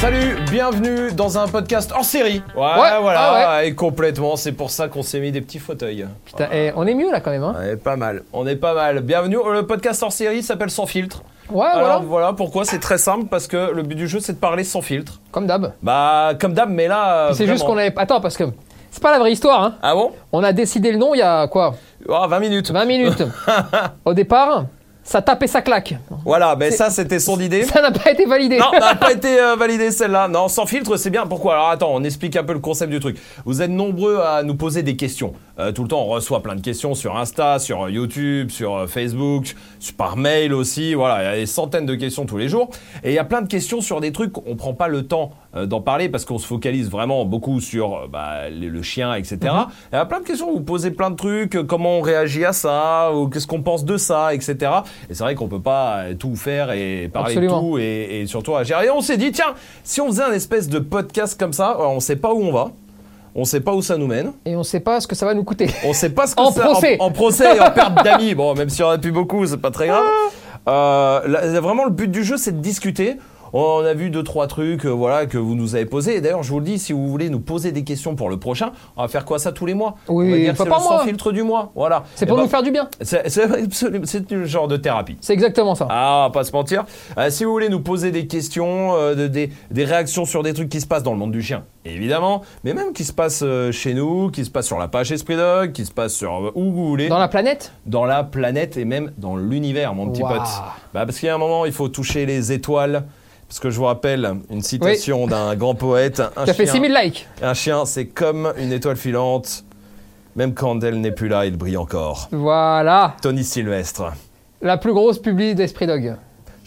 Salut, bienvenue dans un podcast hors série. Ouais, Ouais, voilà, ah et complètement, c'est pour ça qu'on s'est mis des petits fauteuils. Putain, eh, on est mieux là quand même, hein Ouais, pas mal, on est pas mal. Bienvenue, le podcast hors série s'appelle Sans filtre. Ouais, Alors voilà. voilà pourquoi, c'est très simple, parce que le but du jeu c'est de parler sans filtre. Comme d'hab. Bah, comme d'hab, mais là. C'est juste vraiment. qu'on avait. Attends, parce que c'est pas la vraie histoire, hein. Ah bon? On a décidé le nom il y a quoi? Ah, 20 minutes. 20 minutes. Au départ, ça tape et ça claque. Voilà, mais C'est- ça c'était son idée. Ça n'a pas été validé. Non, n'a pas été euh, validé celle-là. Non, sans filtre, c'est bien. Pourquoi? Alors attends, on explique un peu le concept du truc. Vous êtes nombreux à nous poser des questions. Euh, tout le temps, on reçoit plein de questions sur Insta, sur euh, YouTube, sur Facebook, par mail aussi. Voilà, il y a des centaines de questions tous les jours. Et il y a plein de questions sur des trucs qu'on prend pas le temps d'en parler parce qu'on se focalise vraiment beaucoup sur euh, bah, le, le chien, etc. Il y a plein de questions. Vous posez plein de trucs. euh, Comment on réagit à ça Ou qu'est-ce qu'on pense de ça, etc. Et c'est vrai qu'on peut pas euh, tout faire et parler de tout et, et surtout agir. Et on s'est dit, tiens, si on faisait un espèce de podcast comme ça, on sait pas où on va, on sait pas où ça nous mène, Et on sait pas ce que ça va nous coûter. on sait pas ce que En ça procès. en, en procès et en perte d'amis. Bon, même s'il y en a plus beaucoup, c'est pas très grave. Euh, là, vraiment, le but du jeu, c'est de discuter. On a vu deux trois trucs, euh, voilà, que vous nous avez posés. Et d'ailleurs, je vous le dis, si vous voulez nous poser des questions pour le prochain, on va faire quoi ça tous les mois? Oui, on va dire c'est pas le moi. sans filtre du mois. Voilà. C'est Eh pour ben, nous faire du bien. C'est le genre de thérapie. C'est exactement ça. Ah, on va pas se mentir. Euh, si vous voulez nous poser des questions, euh, de- des, des réactions sur des trucs qui se passent dans le monde du chien, évidemment, mais même qui se passent chez nous, qui se passent sur la page Esprit Dog, qui se passent sur où vous voulez, Dans la planète? Dans la planète et même dans l'univers, mon petit pote. Bah, parce qu'il y a un moment, il faut toucher les étoiles. Parce que je vous rappelle une citation d'un grand poète. Un Tu as fait chien, 6000 likes. un chien, c'est comme une étoile filante. Même quand elle n'est plus là, il brille encore. Voilà. Tony Sylvestre. La plus grosse publi d'Esprit Dog.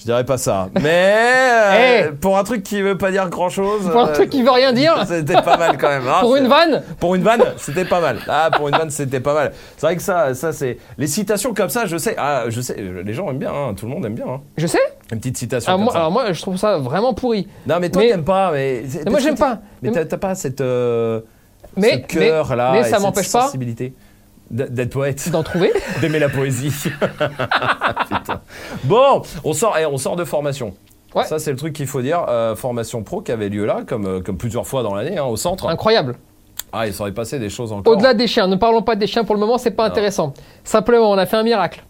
Je dirais pas ça. Mais euh, Eh. pour un truc qui veut pas dire grand chose. Pour un truc qui veut rien dire. C'était pas mal quand même. hein. Pour une vanne Pour une vanne, c'était pas mal. Ah, pour une vanne, c'était pas mal. C'est vrai que ça, ça c'est les citations comme ça. Je sais, ah, je sais, les gens aiment bien. hein. Tout le monde aime bien. hein. Je sais. Une petite citation comme moi, ça. alors moi, je trouve ça vraiment pourri. non, mais toi, mais- t'aimes pas. Mais, moi, j'aime pas. Mais t'as pas cette euh, Mais- ce cœur là, mais ça m'empêche pas. sensibilité d'être poète, D'en trouver. d'aimer la poésie. Putain. Bon, on sort, eh, on sort de formation. Ouais. Ça, c'est le truc qu'il faut dire. euh, formation pro qui avait lieu là, comme, euh, comme plusieurs fois dans l'année, hein, au centre. Incroyable. Ah, il s'aurait passé des choses encore. Au-delà des chiens, ne parlons pas des chiens pour le moment, c'est pas intéressant. Simplement, on a fait un miracle.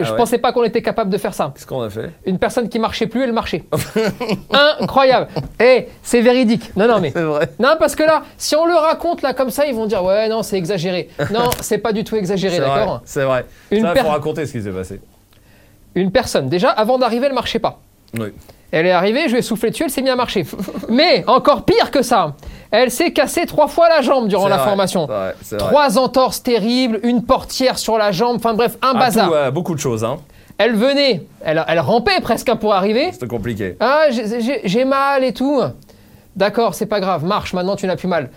Ah Je ouais pensais pas qu'on était capable de faire ça. Qu'est-ce qu'on a fait? Une personne qui marchait plus, elle marchait. Incroyable. Eh, c'est véridique. Non, non, mais. C'est vrai. Non, parce que là, si on le raconte là comme ça, ils vont dire ouais, non, c'est exagéré. Non, c'est pas du tout exagéré, C'est vrai. d'accord? C'est vrai. Une ça, per- faut raconter ce qui s'est passé. Une personne, déjà, avant d'arriver, elle marchait pas. Oui. Elle est arrivée, je lui ai soufflé dessus, elle s'est mise à marcher. Mais encore pire que ça, elle s'est cassée trois fois la jambe durant la vrai, formation. vrai. Trois entorses terribles, une portière sur la jambe, enfin bref, un Ah, bazar. tout, ouais, beaucoup de choses, hein. Elle venait, elle, elle rampait presque pour arriver. C'était compliqué. Ah, j'ai mal et tout. D'accord, c'est pas grave, marche, maintenant tu n'as plus mal.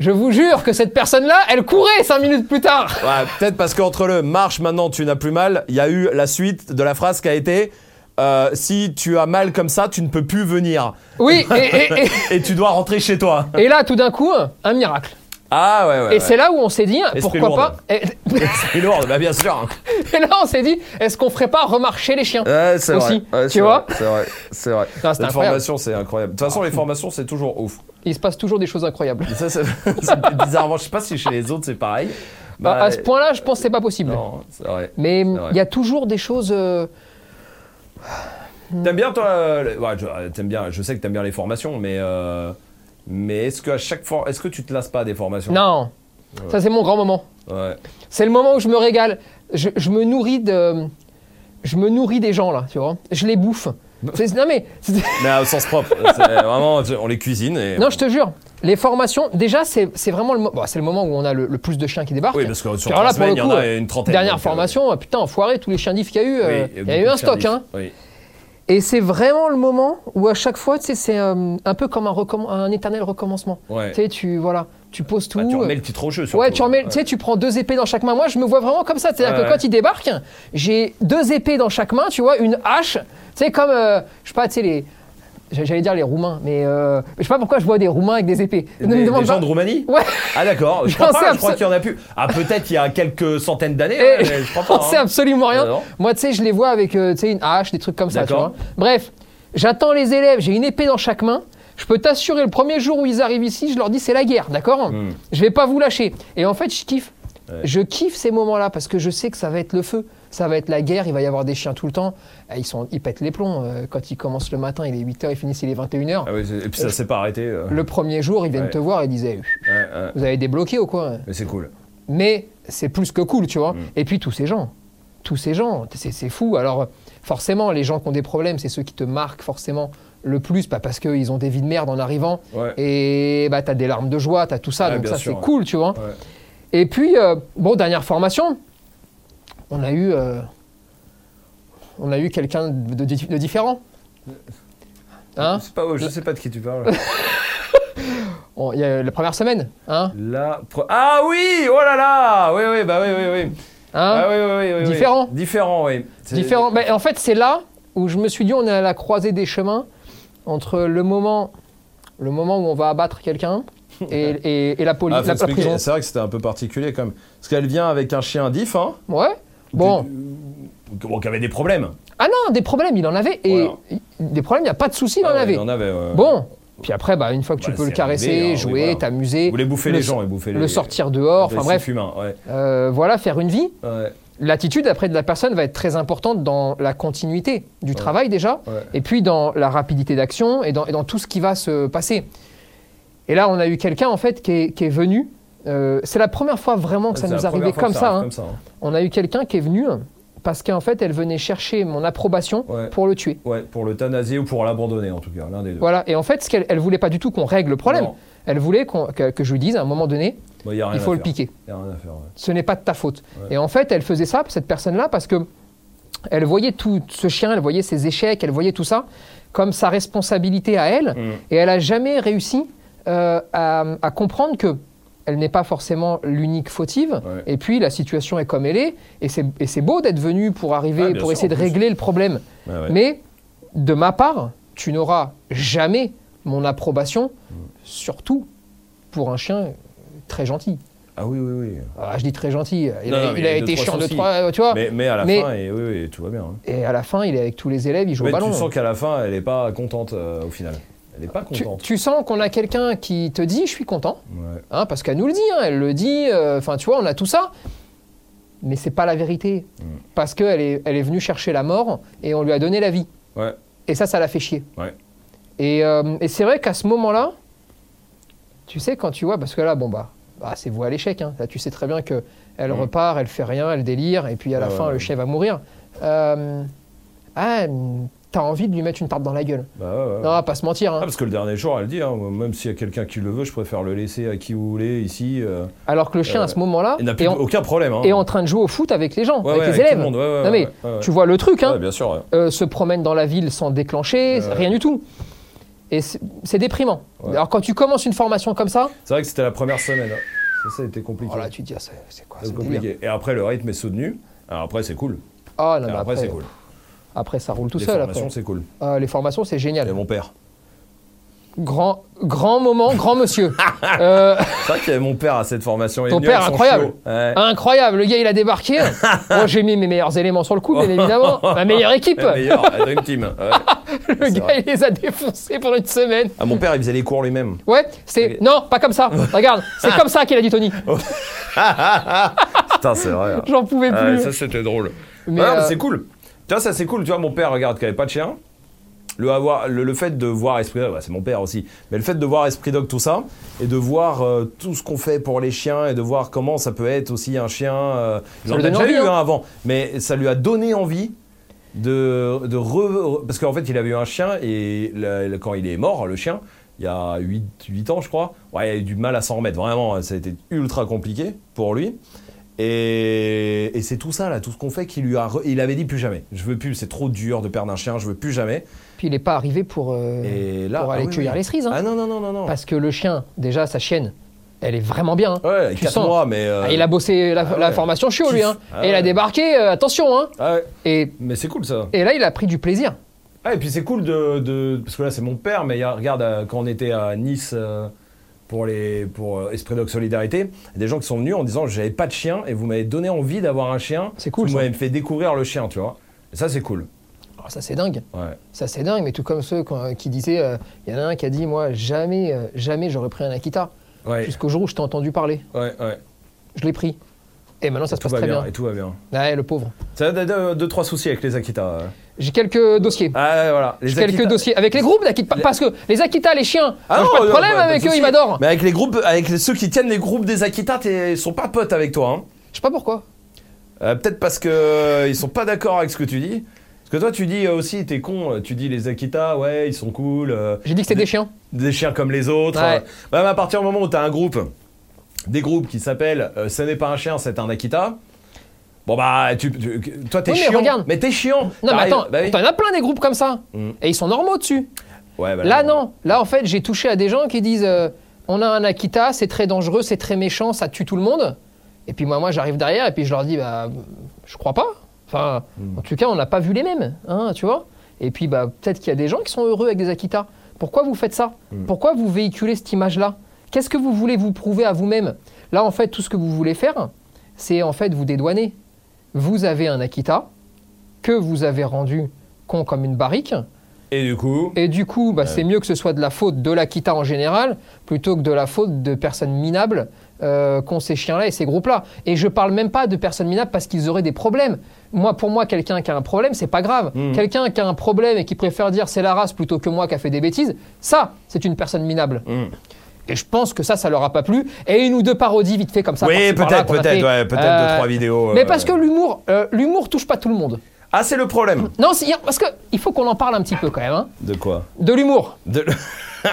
Je vous jure que cette personne-là, elle courait cinq minutes plus tard. Ouais, peut-être parce qu'entre le marche maintenant tu n'as plus mal, il y a eu la suite de la phrase qui a été euh, si tu as mal comme ça, tu ne peux plus venir Oui, et, et- et- et tu dois rentrer chez toi. et là, tout d'un coup, un miracle. Ah ouais ouais. Et c'est là où on s'est dit, Esprit pourquoi lourd. pas. Et, c'est lourd, bah bien sûr. et là, on s'est dit, est-ce qu'on ferait pas remarcher les chiens Ouais, c'est Aussi, vrai. Tu c'est vois C'est vrai, c'est vrai. Non, c'est formation, c'est incroyable. De toute façon, les formations, c'est toujours ouf. Il se passe toujours des choses incroyables. Et ça, c'est bizarrement. Je sais pas si chez les autres c'est pareil. Bah, à ce point-là, je pense que c'est pas possible. Non, c'est vrai. Mais il y a toujours des choses. euh, T'aimes bien toi le- ouais, je, euh, t'aimes bien, je sais que t'aimes bien les formations, mais euh, mais est-ce que à chaque fois, est-ce que tu te lasses pas des formations? Non, ça c'est mon grand moment. Ouais. C'est le moment où je me régale. Je, je me nourris de. Je me nourris des gens là, tu vois. Je les bouffe. C'est- Non mais. Mais au sens propre, vraiment, on les cuisine et. Non, je te jure. Les formations, déjà, c'est c'est vraiment le, mo- bon, c'est le moment où on a le, le plus de chiens qui débarquent. Oui, parce que sur trois semaines, il y en a une trentaine. Dernière euh, formation, euh, putain, enfoiré, tous les chiens diff qu'il y a eu. euh, oui, il y a eu un stock. Hein. Oui. Et c'est vraiment le moment où à chaque fois, c'est euh, un peu comme un, un éternel recommencement. Ouais. Tu sais, tu, voilà, tu poses tout. Bah, tu remets le titre au jeu. Surtout. Ouais, tu remets, tu sais, tu prends deux épées dans chaque main. Moi, je me vois vraiment comme ça. C'est-à-dire Ouais, que ouais. quand il débarque, j'ai deux épées dans chaque main, tu vois, une hache. Tu sais, comme, euh, je sais pas, tu sais, les. J'allais dire les Roumains, mais euh, je sais pas pourquoi je vois des Roumains avec des épées. Des, des gens pas. de Roumanie Ouais, Ah d'accord, je crois pas, sais je crois absolu- qu'il y en a plus. Ah peut-être il y a quelques centaines d'années, ouais, mais je crois pas. c'est hein. absolument rien. Non. Moi, tu sais, je les vois avec euh, tu sais, une hache, des trucs comme ça, tu vois. Bref, j'attends les élèves, j'ai une épée dans chaque main. Je peux t'assurer, le premier jour où ils arrivent ici, je leur dis c'est la guerre, d'accord Hmm. Je vais pas vous lâcher. Et en fait, je kiffe. Ouais. Je kiffe ces moments-là parce que je sais que ça va être le feu. Ça va être la guerre, il va y avoir des chiens tout le temps. Eh, Ils, sont, ils pètent les plombs. Euh, Quand ils commencent le matin, il est 8h, ils finissent, il est 21h. Ah oui, et puis ça s'est pas arrêté. euh. Le premier jour, ils viennent Ouais. te voir et disaient Ouais, ouais. Vous avez débloqué ou quoi? Mais c'est cool. Mais c'est plus que cool, tu vois. Mm. Et puis tous ces gens, tous ces gens, c'est fou. Alors forcément, les gens qui ont des problèmes, c'est ceux qui te marquent forcément le plus, pas parce qu'ils ont des vies de merde en arrivant. Ouais. Et bah, tu as des larmes de joie, tu as tout ça, Ouais, donc ça c'est ouais. cool, tu vois. Et puis, euh, bon, dernière formation, on a eu, euh, on a eu quelqu'un de, de- de différent. Hein? C'est pas, je sais pas de qui tu parles. On- Il y a la première semaine, hein, La pro- Ah oui, oh là là, oui oui bah oui oui oui. hein? Ah oui oui oui. Différent? Différent oui. Différent. Mais en fait, c'est là où je me suis dit, on est à la croisée des chemins entre le moment, le moment où on va abattre quelqu'un et, et- et la, poli- Ah, faut la- la expliquer. prison. C'est vrai que c'était un peu particulier quand même. Parce qu'elle vient avec un chien diff, hein, Ouais. Bon. qui- bon, qui avait des problèmes. Ah non, des problèmes, il en avait. Et Voilà. des problèmes, il n'y a pas de souci, il en Ah ouais, avait. Il en avait. ouais. Bon. Puis après, bah, une fois que tu Bah, peux le caresser, arrivé, hein, oui, jouer, voilà. t'amuser, Vous voulez bouffer le les gens et bouffer les. le sortir dehors, enfin bref, humain, ouais. euh, voilà, faire une vie. ouais. L'attitude après de la personne va être très importante dans la continuité du travail déjà, Ouais. et puis dans la rapidité d'action et dans, et dans tout ce qui va se passer. Et là, on a eu quelqu'un en fait qui est, qui est venu. euh, c'est la première fois vraiment que ça nous arrivait comme ça. hein. Comme ça hein. On a eu quelqu'un qui est venu parce qu'en fait, elle venait chercher mon approbation Ouais. pour le tuer. Ouais, pour l'euthanasier ou pour l'abandonner en tout cas, l'un des deux. Voilà. Et en fait, ce qu'elle elle voulait pas du tout qu'on règle le problème. Non. Elle voulait que, que je lui dise à un moment donné, Bon, il faut le faire. piquer. Faire. ouais. Ce n'est pas de ta faute. Ouais. Et en fait, elle faisait ça, cette personne-là, parce que elle voyait tout ce chien, elle voyait ses échecs, elle voyait tout ça comme sa responsabilité à elle. Mm. Et elle a jamais réussi euh, à, à comprendre que elle n'est pas forcément l'unique fautive. Ouais. Et puis la situation est comme elle est. Et c'est beau d'être venu pour arriver, bien pour sûr, essayer de régler le problème. Ouais, ouais. Mais de ma part, tu n'auras jamais mon approbation, surtout pour un chien très gentil. Ah oui, oui, oui. Ah, je dis très gentil. Il Non, a, non, il été chiant de trois, tu vois. Mais, mais à la Mais- fin, et, oui, oui, tout va bien. hein. Et à la fin, il est avec tous les élèves, il joue Mais au ballon. tu sens qu'à la fin, elle n'est pas contente euh, au final. Elle n'est pas Tu, contente. tu sens qu'on a quelqu'un qui te dit je suis content, Ouais. hein, parce qu'elle nous le dit, hein, elle le dit, euh, enfin tu vois, on a tout ça. Mais c'est pas la vérité. Mm. Parce qu'elle est, elle est venue chercher la mort et on lui a donné la vie. Ouais. Et ça, ça l'a fait chier. Ouais. Et, euh, et c'est vrai qu'à ce moment-là, tu sais, quand tu vois, parce que là, bon, bah, bah c'est voué à l'échec. hein. Là, tu sais très bien qu'elle elle Mm. repart, elle fait rien, elle délire, et puis à la fin, ouais, le chien va mourir. Euh, ah, t'as envie de lui mettre une tarte dans la gueule. Bah, ouais, ouais. Non, pas se mentir. hein. Ah, parce que le dernier jour, elle dit, hein, même s'il y a quelqu'un qui le veut, je préfère le laisser à qui vous voulez ici. euh, Alors que le chien, Euh, à ce moment-là, il n'a plus est, en, aucun problème. Hein. est en train de jouer au foot avec les gens, Ouais, avec les élèves. le non, mais tu vois le truc, hein, bien sûr. euh, se promène dans la ville sans déclencher, rien du tout. Et c'est déprimant. Ouais. Alors quand tu commences une formation comme ça, C'est vrai que c'était la première semaine. hein. Ça, ça a été compliqué. voilà, tu te dis, ah, c'est quoi C'est délire compliqué. Et après, le rythme est soutenu. Alors après, c'est cool. Ah, non, Et après, après, c'est cool. après, ça roule tout Les seul. formations, après. c'est cool. Ah, les formations, c'est Et génial. mon père. Grand, grand moment, grand monsieur. Euh, C'est vrai qu'il y avait mon père à cette formation. Ton père, incroyable. Ouais. incroyable, le gars, il a débarqué. Moi, j'ai mis mes meilleurs éléments sur le coup, bien évidemment. Ma meilleure équipe. Le meilleur, la Dream Team. Ouais. Le gars, vrai. il les a défoncés pendant une semaine. Ah, mon père, il faisait les cours lui-même. Ouais, c'est. Non, pas comme ça. Regarde, c'est comme ça qu'il a dit Tony. Putain, c'est vrai. J'en pouvais Ah, plus. ça, c'était drôle. Mais, Ouais, mais euh, c'est cool. Tu vois, ça, c'est cool. Tu vois, mon père, regarde, qui avait pas de chien. Le, avoir, le, le fait de voir Esprit Dog, bah, c'est mon père aussi, mais le fait de voir Esprit Dog, tout ça, et de voir euh, tout ce qu'on fait pour les chiens, et de voir comment ça peut être aussi un chien. Euh, J'en ai déjà eu hein. un avant, mais ça lui a donné envie de, de re- Parce qu'en fait, il avait eu un chien, et le- le- quand il est mort, le chien, il y a 8, 8 ans, je crois, ouais, il a eu du mal à s'en remettre. Vraiment, ça a été ultra compliqué pour lui. Et, et c'est tout ça, là, tout ce qu'on fait, qui lui a. re- Il avait dit plus jamais. Je veux plus, c'est trop dur de perdre un chien, je veux plus jamais. Puis il n'est pas arrivé pour, euh, Et là. pour ah aller oui, cueillir oui. les cerises. hein. Ah non, non, non, non, non. Parce que le chien, déjà, sa chienne, elle est vraiment bien. hein. ouais, tu 4 sens. mois, mais. euh, Ah, il a bossé la, ah la ouais. formation chiot, lui. Hein. Ah et il a ouais. débarqué, euh, attention. Hein. ah ouais, Et, mais c'est cool ça. et là, il a pris du plaisir. Ah, et puis c'est cool de, de- Parce que là, c'est mon père, mais il y a- regarde, euh, quand on était à Nice euh, pour, les, pour euh, Esprit Dog Solidarité, il y a des gens qui sont venus en disant J'avais pas de chien et vous m'avez donné envie d'avoir un chien. C'est cool, Vous ça. m'avez fait découvrir le chien, tu vois. Et ça, c'est cool. Alors ça c'est dingue. Ouais. Ça c'est dingue, mais tout comme ceux qu'on- qui disaient, euh, il y en a un qui a dit, moi jamais, euh, jamais j'aurais pris un Akita. Ouais. Jusqu'au jour où je t'ai entendu parler. Ouais, ouais. Je l'ai pris. Et maintenant ça se passe très bien, bien. Et tout va bien. Ouais, le pauvre. Ça a deux, trois soucis avec les Akita. euh. J'ai quelques dossiers. Ah, voilà. Les J'ai quelques dossiers. Avec les groupes d'Akita. Parce que les Akita, les chiens, Ah non, pas de non, problème avec eux, ils m'adorent. Mais avec les groupes, avec ceux qui tiennent les groupes des Akita, ils sont pas potes avec toi. Hein. Je sais pas pourquoi. Euh, Peut-être parce que euh, ils sont pas d'accord avec ce que tu dis. Parce que toi, tu dis aussi, t'es con. euh, Tu dis les Akita, ouais, ils sont cool. euh, J'ai dit que c'était des chiens. des chiens comme les autres. Ouais. euh. Bah, à partir du moment où t'as un groupe, des groupes qui s'appellent euh, Ce n'est pas un chien, c'est un Akita. Bon bah, tu, tu- toi t'es Oui, chiant. regarde. Mais t'es chiant. Non, mais attends, bah oui. t'en as plein des groupes comme ça. Mm. Et ils sont normaux dessus. Ouais, bah Là, non. Là, en fait, j'ai touché à des gens qui disent on a un Akita, c'est très dangereux, c'est très méchant, ça tue tout le monde. Et puis moi, moi j'arrive derrière et puis je leur dis bah, je crois pas. Enfin, Hmm. en tout cas, on n'a pas vu les mêmes, hein, tu vois. Et puis bah, peut-être qu'il y a des gens qui sont heureux avec des Akita. Pourquoi vous faites ça Hmm. Pourquoi vous véhiculez cette image-là Qu'est-ce que vous voulez vous prouver à vous-même Là, en fait, tout ce que vous voulez faire, c'est en fait vous dédouaner. Vous avez un Akita que vous avez rendu con comme une barrique. Et du coup. Et du coup, bah, c'est mieux que ce soit de la faute de l'Akita en général, plutôt que de la faute de personnes minables euh, qu'ont ces chiens-là et ces groupes-là. Et je parle même pas de personnes minables parce qu'ils auraient des problèmes. Moi, pour moi, quelqu'un qui a un problème, c'est pas grave. Mhm. Quelqu'un qui a un problème et qui préfère dire c'est la race plutôt que moi qui a fait des bêtises, ça, c'est une personne minable. Hmm. Et je pense que ça, ça leur a pas plu. Et une ou deux parodies vite fait comme ça. Oui, peut-être, peut-être, ouais, peut-être Euh, deux, trois vidéos. Mais euh, parce que l'humour, euh, l'humour touche pas tout le monde. Ah, c'est le problème. Non, parce que il faut qu'on en parle un petit peu quand même. hein. De quoi? De l'humour. De...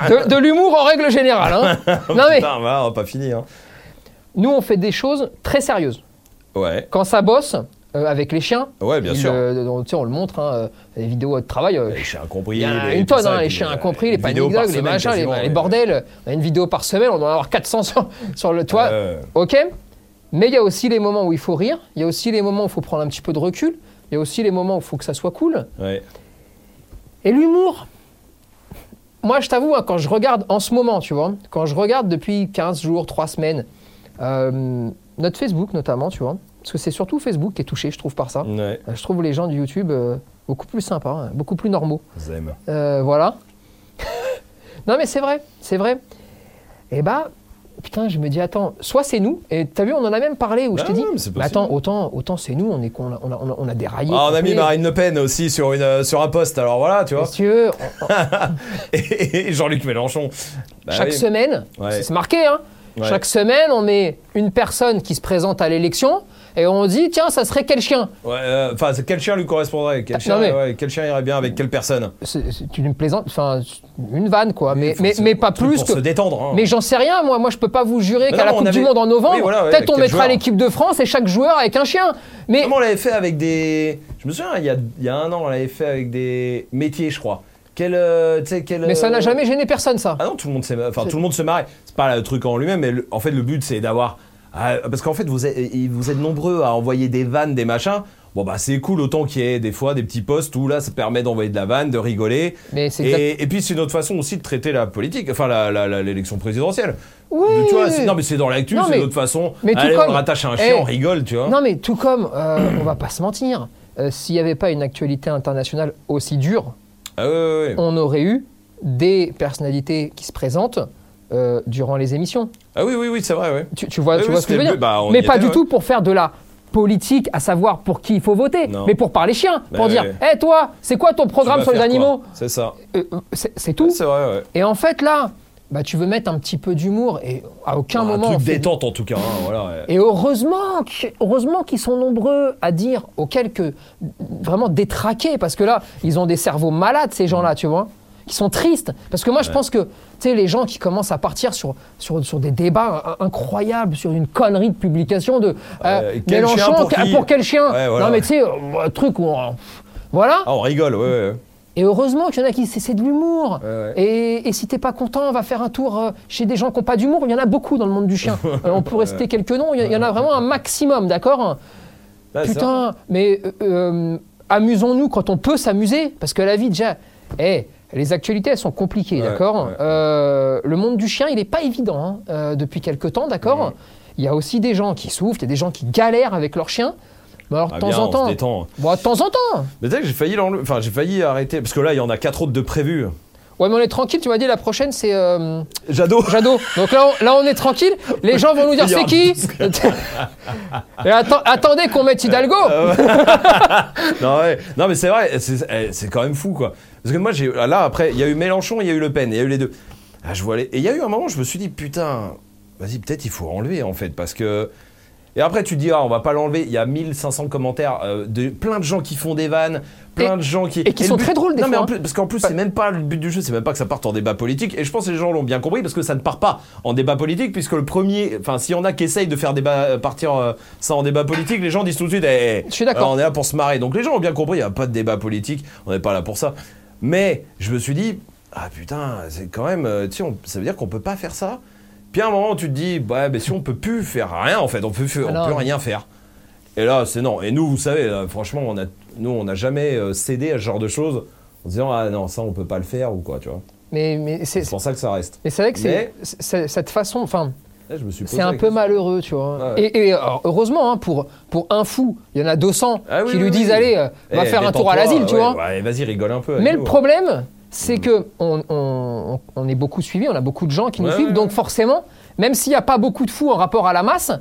De, de l'humour en règle générale. hein. non mais Putain, voilà, on va pas fini. Hein. Nous on fait des choses très sérieuses. Ouais, Quand ça bosse euh, avec les chiens, ouais, bien il, sûr. euh, on, on le montre, hein, euh, les vidéos de travail. euh, Les chiens compris. il y a les- une tonne, hein, les chiens incompris, les dogs, les semaine, machins, les, les bordels. On a une vidéo par semaine, on doit en avoir 400 sur, sur le toit. Ok Mais il y a aussi les moments où il faut rire, il y a aussi les moments où il faut prendre un petit peu de recul, il y a aussi les moments où il faut que ça soit cool. ouais. Et l'humour Moi, je t'avoue, hein, quand je regarde en ce moment, tu vois, quand je regarde depuis 15 jours, 3 semaines, euh, notre Facebook notamment, tu vois, parce que c'est surtout Facebook qui est touché, je trouve, par ça. Ouais, Euh, Je trouve les gens du YouTube euh, beaucoup plus sympas, hein, beaucoup plus normaux. voilà. non, mais c'est vrai, c'est vrai. Et bah, putain, je me dis, attends, soit c'est nous, et t'as vu, on en a même parlé, où je Ah t'ai dit, mais possible. attends, autant, autant c'est nous, on, est, on, a, on, a, on a- déraillé. Ah, on a mis. Marine Le Pen aussi sur, une, sur un post, alors voilà, tu vois. Messieurs, Et Jean-Luc Mélenchon. Bah chaque oui. semaine, Ouais. c'est marqué, hein, Ouais. chaque semaine, on met une personne qui se présente à l'élection, et on dit, tiens, ça serait quel chien? Ouais, euh, Enfin, quel chien lui correspondrait? Quel Ah, chien, non, mais- ouais, quel chien irait bien avec quelle personne? C'est une plaisante, enfin, une vanne, quoi, mais, mais, pas plus pour que... se détendre. hein. Mais j'en sais rien, moi. Moi, je peux pas vous jurer qu'à la Coupe du Monde en novembre, Oui, voilà, ouais, peut-être on mettra l'équipe de France et chaque joueur avec un chien. Mais Comment on l'avait fait avec des. Je me souviens, il y a, il y a un an, on l'avait fait avec des métiers, je crois. Quel. euh, quel. mais ça n'a euh, jamais gêné personne, ça. Ah non, tout le monde enfin tout le monde se marre. C'est pas le truc en lui-même, mais le- en fait le but c'est d'avoir, ah, parce qu'en fait vous êtes, vous êtes nombreux à envoyer des vannes, des machins. Bon bah c'est cool autant qu'il y ait des fois des petits posts où là ça permet d'envoyer de la vanne, de rigoler. Mais exact- Et, et puis c'est une autre façon aussi de traiter la politique, enfin l'élection présidentielle. Oui. Tu vois, non mais c'est dans l'actu, c'est une autre façon. mais tout Allez, comme- on rattache un Eh, chien, on rigole, tu vois. Non, mais tout comme, euh, on va pas se mentir, euh, s'il n'y avait pas une actualité internationale aussi dure, Ah on aurait eu des personnalités qui se présentent euh, durant les émissions. Ah oui, oui, oui, c'est vrai, ouais. Tu, tu vois, Oui, tu oui, vois ce que je veux dire. Bah, Mais pas était, du tout pour faire de la politique, à savoir pour qui il faut voter, Non. mais pour parler chiens, Bah pour ouais, dire, hé toi, c'est quoi ton programme sur les animaux? C'est ça. Euh, euh, C'est tout. C'est vrai. Et en fait, là, bah, tu veux mettre un petit peu d'humour et à aucun un moment. on truc fait- détente en tout cas, hein, voilà. ouais. Et heureusement, heureusement qu'ils sont nombreux à dire auxquels que vraiment détraqués, parce que là, ils ont des cerveaux malades, ces gens-là, tu vois, qui sont tristes. Parce que moi, je pense que, tu sais, les gens qui commencent à partir sur, sur, sur des débats in- incroyables, sur une connerie de publication de euh, Euh, quel Mélenchon, pour quel chien Ouais, voilà. Non, mais tu sais, euh, un truc où. on- Voilà. Ah, on rigole, ouais, ouais. Et heureusement qu'il y en a qui. C'est de l'humour. Ouais, ouais. Et, et si t'es pas content, on va faire un tour euh, chez des gens qui n'ont pas d'humour. Il y en a beaucoup dans le monde du chien. Euh, on peut rester quelques noms. Il y, en a vraiment un maximum, d'accord? Vrai. Putain, mais euh, amusons-nous quand on peut s'amuser. Parce que la vie, déjà. eh, les actualités, elles sont compliquées, Ouais, d'accord? Le monde du chien, il n'est pas évident hein, depuis quelques temps, d'accord? Il y a aussi des gens qui souffrent, il y a des gens qui galèrent avec leur chien. Mais alors, de Ah, temps bien, en temps. détend. Bon, de temps en temps. Mais tu sais que j'ai failli. Enfin, j'ai failli arrêter. Parce que là, il y en a quatre autres de prévus. Ouais, mais on est tranquille. Tu m'as dit la prochaine, c'est euh, Jadot Jadot. Donc là on, là, on est tranquille. Les gens vont nous dire c'est qui Et atten- Attendez qu'on mette Hidalgo. non, ouais. non, mais c'est vrai, c'est eh, c'est quand même fou, quoi. Parce que moi, j'ai là, après, il y a eu Mélenchon, il y a eu Le Pen, il y a eu les deux. Ah, je vois les... Et il y a eu un moment, je me suis dit, putain, vas-y, peut-être il faut enlever, en fait, parce que. Et après, tu te dis, ah, on va pas l'enlever. Il y a 1500 commentaires euh, de plein de gens qui font des vannes, plein Et- de gens qui. et qui sont but- très drôles, des non, mais fois, en hein. plus, parce qu'en plus, c'est même pas le but du jeu, c'est même pas que ça parte en débat politique. Et je pense que les gens l'ont bien compris, parce que ça ne part pas en débat politique, puisque le premier. Enfin, s'il y en a qui essayent de faire débat, euh, partir euh, ça en débat politique, les gens disent tout de suite, eh, Je suis d'accord. on est là pour se marrer. Donc les gens ont bien compris, il n'y a pas de débat politique, on n'est pas là pour ça. Mais je me suis dit, ah putain, c'est quand même, euh, tu sais, ça veut dire qu'on peut pas faire ça. Puis à un moment, tu te dis, ouais, mais si on peut plus faire rien, en fait, on peut, on peut rien faire. Et là, c'est non. Et nous, vous savez, là, franchement, on a, nous, on n'a jamais euh, cédé à ce genre de choses en disant, ah non, ça, on peut pas le faire ou quoi, tu vois. Mais, mais c'est pour ça que ça reste. mais c'est vrai que c'est Mais- c'est- cette façon. Enfin, posé c'est un peu question. malheureux, tu vois. Ouais. Et, et, alors, heureusement, hein, pour, pour un fou, il y en a 200 Ah oui, qui oui, lui oui. disent Allez, euh, va Eh, faire un tour à l'asile, tu ouais, vois. Ouais, vas-y, rigole un peu. Mais le nous. problème, c'est que on, on- on est beaucoup suivis, on a beaucoup de gens qui nous Ouais, suivent, ouais, donc ouais. forcément, même s'il n'y a pas beaucoup de fous en rapport à la masse,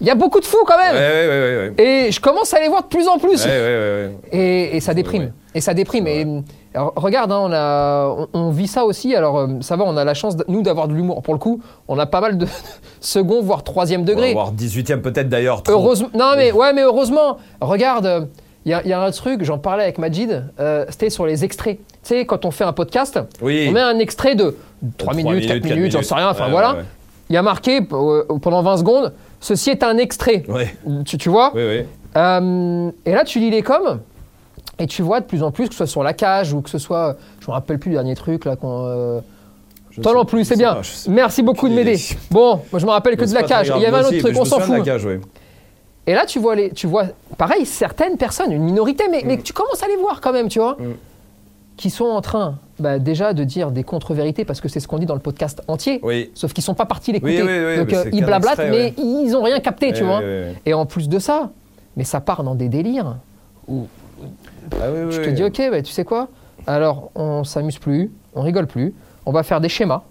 il y a beaucoup de fous quand Ouais, même. ouais, ouais, ouais. ouais. Et je commence à les voir de plus en plus. Ouais, ouais, ouais, ouais. Et, et ça déprime. Ouais. Et ça déprime. Ouais. Et alors, regarde, hein, on, a, on, on vit ça aussi. Alors, euh, ça va, on a la chance, nous, d'avoir de l'humour. Pour le coup, on a pas mal de second, voire troisième degré. voir 18ème peut-être d'ailleurs. Heureusement. Non, mais ouais, mais heureusement. Regarde, il y, a- il y a un truc, j'en parlais avec Majid, euh, c'était sur les extraits. Tu sais, quand on fait un podcast, Oui. on met un extrait de 3 minutes, 4 minutes, j'en sais rien, enfin Ouais, voilà. ouais, Il y a marqué euh, pendant 20 secondes, ceci est un extrait. Tu, tu vois oui. Euh, et là, tu lis les coms et tu vois de plus en plus, que ce soit sur la cage ou que ce soit. Je me rappelle plus le dernier truc là. Je Toi non plus, c'est bien. pas, Merci beaucoup de m'aider. Bon, moi je me rappelle que de la cage. Il y avait un autre truc, on s'en fout. Et là, tu vois, les, tu vois, pareil, certaines personnes, une minorité, mais, Mm. mais tu commences à les voir quand même, tu vois, qui sont en train, bah, déjà, de dire des contre-vérités parce que c'est ce qu'on dit dans le podcast entier. Oui. Sauf qu'ils sont pas partis l'écouter. Oui, oui, oui, Donc euh, ils blablatent, extrait, mais ouais. ils ont rien capté, tu vois. Et en plus de ça, mais ça part dans des délires où Ah je te dis, ok, bah, tu sais quoi? Alors, on s'amuse plus, on rigole plus, on va faire des schémas.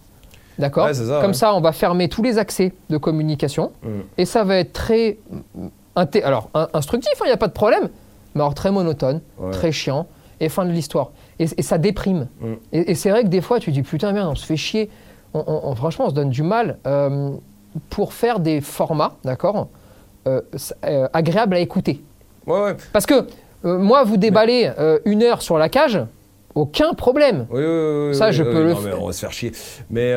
D'accord? Ouais, Comme ouais. ça, on va fermer tous les accès de communication. Mm. Et ça va être très. Alors, in- instructif, il n'y a pas de problème, mais alors très monotone, Ouais. très chiant, et fin de l'histoire. Et, et ça déprime. Mm. Et, et c'est vrai que des fois, tu dis, putain, merde, on se fait chier. On- on- on- franchement, on se donne du mal euh, pour faire des formats, d'accord euh, euh, agréables à écouter. Ouais, ouais. Parce que moi, vous déballez une heure sur la cage, aucun problème. Oui, oui, oui, Ça, oui, je peux le non, mais on va se faire chier. Mais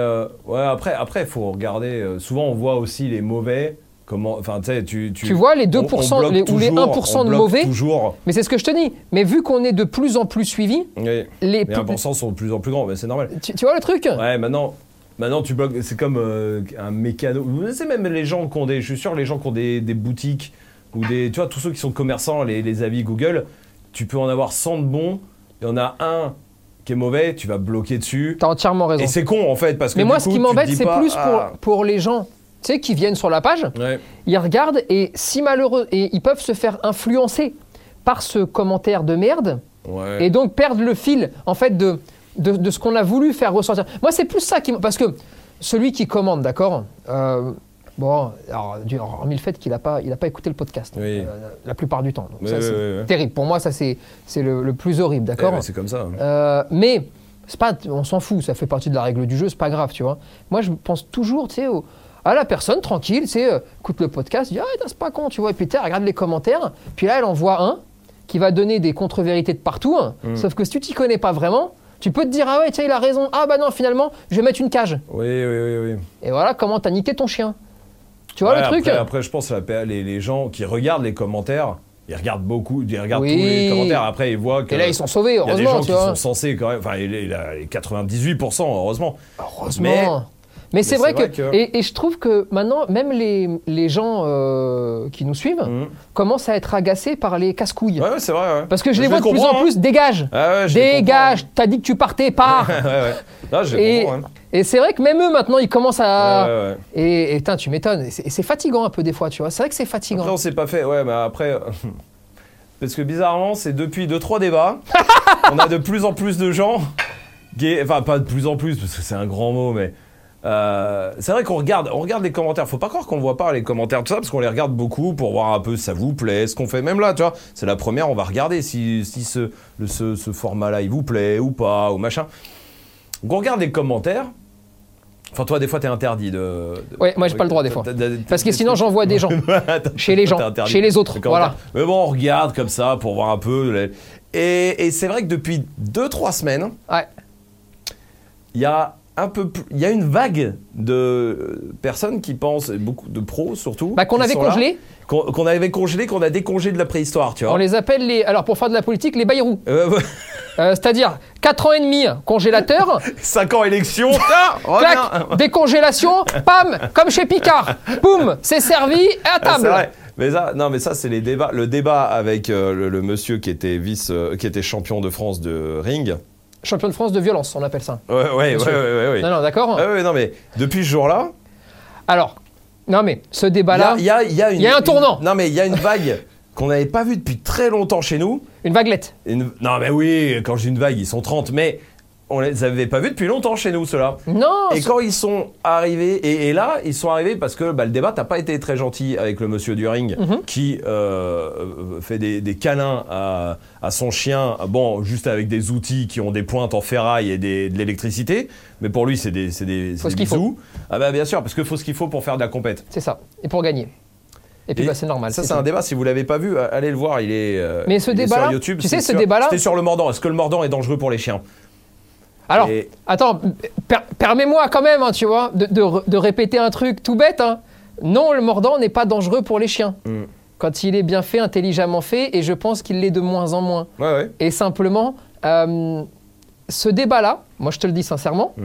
ouais, après, après, il faut regarder. souvent, on voit aussi les mauvais. Comment, enfin, tu tu, Tu vois les on- on 2% bloque les- ou les toujours, 1% on de mauvais Toujours. Mais c'est ce que je te dis. Mais vu qu'on est de plus en plus suivi, Oui. les Les plus- 1% sont de plus en plus grands, mais c'est normal. tu, tu vois le truc? Ouais, maintenant, maintenant tu bloques. C'est comme euh, un mécano. Vous savez, même les gens qui ont des. Je suis sûr, les gens qui ont des, des boutiques ou des. Tu vois, tous ceux qui sont commerçants, les, les avis Google, tu peux en avoir 100 de bons. Il y en a un qui est mauvais, tu vas bloquer dessus. T'as entièrement raison. Et c'est con en fait, parce que. Mais moi, coup, ce qui m'embête, c'est pas, plus pour, pour les gens tu sais, qui viennent sur la page, Ouais. ils regardent et si malheureux, et ils peuvent se faire influencer par ce commentaire de merde Ouais. et donc perdre le fil en fait de, de, de ce qu'on a voulu faire ressortir. Moi, c'est plus ça qui parce que celui qui commande, d'accord. euh, bon, alors, hormis le fait qu'il n'a pas, il a pas écouté le podcast Oui. euh, la plupart du temps. Donc Oui, ça, oui, c'est terrible. Pour moi, ça c'est c'est le, le plus horrible, Eh d'accord. ouais, c'est comme ça. hein. Euh, mais c'est pas, on s'en fout, ça fait partie de la règle du jeu, c'est pas grave, tu vois. Moi, je pense toujours, tu sais, au- à la personne tranquille, sais, euh, écoute le podcast, dit ah c'est pas con, tu vois. Et puis elle regarde les commentaires, puis là, elle en voit un qui va donner des contre-vérités de partout. hein. Mm. Sauf que si tu t'y connais pas vraiment, tu peux te dire ah ouais, tiens, il a raison. Ah bah non, finalement, je vais mettre une cage. Oui, oui, oui, oui. Et voilà comment t'as niqué ton chien. Tu vois Ouais, le truc après, après, je pense que la- les, les gens qui regardent les commentaires, ils regardent beaucoup, ils regardent Oui. tous les commentaires. Après, ils voient que. Et là, ils sont sauvés, Il y a des heureusement, gens tu qui vois. sont censés quand même. Enfin, il est- il a les 98%, heureusement. Heureusement. Mais- Mais, c'est mais vrai, c'est vrai que, que- Et, et je trouve que maintenant, même les, les gens euh, qui nous suivent Mhm. commencent à être agacés par les casse-couilles. Ouais, ouais, c'est vrai. ouais. Parce que je les le vois de plus en hein. plus, dégage Ah ouais, Dégage T'as dit que tu partais, pars comprends. ouais, ouais. Là, je Et, comprends. hein. et c'est vrai que même eux, maintenant, ils commencent à... Ouais, ouais, ouais. Et, et tu m'étonnes. Et c'est et c'est fatigant un peu des fois, tu vois. C'est vrai que c'est fatigant. Après, on s'est pas fait. Ouais, mais après. parce que bizarrement, c'est depuis 2-3 débats, on a de plus en plus de gens, qui, enfin pas de plus en plus, parce que c'est un grand mot, mais euh, c'est vrai qu'on regarde, on regarde les commentaires. Faut pas croire qu'on voit pas les commentaires tout ça, parce qu'on les regarde beaucoup pour voir un peu si ça vous plaît, ce qu'on fait. Même là, tu vois, c'est la première, on va regarder si, si ce, le- ce, ce format-là, il vous plaît ou pas, ou machin. Donc on regarde les commentaires. Enfin, toi, des fois, t'es interdit de. de- Ouais, moi, j'ai pas le droit, des fois. Parce que sinon, j'envoie des gens. Chez les gens, chez les autres, voilà. Mais bon, on regarde comme ça pour voir un peu. les- Et, et c'est vrai que depuis 2-3 semaines, Ouais. il y a un peu plus, il y a une vague de personnes qui pensent, beaucoup de pros surtout, Bah, qu'on avait congelé. qu'on qu'on avait congelé, qu'on a décongelé de la préhistoire, tu vois. On les appelle les. Alors, pour faire de la politique, les bayrous. Euh, Euh, C'est-à-dire 4 ans et demi, congélateur. 5 ans élection. Clac, décongélation, pam, comme chez Picard. Boum, c'est servi à Ah, c'est table. vrai. Mais ça, non, mais ça, c'est les débats. Le débat avec euh, le, le monsieur qui était vice, qui était champion de France de ring. Champion de France de violence, on appelle ça. Ouais, ouais, ouais, ouais. Non, non, d'accord Ouais, ouais, non, mais depuis ce jour-là, Alors, non mais ce débat-là, il y a, y a y a un tournant. une- non, mais il y a une vague qu'on n'avait pas vue depuis très longtemps chez nous. une vaguelette. Une- non, mais oui, quand j'ai une vague, ils sont 30, mais on les avait pas vus depuis longtemps chez nous, ceux-là. Non, Et quand ils sont arrivés, et, et là, ils sont arrivés parce que bah, le débat n'a pas été très gentil avec le monsieur du ring Mhm. qui euh, euh, fait des, des câlins à, à son chien, bon, juste avec des outils qui ont des pointes en ferraille et des- de l'électricité, mais pour lui, c'est des, des, Faut ce qu'il faut. bisous. Ah bah bien sûr, parce qu'il faut ce qu'il faut pour faire de la compète. c'est ça. Et pour gagner. Et puis bah, c'est normal. Ça, c'est un débat, si vous l'avez pas vu, allez le voir, il est, euh, Mais ce il est débat-là, sur YouTube. tu sais, ce débat-là- C'était sur le mordant. Est-ce que le mordant est dangereux pour les chiens? Alors, Et- attends, per- permets-moi quand même, hein, tu vois, de, de re- de répéter un truc tout bête. hein. Non, le mordant n'est pas dangereux pour les chiens. Mm. Quand il est bien fait, intelligemment fait, et je pense qu'il l'est de moins en moins. Ouais, ouais. Et simplement, euh, ce débat-là, moi je te le dis sincèrement, Mm.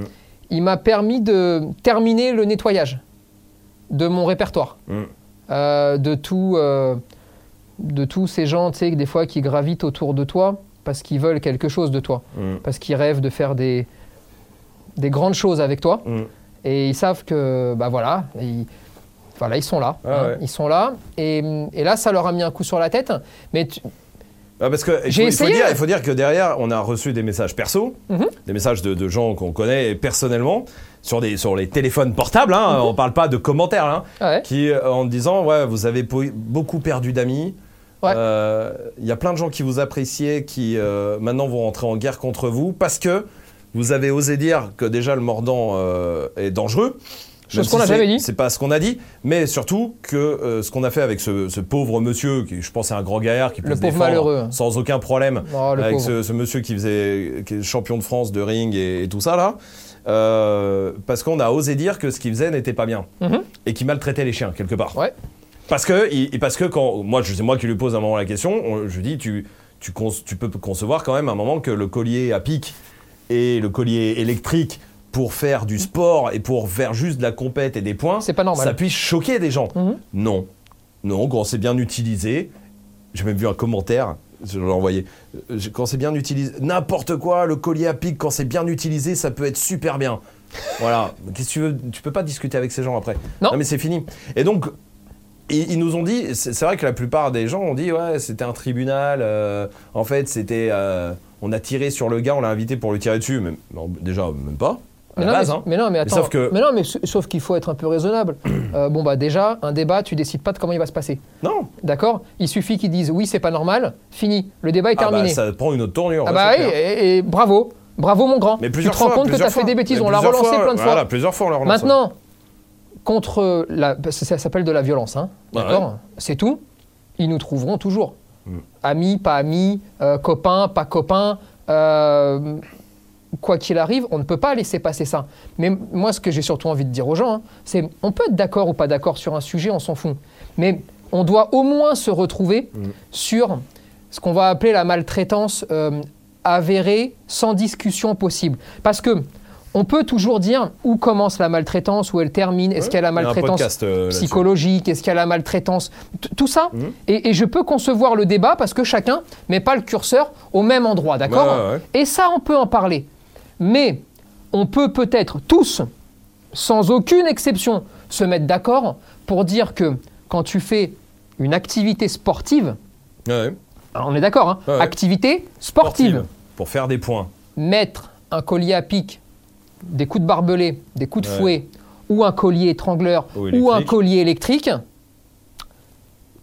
il m'a permis de terminer le nettoyage de mon répertoire. Mm. Euh, de, tout, euh, de tous ces gens, tu sais, des fois qui gravitent autour de toi parce qu'ils veulent quelque chose de toi, Mm. parce qu'ils rêvent de faire des, des grandes choses avec toi. Mm. Et ils savent que, bah voilà, ils, voilà, ils sont là. Ah hein, ouais. Ils sont là. Et, et là, ça leur a mis un coup sur la tête. Mais tu- Ah, parce que il faut, il faut essayé. dire, il faut dire que derrière, on a reçu des messages perso, Mhm. des messages de, de gens qu'on connaît personnellement sur des sur les téléphones portables. Hein, On parle pas de commentaires, hein, ouais. qui euh, en disant ouais, vous avez beaucoup perdu d'amis. Ouais. Euh, Il y a plein de gens qui vous appréciaient, qui euh, maintenant vont rentrer en guerre contre vous parce que vous avez osé dire que déjà le mordant euh, est dangereux. Chose qu'on n'a c'est- jamais dit. C'est pas ce qu'on a dit, mais surtout que ce qu'on a fait avec ce, ce pauvre monsieur, qui je pense est un grand gaillard qui peut Le se pauvre malheureux. sans aucun problème, Oh, le avec ce, ce monsieur qui faisait qui est champion de France de ring et, et tout ça là, euh, parce qu'on a osé dire que ce qu'il faisait n'était pas bien Mhm. et qu'il maltraitait les chiens quelque part. Ouais. Parce que, il- parce que quand moi, c'est moi qui lui pose un moment la question, on- je lui dis tu, tu, con- tu peux concevoir quand même un moment que le collier à pic et le collier électrique pour faire du sport et pour faire juste de la compète et des points, C'est pas normal. ça puisse choquer des gens. Mhm. Non, non, quand c'est bien utilisé, j'ai même vu un commentaire, je l'ai envoyé, euh, quand c'est bien utilisé, n'importe quoi, le collier à pic, quand c'est bien utilisé, ça peut être super bien. Voilà, qu'est-ce que tu veux, tu peux pas discuter avec ces gens après. Non. mais c'est fini. Et donc, ils, ils nous ont dit, c'est vrai que la plupart des gens ont dit, ouais, c'était un tribunal, euh, en fait, c'était, euh, on a tiré sur le gars, on l'a invité pour lui tirer dessus, mais non, déjà, même pas. À Mais la non, base, mais, hein. mais non, mais attends. sauf que- mais non, mais s- sauf qu'il faut être un peu raisonnable. Euh, bon, bah déjà, un débat, tu décides pas de comment il va se passer. Non. D'accord? Il suffit qu'ils disent oui, c'est pas normal, fini. Le débat est Ah bah, terminé. ça prend une autre tournure. Ah ouais, bah c'est oui, clair. et, et bravo. Bravo, mon grand. Mais tu plusieurs te rends fois, compte que tu as fait des fois. bêtises, Mais on l'a plusieurs relancé fois, plein de fois. Voilà, plusieurs fois on l'a relancé. Maintenant, contre la. ça s'appelle de la violence, hein, Ouais. d'accord? C'est tout. Ils nous trouveront toujours. Mm. Amis, pas amis, euh, copains, pas copains. euh, quoi qu'il arrive, on ne peut pas laisser passer ça. Mais moi, ce que j'ai surtout envie de dire aux gens, hein, c'est on peut être d'accord ou pas d'accord sur un sujet, on s'en fout. Mais on doit au moins se retrouver Mm. sur ce qu'on va appeler la maltraitance euh, avérée, sans discussion possible. Parce que on peut toujours dire où commence la maltraitance, où elle termine, est-ce qu'il y a la y a un maltraitance podcast, euh, psychologique, est-ce qu'il y a la maltraitance, tout ça. Mhm. Et, et je peux concevoir le débat parce que chacun met pas le curseur au même endroit, d'accord? Ouais. Et ça, on peut en parler. Mais on peut peut-être tous, sans aucune exception, se mettre d'accord pour dire que quand tu fais une activité sportive, Ouais. on est d'accord, hein? Ouais. activité sportive. Sportive. Pour faire des points. Mettre un collier à pic, des coups de barbelé, des coups de Ouais. fouet, ou un collier étrangleur, Ou ou un collier électrique,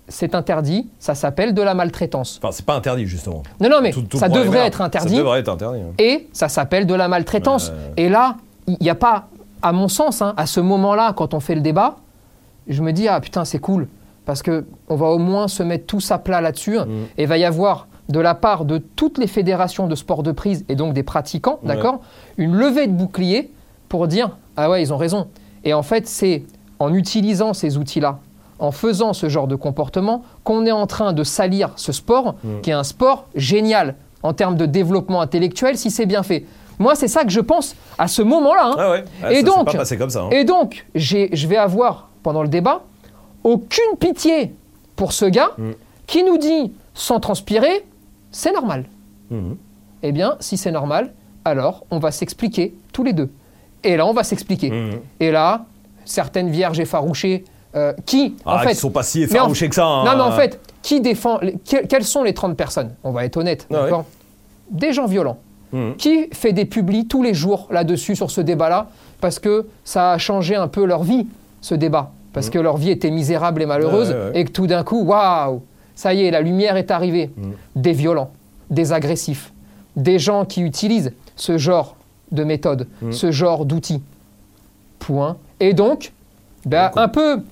c'est interdit. Ça s'appelle de la maltraitance. Enfin, c'est pas interdit, justement. Non, non, mais Tout- tout ça devrait être interdit. Ça devrait être interdit. hein. et ça s'appelle de la maltraitance. Et là, il n'y a pas, à mon sens, hein, à ce moment-là, quand on fait le débat, je me dis, ah putain, c'est cool, parce que on va au moins se mettre tous à plat là-dessus, Mm. et il va y avoir de la part de toutes les fédérations de sport de prise, et donc des pratiquants, Ouais. d'accord, une levée de bouclier pour dire, ah ouais, ils ont raison. Et en fait, c'est en utilisant ces outils-là, en faisant ce genre de comportement, qu'on est en train de salir ce sport, qui est un sport génial en termes de développement intellectuel, si c'est bien fait. Moi, c'est ça que je pense à ce moment-là. hein. Ah ouais. Ah, Et ça s'est donc- pas passé comme ça. hein. Et donc, je vais avoir, pendant le débat, aucune pitié pour ce gars Mm. qui nous dit, sans transpirer, c'est normal. Mhm. Eh bien, si c'est normal, alors on va s'expliquer tous les deux. Et là, on va s'expliquer. Mhm. Et là, certaines vierges effarouchées euh, qui, en Ah, fait, ils sont pas si en- effarouchés que ça. hein. non, mais en fait, qui défend les- que- Quelles sont les 30 personnes? On va être honnête, Ah ouais. Des gens violents. Mhm. Qui fait des publis tous les jours là-dessus, sur ce débat-là Parce que ça a changé un peu leur vie, ce débat. Parce que leur vie était misérable et malheureuse. Ouais, ouais, ouais. Et que tout d'un coup, waouh Ça y est, la lumière est arrivée. Mhm. Des violents, des agressifs, des gens qui utilisent ce genre de méthode, Mhm. ce genre d'outils. Point. Et donc, ben, un peu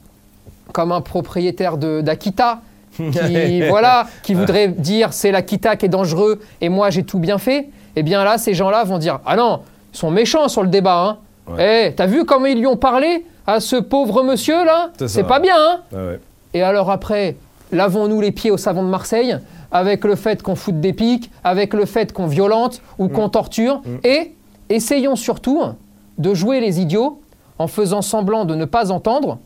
comme un propriétaire d'Akita qui, voilà, qui voudrait dire c'est l'Akita qui est dangereux et moi j'ai tout bien fait, eh bien là, ces gens-là vont dire Ah non, ils sont méchants sur le débat. Hein. Ouais. Eh, t'as vu comment ils lui ont parlé à ce pauvre monsieur là C'est pas bien, hein? Ah ouais. Et alors après, lavons-nous les pieds au savon de Marseille avec le fait qu'on foute des pics, avec le fait qu'on violente Mm. ou qu'on torture. Et essayons surtout de jouer les idiots en faisant semblant de ne pas entendre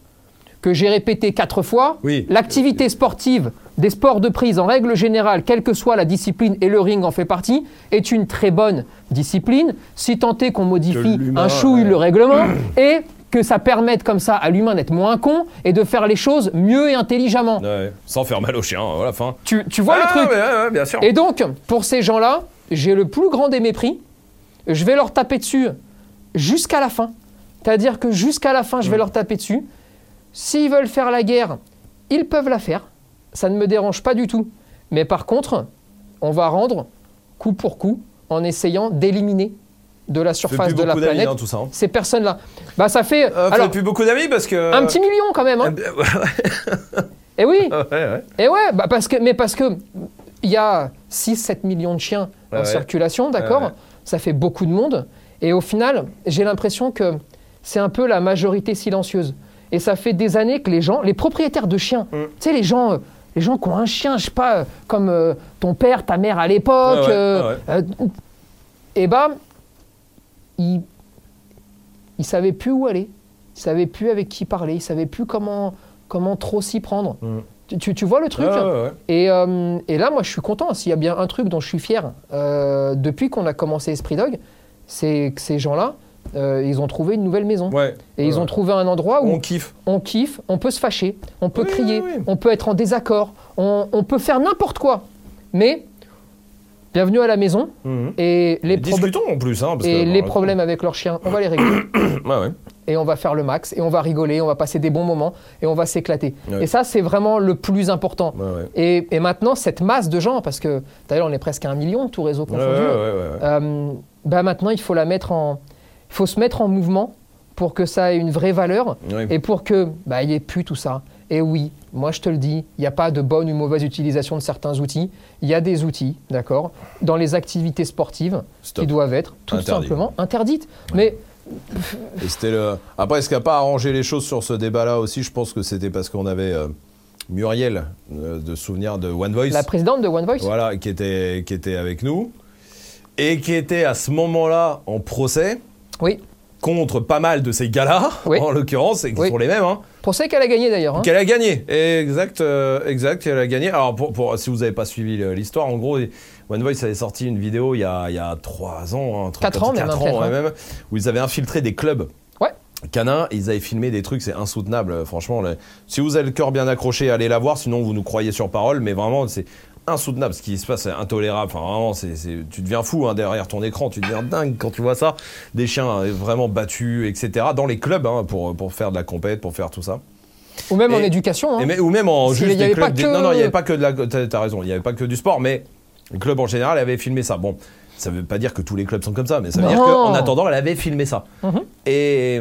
que j'ai répété quatre fois. Oui. L'activité sportive des sports de prise, en règle générale, quelle que soit la discipline, et le ring en fait partie, est une très bonne discipline, si tant est qu'on modifie un chouille ouais. le règlement, et que ça permette comme ça à l'humain d'être moins con et de faire les choses mieux et intelligemment. Ouais. Sans faire mal au chien, voilà, fin. Tu, tu vois ah, le truc ouais, bien sûr. Et donc, pour ces gens-là, j'ai le plus grand des mépris. Je vais leur taper dessus jusqu'à la fin. C'est-à-dire que jusqu'à la fin, je vais leur taper dessus. S'ils veulent faire la guerre, ils peuvent la faire. Ça ne me dérange pas du tout. Mais par contre, on va rendre coup pour coup en essayant d'éliminer de la surface de la planète hein, tout ça. hein. ces personnes-là. Bah ça fait Euh, alors plus beaucoup d'amis parce que. un petit million quand même. Hein. Et oui. ouais, ouais. Et ouais, bah parce que, mais parce que il y a 6-7 millions de chiens en Ouais, circulation, d'accord. Ça fait beaucoup de monde. Et au final, j'ai l'impression que c'est un peu la majorité silencieuse. Et ça fait des années que les gens, les propriétaires de chiens, Mm. tu sais, les gens, euh, les gens qui ont un chien, je sais pas, euh, comme euh, ton père, ta mère à l'époque, Ouais, ouais, ouais. euh, et bah, ils savaient plus où aller, ils savaient plus avec qui parler, ils savaient plus comment, comment trop s'y prendre. Mm. Tu, tu- tu vois le truc Ouais, ouais, ouais. et, euh, et là, moi, je suis content. S'il y a bien un truc dont je suis fier euh, depuis qu'on a commencé Esprit Dog, c'est que ces gens-là, euh, ils ont trouvé une nouvelle maison. Ouais. Et ils ont trouvé un endroit où On kiffe. on kiffe, on peut se fâcher, on peut Oui, crier, oui, oui. on peut être en désaccord, on, on peut faire n'importe quoi. Mais bienvenue à la maison et les, Et prob- discutons en plus. Hein, parce et que, les bon, problèmes avec leurs chiens, on va les régler. Ouais. et on va faire le max et on va rigoler, on va passer des bons moments et on va s'éclater. Ouais. Et ça, c'est vraiment le plus important. Ouais. Et, et maintenant, cette masse de gens, parce que d'ailleurs, on est presque à un million, tout réseau confondu, euh, bah maintenant, il faut la mettre en, il faut se mettre en mouvement pour que ça ait une vraie valeur et pour que bah, ait plus tout ça. Et oui, moi je te le dis, il n'y a pas de bonne ou mauvaise utilisation de certains outils. Il y a des outils, d'accord, dans les activités sportives Stop. qui doivent être tout Interdit. simplement interdites. Mais Et c'était le. Après, ce qui n'a pas arrangé les choses sur ce débat-là aussi, je pense que c'était parce qu'on avait euh, Muriel euh, de souvenir de One Voice. la présidente de One Voice, Voilà, qui était, qui était avec nous. Et qui était à ce moment-là en procès oui, contre pas mal de ces gars-là, Oui. en l'occurrence, et qui Oui. sont les mêmes. Hein, procès qu'elle a gagné d'ailleurs. hein. Qu'elle a gagné. Exact, euh, exact, elle a gagné. Alors, pour, pour- si vous n'avez pas suivi le- l'histoire, en gros, One Voice avait sorti une vidéo il y a, il y a 3 ans, hein, un truc Quatre comme ans ça, même, ans, ouais, hein. même, où ils avaient infiltré des clubs et ils avaient filmé des trucs, c'est insoutenable, franchement. là. si vous avez le cœur bien accroché, allez la voir, sinon vous nous croyez sur parole, mais vraiment, c'est insoutenable. Ce qui se passe, c'est intolérable. Enfin, vraiment, c'est, c'est- tu deviens fou hein, derrière ton écran. Tu deviens dingue quand tu vois ça. Des chiens euh, vraiment battus, etc. Dans les clubs, hein, pour, pour faire de la compète, pour faire tout ça. Ou même en éducation. hein. Et ou même en juste des clubs. que- Non, non, il n'y avait pas que de la. T'as, t'as raison, il n'y avait pas que du sport, mais le club en général avait filmé ça. Bon, ça veut pas dire que tous les clubs sont comme ça, mais ça veut dire qu'en attendant, elle avait filmé ça. Mhm. Et,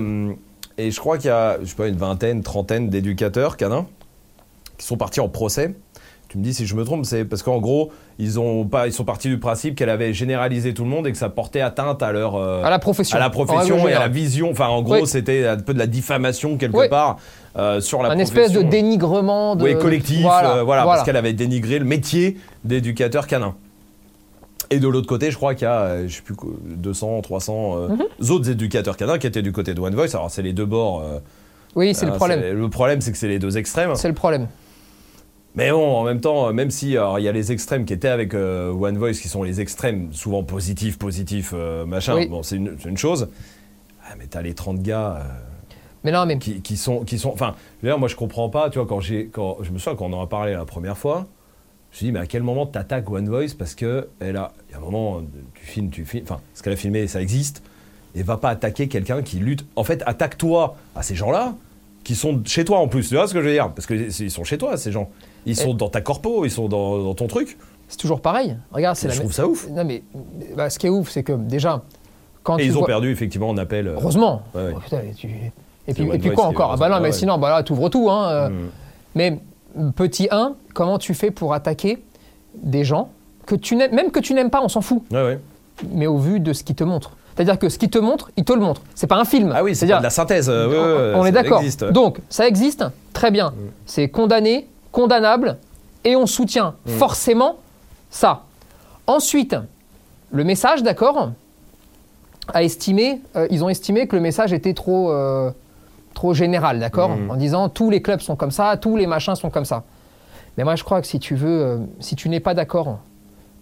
et je crois qu'il y a, je sais pas, une vingtaine, trentaine d'éducateurs canins qui sont partis en procès. Tu me dis si je me trompe, c'est parce qu'en gros, ils, ont pas, ils sont partis du principe qu'elle avait généralisé tout le monde et que ça portait atteinte à leur. euh, À la profession. à la profession et à la vision. Enfin, en gros, Oui. c'était un peu de la diffamation quelque Oui. part euh, sur la Un profession. espèce de dénigrement de. Oui, collectif, Voilà, euh, voilà, voilà. parce qu'elle avait dénigré le métier d'éducateur canin. Et de l'autre côté, je crois qu'il y a, je sais plus, quoi, 200, 300 euh, Mhm. autres éducateurs canins qui étaient du côté de One Voice. Alors, c'est les deux bords. euh, Oui, c'est le problème. Le problème, c'est que c'est les deux extrêmes. C'est le problème. Mais bon, en même temps, euh, même si il y a les extrêmes qui étaient avec euh, One Voice, qui sont les extrêmes, souvent positifs, positifs, euh, machin, Oui. bon, c'est une, chose. Ah, mais t'as les 30 gars. euh, Mais non, mais. qui, qui sont qui sont enfin dire, moi je comprends pas tu vois quand j'ai quand je me souviens quand on en a parlé la première fois je me suis dit mais à quel moment t'attaques One Voice parce que elle a il y a un moment tu filmes tu filmes enfin ce qu'elle a filmé ça existe et va pas attaquer quelqu'un qui lutte en fait attaque-toi à ces gens-là qui sont chez toi en plus tu vois ce que je veux dire? Parce que ils sont chez toi ces gens ils sont dans ta corpo ils sont dans, dans ton truc C'est toujours pareil. Regarde, c'est je la trouve ça ouf Non, mais bah, ce qui est ouf, c'est que déjà, quand et tu ils ont vois- perdu effectivement en appel euh, Heureusement. Ouais, ouais. Oh, putain, et, tu- et C'est puis, One et puis Voice quoi qui encore? Ah bah non, mais sinon, bah là, t'ouvres tout. Hein. euh. mm. Mais petit 1, comment tu fais pour attaquer des gens que tu n'aimes, même que tu n'aimes pas, on s'en fout, ouais ouais mais au vu de ce qu'ils te montrent. C'est-à-dire que ce qu'ils te montrent, ils te le montrent. C'est pas un film. ah oui c'est C'est-à-dire- pas de la synthèse euh, ouais, ouais, on est d'accord. existe. Donc, ça existe, très bien. C'est condamné, condamnable, et on soutient Mm. forcément ça. Ensuite, le message, d'accord, a estimé, euh, ils ont estimé que le message était trop, euh, trop général, d'accord, Mm. en disant tous les clubs sont comme ça, tous les machins sont comme ça. Mais moi, je crois que si tu veux, euh, si tu n'es pas d'accord,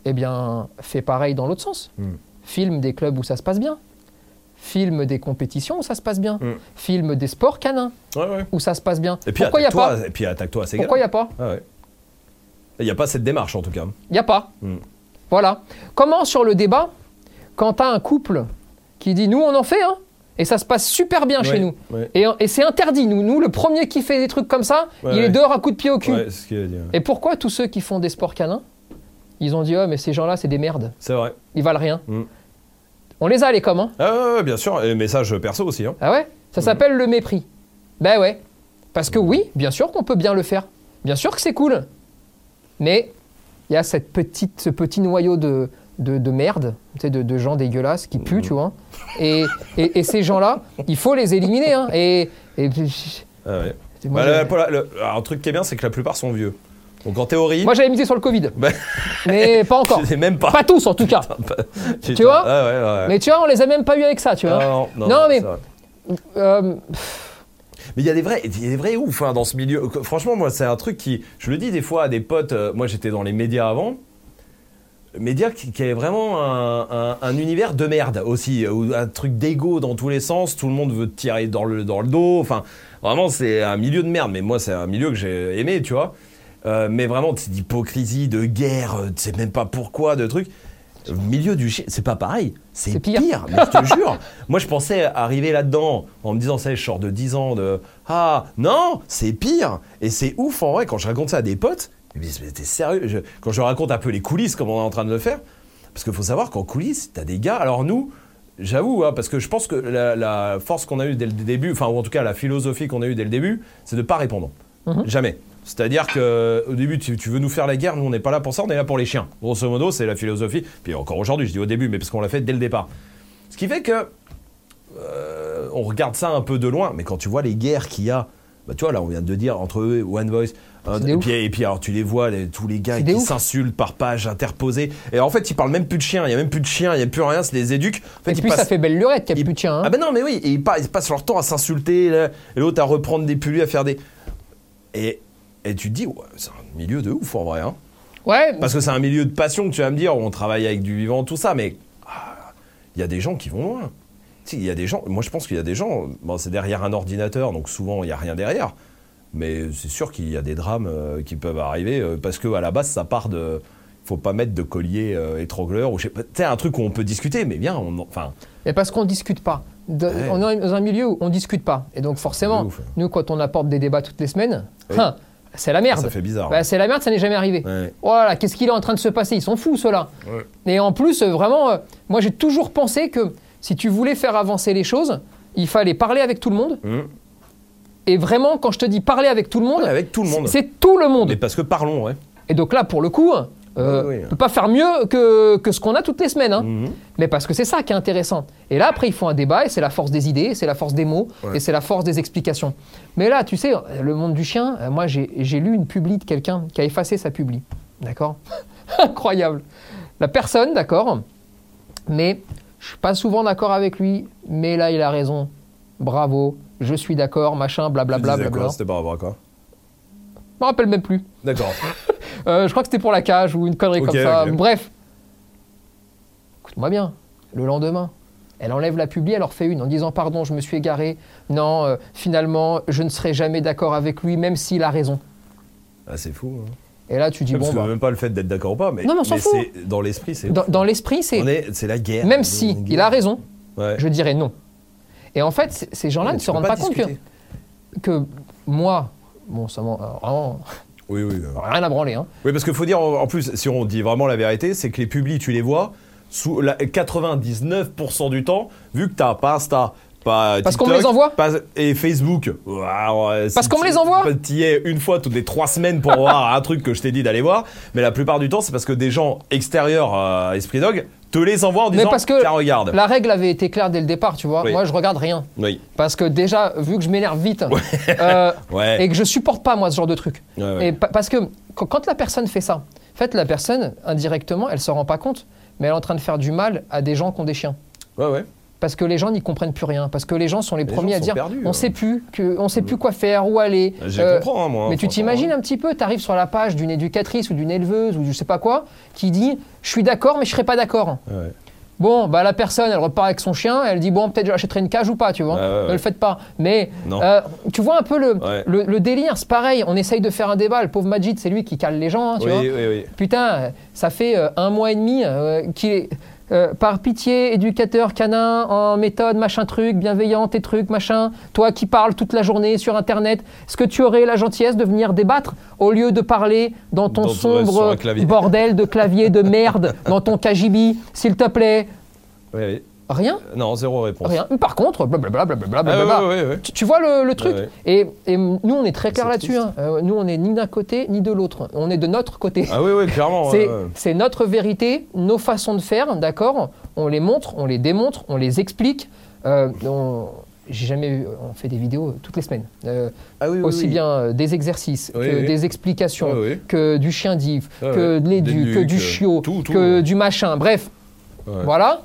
eh bien, fais pareil dans l'autre sens. Mm. Filme des clubs où ça se passe bien. Filme des compétitions où ça se passe bien. Mm. Filme des sports canins ouais ouais où ça se passe bien. Et puis Pourquoi il n'y a attaque-toi, pas et puis attaque-toi à ces Pourquoi il n'y a pas Ah. Il n'y a pas cette démarche en tout cas. Il n'y a pas. Mm. Voilà. Comment sur le débat, quand tu as un couple qui dit nous on en fait, hein, et ça se passe super bien chez nous, et, et c'est interdit, nous, nous, le premier qui fait des trucs comme ça, Ouais, il ouais. est dehors à coup de pied au cul. Ouais, ce dit. Et pourquoi tous ceux qui font des sports canins, ils ont dit oh mais ces gens-là c'est des merdes, C'est vrai. ils valent rien. Mm. On les a les coms, hein. Ah bien sûr. Et message perso aussi. Hein. Ah ouais? Ça s'appelle le mépris. Ben ouais. Parce que oui, bien sûr qu'on peut bien le faire. Bien sûr que c'est cool. Mais il y a cette petite, ce petit noyau de, de, de merde, de, de gens dégueulasses qui puent, tu vois. Et, et, et ces gens-là, il faut les éliminer. Hein. Et, et puis, Ah ouais. moi, Bah, j'ai- le- pour la- le- alors, un truc qui est bien, c'est que la plupart sont vieux. Donc en théorie, moi, j'avais misé sur le Covid. bah, Mais pas encore. je sais même pas. Pas tous, en tout cas. tu vois Ah ouais, ouais, ouais. Mais tu vois, on les a même pas eu avec ça, tu vois. Ah, non, non, Non, non, mais-. Euh, Mais il y a des vrais, il y a des vrais ouf hein, dans ce milieu. Franchement, moi, c'est un truc qui, je le dis des fois à des potes. euh, moi, j'étais dans les médias avant. Médias qui, qui est vraiment un, un- un univers de merde aussi, euh, où un truc d'égo dans tous les sens. Tout le monde veut te tirer dans le dans le dos. Enfin, vraiment, c'est un milieu de merde. Mais moi, c'est un milieu que j'ai aimé, tu vois. Euh, mais vraiment, c'est d'hypocrisie, de guerre. euh, Tu sais même pas pourquoi, de trucs. Milieu du chien, c'est pas pareil. C'est pire. pire. mais je te jure. Moi, je pensais arriver là-dedans en me disant, ça, je sors de 10 ans de. Ah, non, c'est pire. Et c'est ouf en vrai, quand je raconte ça à des potes, ils me disent, mais t'es sérieux? Je- Quand je raconte un peu les coulisses, comme on est en train de le faire, parce qu'il faut savoir qu'en coulisses, t'as des gars. Alors nous, j'avoue, hein, parce que je pense que la, la force qu'on a eue dès le début, enfin, ou en tout cas la philosophie qu'on a eue dès le début, c'est de pas répondre. Mhm. Jamais. C'est-à-dire que au début, tu, tu veux nous faire la guerre, nous on n'est pas là pour ça, on est là pour les chiens. Grosso modo, c'est la philosophie. Puis encore aujourd'hui, je dis au début, mais parce qu'on l'a fait dès le départ. Ce qui fait que euh, on regarde ça un peu de loin, mais quand tu vois les guerres qu'il y a, bah tu vois là, on vient de dire entre eux, One Voice, hein, C'est des et puis, et puis alors tu les vois, les- tous les gars qui s'insultent par page interposée. Et en fait, ils parlent même plus de chiens, il y a même plus de chiens, il y a plus rien, c'est des éduques. En fait, et ils puis ça fait belle lurette qu'il n'y a plus de chien. hein. ah ben non, mais oui, et ils, pa- ils passent leur temps à s'insulter, et l'autre à reprendre des pulus, à faire des. Et, et tu te dis, ouais, c'est un milieu de ouf en vrai. Hein. ouais, Parce que c'est un milieu de passion que tu vas me dire, où on travaille avec du vivant, tout ça, mais ah, il y a des gens qui vont loin. Il y a des gens, moi je pense qu'il y a des gens, bon, c'est derrière un ordinateur, donc souvent il n'y a rien derrière. Mais c'est sûr qu'il y a des drames euh, qui peuvent arriver euh, parce que à la base, ça part de. Faut pas mettre de collier euh, étrangleur ou je sais pas. Tu sais, un truc où on peut discuter, mais bien, on, enfin, Mais parce qu'on ne discute pas. De- Ouais. On est dans un milieu où on ne discute pas. Et donc forcément, ouf. nous, quand on apporte des débats toutes les semaines, Oui. hein, c'est la merde. ça fait bizarre. Bah, c'est la merde, ça n'est jamais arrivé. Ouais. Voilà, qu'est-ce qu'il est en train de se passer? Ils sont fous, ceux-là. Et en plus, euh, vraiment, euh, moi j'ai toujours pensé que si tu voulais faire avancer les choses, il fallait parler avec tout le monde. Mmh. Et vraiment, quand je te dis parler avec tout le monde, Ouais, avec tout le monde. c'est tout le monde. Mais parce que parlons, ouais. Et donc là, pour le coup, euh, Oui, oui. on peut pas faire mieux que, que ce qu'on a toutes les semaines. hein. Mhm. Mais parce que c'est ça qui est intéressant. Et là, après, il faut un débat, et c'est la force des idées, c'est la force des mots, Ouais. et c'est la force des explications. Mais là, tu sais, le monde du chien, euh, moi, j'ai j'ai lu une publi de quelqu'un qui a effacé sa publi. D'accord Incroyable. La personne, d'accord, mais je suis pas souvent d'accord avec lui, mais là, il a raison. Bravo, je suis d'accord, machin, blablabla. disais Bla, quoi C'était par rapport à quoi? Je me rappelle même plus. D'accord. Euh, je crois que c'était pour la cage ou une connerie comme ça. Bref. Écoute-moi bien. Le lendemain, elle enlève la publi, elle en refait une en disant pardon, je me suis égaré. Non, euh, finalement, je ne serai jamais d'accord avec lui, même s'il a raison. Ah, c'est fou. hein. Et là, tu dis Parce bon, bah, même pas le fait d'être d'accord ou pas, mais, Non, mais on s'en fout. c'est- dans l'esprit, c'est. dans, dans l'esprit, c'est C'est la guerre. même si il a raison, Ouais. je dirais non. Et en fait, ces gens-là ne se rendent pas, compte que, que moi, bon, ça m'en euh, vraiment Oui, oui. euh. rien à branler. Hein. Oui, parce qu'il faut dire, en plus, si on dit vraiment la vérité, c'est que les publis, tu les vois, sous la 99% du temps, vu que t'as pas Insta, pas Parce qu'on me les envoie pas- et Facebook. Parce qu'on me les envoie T'y es une fois toutes les trois semaines pour voir un truc que je t'ai dit d'aller voir, mais la plupart du temps, c'est parce que des gens extérieurs à Esprit Dog te les envoient en Mais disant parce que Tiens, regarde. La règle avait été claire dès le départ, tu vois. Oui. Moi, je regarde rien. Oui, Parce que déjà, vu que je m'énerve vite, euh, ouais. et que je supporte pas moi ce genre de truc. Ouais. Et pa- parce que quand, quand la personne fait ça, en fait, la personne, indirectement, elle se rend pas compte, mais elle est en train de faire du mal à des gens qui ont des chiens. ouais, ouais. Parce que les gens n'y comprennent plus rien. Parce que les gens sont les, Les premiers à dire perdus, on hein. sait plus, que, on sait plus quoi faire, où aller. Je Euh, comprends, hein, moi. mais tu t'imagines hein. un petit peu, tu arrives sur la page d'une éducatrice ou d'une éleveuse ou je sais pas quoi, qui dit je suis d'accord, mais je serai pas d'accord. Ouais. Bon, bah la personne, elle repart avec son chien, elle dit bon, peut-être je l'achèterai une cage ou pas, tu vois. Ouais, ouais, ouais. Ne le faites pas. Mais euh, tu vois un peu le, Ouais. le, le délire, c'est pareil, on essaye de faire un débat. Le pauvre Majid, c'est lui qui cale les gens, hein, tu Oui, vois. oui, oui. Putain, euh, ça fait euh, un mois et demi euh, qu'il est. euh, par pitié, éducateur canin en méthode, machin truc, bienveillant, tes trucs, machin. Toi qui parles toute la journée sur Internet, est-ce que tu aurais la gentillesse de venir débattre au lieu de parler dans ton Dans- sombre bordel de clavier de merde, dans ton KGB, s'il te plaît? Oui, oui. Rien Non, zéro réponse. Rien. Par contre, blablabla, blablabla, Ah, blablabla. ouais, ouais, ouais, ouais. Tu, tu vois le, le truc. Et, et nous, on est très clair là-dessus. hein. Euh, nous, on est ni d'un côté ni de l'autre. On est de notre côté. Ah oui, oui, clairement. C'est notre vérité, nos façons de faire, d'accord? On les montre, on les démontre, on les explique. Euh, on- J'ai jamais vu, on fait des vidéos toutes les semaines. Euh, Ah oui, oui, aussi oui. bien euh, des exercices que des explications, que du chien div, Ouais, que de l'édu, que du euh, chiot, tout, tout, que ouais. du machin. Bref, Ouais. voilà.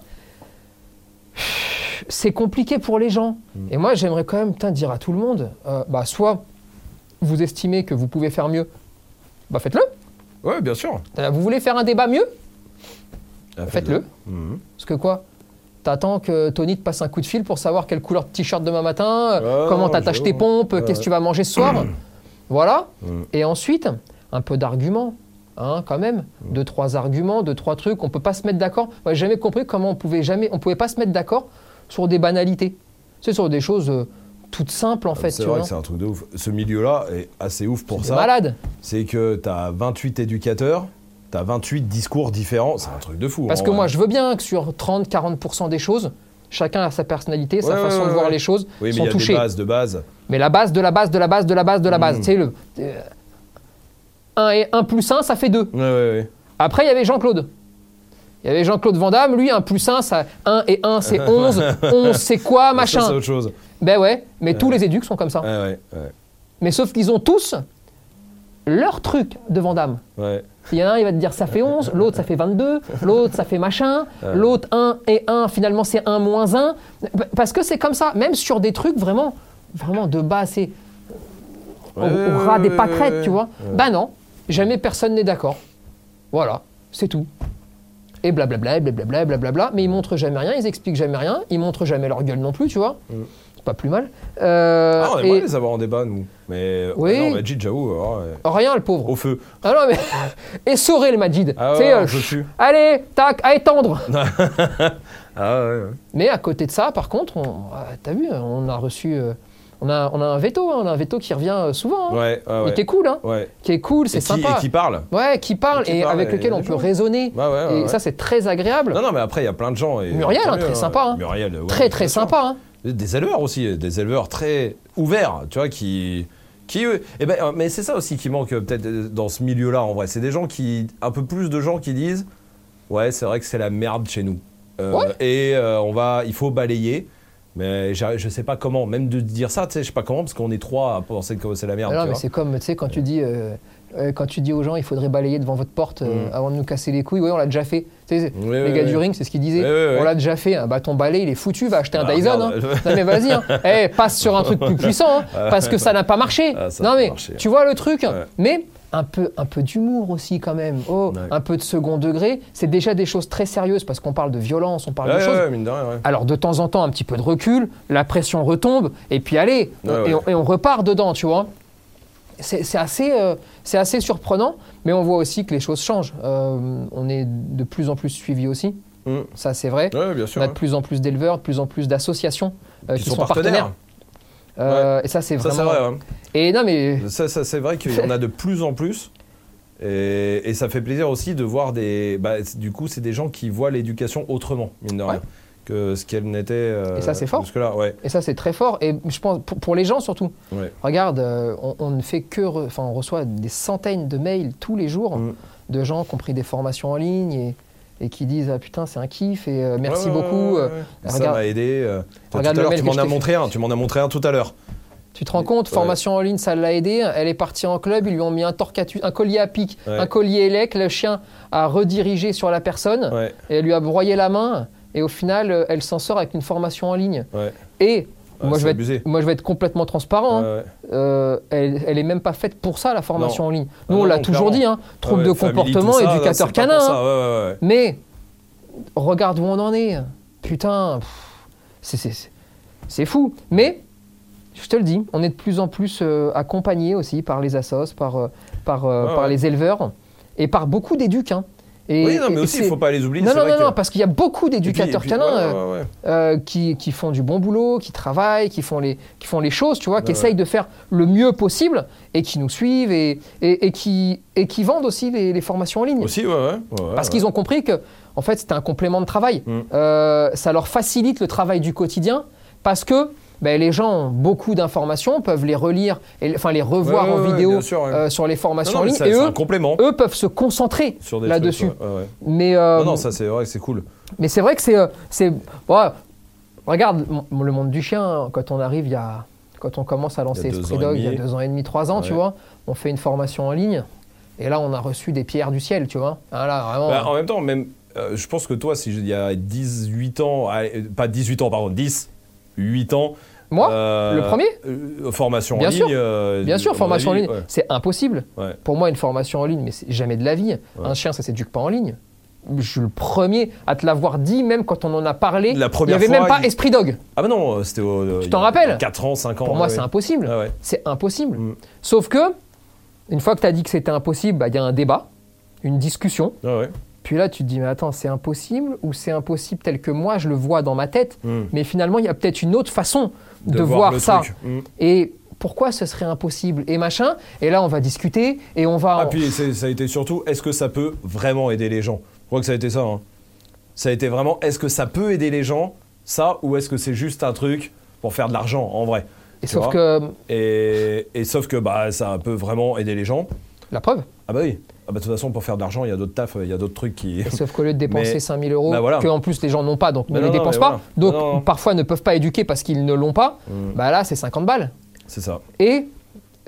C'est compliqué pour les gens. Mm. Et moi, j'aimerais quand même dire à tout le monde, euh, bah, soit vous estimez que vous pouvez faire mieux, bah faites-le. Ouais, bien sûr. Euh, Vous voulez faire un débat mieux? Ah, Faites-le. Mhm. Parce que quoi? T'attends que Tony te passe un coup de fil pour savoir quelle couleur de t-shirt demain matin, euh, Ouais, comment t'attaches tes pompes, qu'est-ce que ouais. tu vas manger ce soir? voilà. Mm. Et ensuite, un peu d'arguments. Hein, quand même, deux trois arguments, deux trois trucs. On peut pas se mettre d'accord. Moi, j'ai jamais compris comment on pouvait jamais, on pouvait pas se mettre d'accord sur des banalités. C'est sur des choses euh, toutes simples en fait. Ah, C'est tu vrai vois. que c'est un truc de ouf. Ce milieu-là est assez ouf pour C'est ça. malade. C'est que t'as 28 éducateurs, t'as 28 discours différents. C'est un truc de fou. Parce en que vrai. moi, je veux bien que sur 30-40% des choses, chacun a sa personnalité, sa façon ouais, de voir les choses, Oui, mais sont il y a des bases de base. Mais la base de la base de la base de la base de la base, Mm. tu sais, le. euh, 1 et 1 plus 1, ça fait 2. Ouais, ouais, ouais. Après, il y avait Jean-Claude. Il y avait Jean-Claude Van Damme, lui, 1 plus 1, ça, 1 et 1, c'est 11. 11, c'est quoi, Ça, c'est machin autre chose. Ben ouais, mais tous les éducs sont comme ça. Mais sauf qu'ils ont tous leur truc de Van Damme. Il y en a un, il va te dire ça fait 11, l'autre ça fait 22, l'autre ça fait machin, l'autre 1 et 1, finalement c'est 1 moins 1. Parce que c'est comme ça, même sur des trucs vraiment, vraiment de bas, c'est au, Ouais, au ouais, ras des ouais, pâquerettes, ouais, tu vois. Ben non, jamais personne n'est d'accord. Voilà, c'est tout. Et blablabla, et blablabla, et blablabla, mais ils montrent jamais rien, ils expliquent jamais rien, ils montrent jamais leur gueule non plus, tu vois. Mm. c'est pas plus mal. Euh, Ah, on et- aimerait les avoir en débat, nous. Mais Oui. ah non, Majid, j'avoue, ouais, Rien, le pauvre. au feu. Ah non, mais. Essoré le Majid. Ah ouais, euh, dessus. allez, tac, à étendre. Ah ouais, ouais. Mais à côté de ça, par contre, on, ah, t'as vu, on a reçu. euh, on, a, on a un veto, hein, on a un veto qui revient euh, souvent. hein, Ouais, ouais, et qui est cool, hein. Ouais. Qui est cool, c'est qui- sympa. Et qui parle. Ouais, qui parle Et qui et parle, avec et lequel on peut raisonner. Ouais, et ça, c'est très agréable. Non, non, mais après, il y a plein de gens. Et, Muriel, hein, très sympa, hein. Muriel, très, très sympa. Hein. Des éleveurs aussi, des éleveurs très ouverts, tu vois, qui. qui eh ben, mais c'est ça aussi qui manque euh, peut-être euh, dans ce milieu-là, en vrai. C'est des gens qui. Un peu plus de gens qui disent Ouais, c'est vrai que c'est la merde chez nous. Euh. Et euh, on va, il faut balayer. Mais je sais pas comment, même de dire ça, tu sais, je sais pas comment, parce qu'on est trois à penser que c'est la merde. Ah non, mais c'est comme, tu sais, quand tu dis. euh, euh, quand tu dis aux gens, il faudrait balayer devant votre porte euh, Mm. avant de nous casser les couilles, oui, on l'a déjà fait. Tu sais, les gars du ring, c'est ce qu'ils disaient. On l'a déjà fait. Ah, bah, ton balai, il est foutu, va acheter un Ah, Dyson. hein. Non, mais vas-y, hein. Eh, passe sur un truc plus puissant, hein, parce que ça n'a pas marché. Ah, non, mais marché. tu vois le truc. Ouais. Mais un peu, un peu d'humour aussi, quand même. Oh, Ouais. un peu de second degré. C'est déjà des choses très sérieuses parce qu'on parle de violence, on parle Ouais, de choses. ouais, mine de rien, ouais. Alors de temps en temps, un petit peu de recul, la pression retombe, et puis allez, on-. Et, on, et on repart dedans, tu vois. C'est c'est assez, euh, c'est assez surprenant, mais on voit aussi que les choses changent. Euh, on est de plus en plus suivi aussi, Mm. ça c'est vrai. Ouais, bien sûr. on a de plus en plus d'éleveurs, de plus en plus d'associations euh, Qui qui, sont sont, partenaires. Euh, Et ça c'est Ça, vraiment. c'est vrai, ouais. Et non mais Ça, ça, c'est vrai qu'il y en a de plus en plus. Et, et ça fait plaisir aussi de voir des. Bah, du coup, c'est des gens qui voient l'éducation autrement, mine de rien, Ouais. que ce qu'elle n'était. euh, Et ça, c'est fort. Et ça c'est très fort. Et je pense pour, pour les gens surtout. Regarde, euh, on, on ne fait que, enfin on reçoit des centaines de mails tous les jours Mm. de gens qui ont pris des formations en ligne et, et qui disent ah putain c'est un kiff et euh, merci Ouais, beaucoup. euh. Ça regarde- m'a aidé. euh. Regarde tout à l'heure, tu m'en as fait. montré un. Tu m'en as montré un tout à l'heure. Tu te rends compte, Ouais. formation en ligne, ça l'a aidé. Elle est partie en club, ils lui ont mis un torcatus, un collier à pic, Ouais. un collier élec. Le chien a redirigé sur la personne Ouais, et elle lui a broyé la main. Et au final, elle s'en sort avec une formation en ligne. ouais. Et moi, je vais être, abusé. moi, je vais être complètement transparent. hein. Euh, elle, elle est même pas faite pour ça, la formation Non. en ligne. Ah Nous, non, on l'a toujours dit, hein, trouble de family, comportement, ça, éducateur canin. hein. Mais regarde où on en est. Putain, c'est- c'est c'est fou. Mais je te le dis, on est de plus en plus euh, accompagné aussi par les assos, par, euh, par, euh, Ouais, par ouais. les éleveurs et par beaucoup d'éducs. hein. Et- Oui, non, mais et aussi, il c'est- faut pas les oublier. Non, non, non, que- non, parce qu'il y a beaucoup d'éducateurs canins ouais, euh, ouais, ouais. euh, qui, qui font du bon boulot, qui travaillent, qui font les, qui font les choses, tu vois, qui essayent de faire le mieux possible et qui nous suivent et, et, et qui, et qui vendent aussi les, les formations en ligne. Aussi, ouais, Parce qu'ils ont compris que, en fait, c'était un complément de travail. Mm. Euh, ça leur facilite le travail du quotidien parce que ben, les gens ont beaucoup d'informations, peuvent les relire, et, enfin les revoir Ouais, en ouais, vidéo sûr, euh, sur les formations non, en ligne. ça- Et c'est eux, un complément eux peuvent se concentrer là-dessus. Mais, euh, Non, non, ça c'est vrai que c'est cool. mais c'est vrai que c'est. euh, c'est regarde, le monde du chien, quand on arrive, il y a. Quand on commence à lancer Esprit Dog, il y a deux ans et demi, trois ans, tu vois, on fait une formation en ligne, et là, on a reçu des pierres du ciel, tu vois. Ah, là, vraiment. Bah, en même temps, même, euh, je pense que toi, si il y a 18 ans, pas 18 ans, pardon, 10, 8 ans. Moi? Euh, le premier? euh, Formation Bien en sûr. ligne. euh, Bien sûr, formation en ligne, ouais. c'est impossible. Ouais. Pour moi, une formation en ligne, mais c'est jamais de la vie. Ouais. Un chien, ça s'éduque pas en ligne. Je suis le premier à te l'avoir dit, même quand on en a parlé. La il n'y avait même pas il- Esprit Dog. Ah bah non, c'était au. Tu t'en rappelles? 4 ans, 5 ans. Pour moi, ouais, c'est impossible. Ah. C'est impossible. Mm. Sauf que, une fois que tu as dit que c'était impossible, bah, il y a un débat, une discussion. Ah. Puis là, tu te dis, mais attends, c'est impossible ou c'est impossible tel que moi je le vois dans ma tête Mm. Mais finalement, il y a peut-être une autre façon de, voir, ça. truc. Mm. Et pourquoi ce serait impossible Et machin. Et là, on va discuter et on va. Ah, en- puis ça a été surtout, est-ce que ça peut vraiment aider les gens? Je crois que ça a été ça. hein. Ça a été vraiment, est-ce que ça peut aider les gens, ça, ou est-ce que c'est juste un truc pour faire de l'argent, en vrai? Et sauf que, et, et sauf que bah, ça peut vraiment aider les gens. la preuve, Ah bah oui. Ah bah de toute façon, pour faire de l'argent, il y a d'autres tafs, il y a d'autres trucs qui... et sauf qu'au lieu de dépenser Mais- 5000 euros, bah voilà. que en plus les gens n'ont pas, donc ne les non, dépensent pas, voilà. donc Non, parfois ne peuvent pas éduquer parce qu'ils ne l'ont pas, Mm. bah là, c'est 50 balles. C'est ça. Et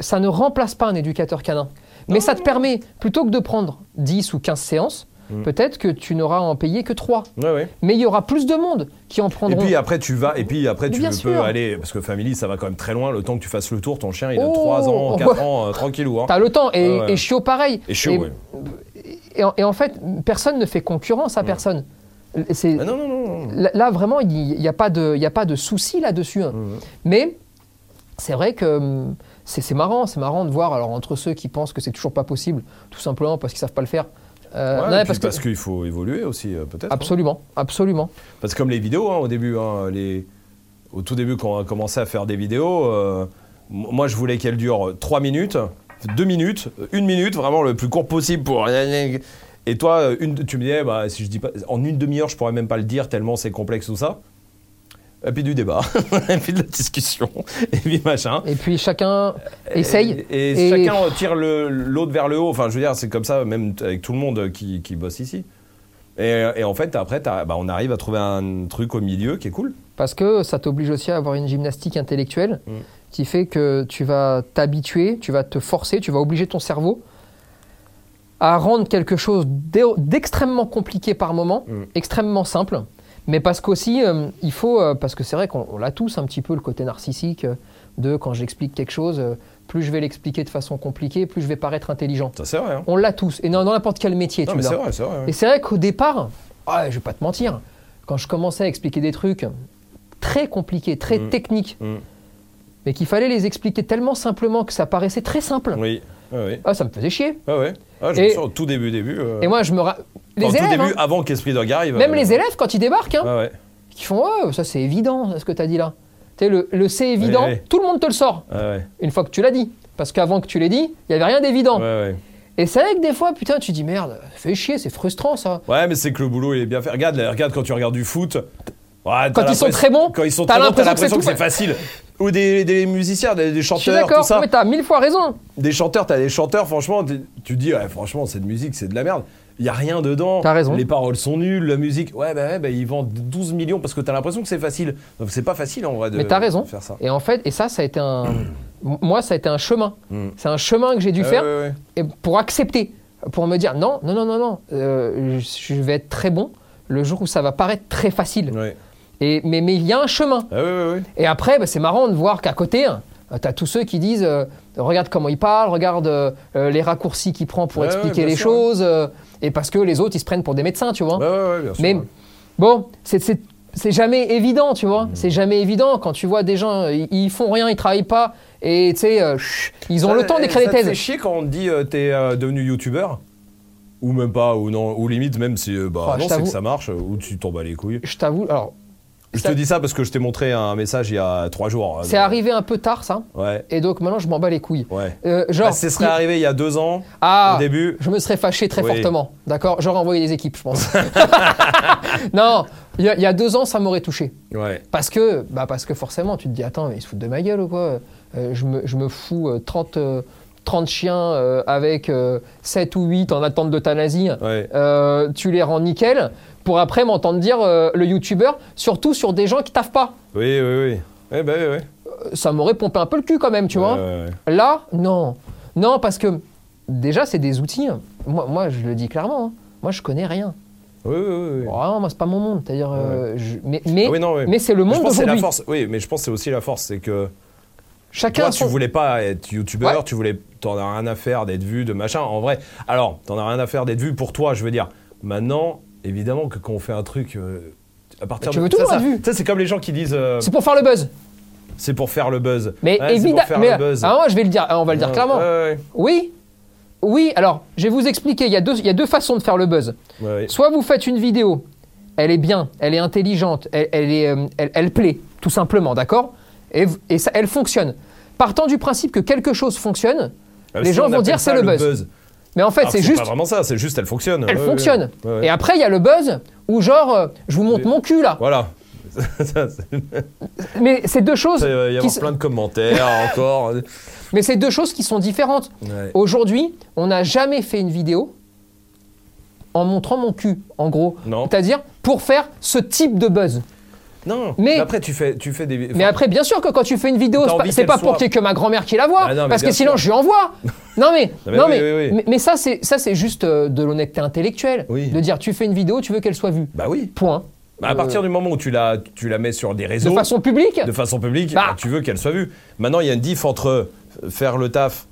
ça ne remplace pas un éducateur canin. Mais ça te permet, plutôt que de prendre 10 ou 15 séances, Mm. peut-être que tu n'auras à en payer que 3. Ouais, ouais. Mais il y aura plus de monde qui en Et prendront. puis après tu vas, et puis après Mais tu peux sûr. aller, parce que Family ça va quand même très loin, le temps que tu fasses le tour, ton chien il a Oh, 3 ans, 4 ouais. ans, euh, tranquillou. Hein. T'as le temps. Et, et chiot, pareil. Et chiot, et, et en, et en fait, personne ne fait concurrence à personne. C'est Ah non, non, non. là, vraiment, il n'y a pas de, il y a pas de souci là-dessus. hein. Mhm. Mais c'est vrai que hum, c'est c'est marrant, c'est marrant de voir alors entre ceux qui pensent que c'est toujours pas possible, tout simplement parce qu'ils savent pas le faire. Euh, Ouais, non, parce que qu'il faut évoluer aussi, euh, peut-être. hein. absolument, absolument. Parce que comme les vidéos, hein, au début, hein, les... au tout début, quand on a commencé à faire des vidéos, euh, moi, je voulais qu'elles durent 3 minutes, 2 minutes, 1 minute, vraiment le plus court possible pour... Et toi, une, tu me disais, bah, si je dis pas, en une demi-heure, je pourrais même pas le dire tellement c'est complexe tout ça. Et puis du débat, et puis de la discussion, et puis machin. Et puis chacun essaye. Et, et chacun tire l'autre vers le haut. Enfin, je veux dire, c'est comme ça, même avec tout le monde qui, qui bosse ici. Et, et en fait, après, bah, on arrive à trouver un truc au milieu qui est cool. Parce que ça t'oblige aussi à avoir une gymnastique intellectuelle Mm. qui fait que tu vas t'habituer, tu vas te forcer, tu vas obliger ton cerveau à rendre quelque chose d'e- d'extrêmement compliqué par moment, Mm. extrêmement simple. Mais parce qu'aussi, euh, il faut, euh, parce que c'est vrai qu'on on l'a tous un petit peu le côté narcissique euh, de quand j'explique quelque chose, euh, plus je vais l'expliquer de façon compliquée, plus je vais paraître intelligent. Ça, c'est vrai. Hein. On l'a tous, et dans dans n'importe quel métier, Non, tu mais c'est vrai, c'est vrai. ouais. Et c'est vrai qu'au départ, ah, je vais pas te mentir, quand je commençais à expliquer des trucs très compliqués, très Mm. techniques, Mm. mais qu'il fallait les expliquer tellement simplement que ça paraissait très simple, Oui, ah, ça me faisait chier. Ah ouais. Ah, je Et- me souviens, au tout début, début. Et moi, je me. ra- Les enfin, au tout élèves, début, hein, avant qu'Esprit Dog arrive. même euh, les élèves, quand ils débarquent, hein, Ouais, ouais. qui font Oh, ça c'est évident, ce que tu as dit là. Tu le, le c'est évident, tout le monde te le sort, ouais. une fois que tu l'as dit. Parce qu'avant que tu l'aies dit, il n'y avait rien d'évident. Ouais. Et c'est vrai que des fois, putain, tu dis merde, ça fait chier, c'est frustrant ça. Ouais, mais c'est que le boulot, il est bien fait. Regarde, regarde quand tu regardes du foot. ouais, Quand ils sont très bons, Quand ils sont t'as l'impression que c'est facile. Ou des, des musiciens, des, des Je suis chanteurs, tout d'accord, ça. mais t'as mille fois raison. Des chanteurs, t'as des chanteurs, franchement, tu te dis, ouais, franchement, cette musique, c'est de la merde. Il y a rien dedans. T'as raison. Les paroles sont nulles, la musique, ouais, bah, ouais, bah, ils vendent 12 millions parce que t'as l'impression que c'est facile. Donc c'est pas facile en vrai de Mais t'as raison. de faire ça. Et en fait, et ça, ça a été un. Moi, ça a été un chemin. Mm. C'est un chemin que j'ai dû faire ouais, ouais. et pour accepter, pour me dire non, non, non, non, non, euh, je je vais être très bon le jour où ça va paraître très facile. Ouais. Et, mais mais il y a un chemin. Ah ouais, ouais, ouais. Et après, bah, c'est marrant de voir qu'à côté, tu as tous ceux qui disent euh, regarde comment il parle, regarde euh, euh, les raccourcis qu'il prend pour Ouais, ouais, expliquer bien les sûr, choses. euh, et parce que les autres, ils se prennent pour des médecins, tu vois. Ouais, ouais, ouais, bien sûr. Mais bon, c'est- c'est c'est jamais évident, tu vois. C'est jamais évident quand tu vois des gens, ils, ils font rien, ils travaillent pas, et tu sais, euh, ils ont Ça- le temps d'écrire des thèses. chier quand on te dit euh, t'es euh, devenu youtubeur Ou même pas, ou non, ou limite même si bah non, c'est que ça marche, ou tu t'en bats les couilles. Je t'avoue, alors, Je te dis ça parce que je t'ai montré un message il y a trois jours. c'est arrivé un peu tard, ça, Ouais, et donc maintenant je m'en bats les couilles. ouais. Euh, genre, Ah, ce serait il- arrivé il y a deux ans, ah, au début. je me serais fâché très Oui. fortement, d'accord? J'aurais envoyé des équipes, je pense. non, il y, a- il y a deux ans, ça m'aurait touché. Ouais. Parce que, bah parce que forcément, tu te dis, attends, mais ils se foutent de ma gueule ou quoi? Euh, je, me, je me fous euh, 30, euh, 30 chiens euh, avec euh, 7 ou 8 en attente d'euthanasie. Ouais. Euh, tu les rends nickel pour après m'entendre dire euh, le youtubeur, surtout sur des gens qui taffent pas. Oui, oui, oui. Eh ben, oui, oui. Ça m'aurait pompé un peu le cul quand même, tu vois. Ouais, ouais, ouais. Là, non. Non, parce que déjà, c'est des outils. Moi, moi, je le dis clairement. hein. Moi, je connais rien. Oui, oui, oui. Vraiment, moi, c'est pas mon monde. C'est-à-dire, mais, mais, Ah oui, mais c'est le monde d'aujourd'hui. Oui, mais je pense que c'est aussi la force, c'est que Chacun toi, tu voulais pas être youtubeur, Ouais. tu voulais, t'en as rien à faire d'être vu, de machin. En vrai, alors, t'en as rien à faire d'être vu pour toi, je veux dire. Maintenant, évidemment que quand on fait un truc, euh, à partir tu de veux ça, toujours ça- vu. C'est comme les gens qui disent, euh, C'est pour faire le buzz. c'est pour faire le buzz. Mais Ouais, évidemment, faire mais le buzz. ah, moi, je vais le dire, on va le dire Ouais, clairement. Oui, oui. Alors, je vais vous expliquer. Il y a deux, il y a deux façons de faire le buzz. Soit vous faites une vidéo, elle est bien, elle est intelligente, elle, elle est, euh, elle, elle plaît, tout simplement, d'accord? Et, ça, elle fonctionne. Partant du principe que quelque chose fonctionne, Euh, les si gens on vont dire c'est le buzz. mais en fait, Alors, c'est juste, pas vraiment ça, c'est juste elle fonctionne. elle Ouais, fonctionne. ouais, ouais. Et après, il y a le buzz où genre, euh, je vous montre Mais- mon cul là. Voilà. Ça, Mais c'est deux choses. Il va y qui avoir s- plein de commentaires encore. Mais c'est deux choses qui sont différentes. Aujourd'hui, on n'a jamais fait une vidéo en montrant mon cul, en gros. Non. C'est-à-dire pour faire ce type de buzz. Non, Mais- après tu fais, tu fais des. Mais après, bien sûr que quand tu fais une vidéo, c'est pas, pour soit- qu'il y ait que ma grand-mère qui la voit, Ah non, parce que sinon sûr. je lui envoie. Non mais, Non, mais oui, mais, oui, oui. mais, mais ça c'est ça c'est juste euh, de l'honnêteté intellectuelle, Oui. de dire tu fais une vidéo, tu veux qu'elle soit vue. Bah oui. Point. Bah, à Euh, partir du moment où tu la, tu la mets sur des réseaux, de façon publique. de façon publique, Bah. bah, tu veux qu'elle soit vue. Maintenant, il y a une diff entre faire le taf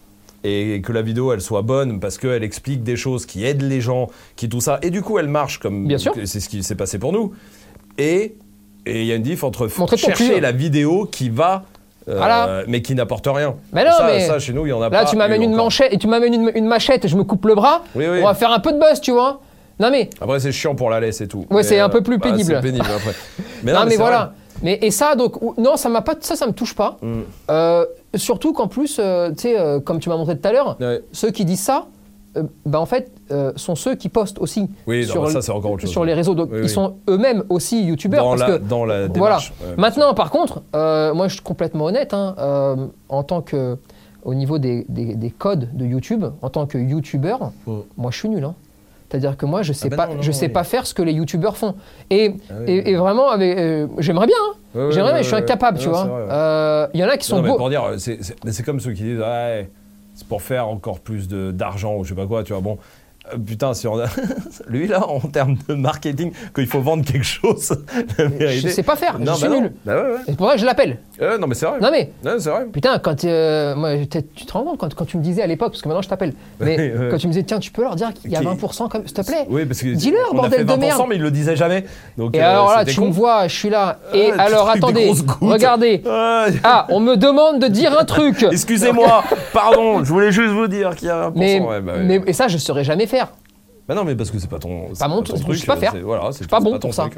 et que la vidéo elle soit bonne parce qu'elle explique des choses qui aident les gens, qui tout ça, et du coup elle marche comme Bien sûr. c'est ce qui s'est passé pour nous. et et il y a une diff entre f- Montrer ton chercher cul. la vidéo qui va, euh, Voilà. mais qui n'apporte rien. Mais non, ça, mais ça, chez nous, il y en a Là, pas. tu m'amènes eu une encore. manchette et tu m'amènes une, une machette, je me coupe le bras. Oui, oui. On va faire un peu de buzz, tu vois. Non mais, Après, c'est chiant pour la laisse et tout. Ouais, Mais, c'est un euh, peu plus bah, pénible. c'est pénible après. Mais non, mais, c'est voilà. Mais et ça donc ou- non, ça m'a pas ça ça me touche pas. Mm. Euh, surtout qu'en plus euh, tu sais euh, comme tu m'as montré tout à l'heure, Ouais. ceux qui disent ça euh, bah en fait euh, sont ceux qui postent aussi Oui, non, sur, bah, le- ça, c'est encore autre chose. sur les réseaux donc Oui, ils oui. sont eux-mêmes aussi youtubeurs Dans parce la, que dans la voilà. démarche. Ouais, Maintenant, par contre, euh, moi, je suis complètement honnête. hein, euh, en tant que, au niveau des, des- des codes de YouTube, en tant que YouTuber, Mm. moi, je suis nul. hein. C'est-à-dire que moi, je sais bah pas, non, non, je non, sais oui. pas faire ce que les YouTubers font. Et, Ah oui, et, oui. et vraiment, euh, j'aimerais bien. hein. Ouais, ouais, j'aimerais bien, ouais, je suis incapable, ouais. tu Non, vois. Euh, Il y en a qui sont beaux. pour dire, c'est comme ceux qui disent ouais, c'est pour faire encore plus d'argent ou je sais pas quoi, tu vois. Bon, putain, si on a. Lui là, en termes de marketing, quand il faut vendre quelque chose, la Je vérité- sais pas faire, Non, je suis bah nul. Bah ouais, ouais. Et pour ça, je l'appelle. Euh, non, mais c'est vrai. Non mais, Ouais, c'est vrai. putain, quand euh, moi, tu te rends compte quand, quand tu me disais à l'époque, parce que maintenant je t'appelle, mais quand tu me disais tiens, tu peux leur dire qu'il y a Qui- 20% comme, s'il te plaît. Oui, parce que. Dis-leur, bordel fait de 20%, merde. mais il le disait jamais. Donc, Et euh, alors là, tu con. me vois, je suis là. Et Ah, tu alors, attendez, regardez. Ah, on me demande de dire un truc. Excusez-moi, pardon, je voulais juste vous dire qu'il y a 1%. Mais, ouais, bah, ouais. mais et ça, je saurais jamais faire. Bah non, mais parce que c'est pas ton. c'est Pas mon truc, je sais pas euh, faire. Voilà, c'est pas bon ton pour ça.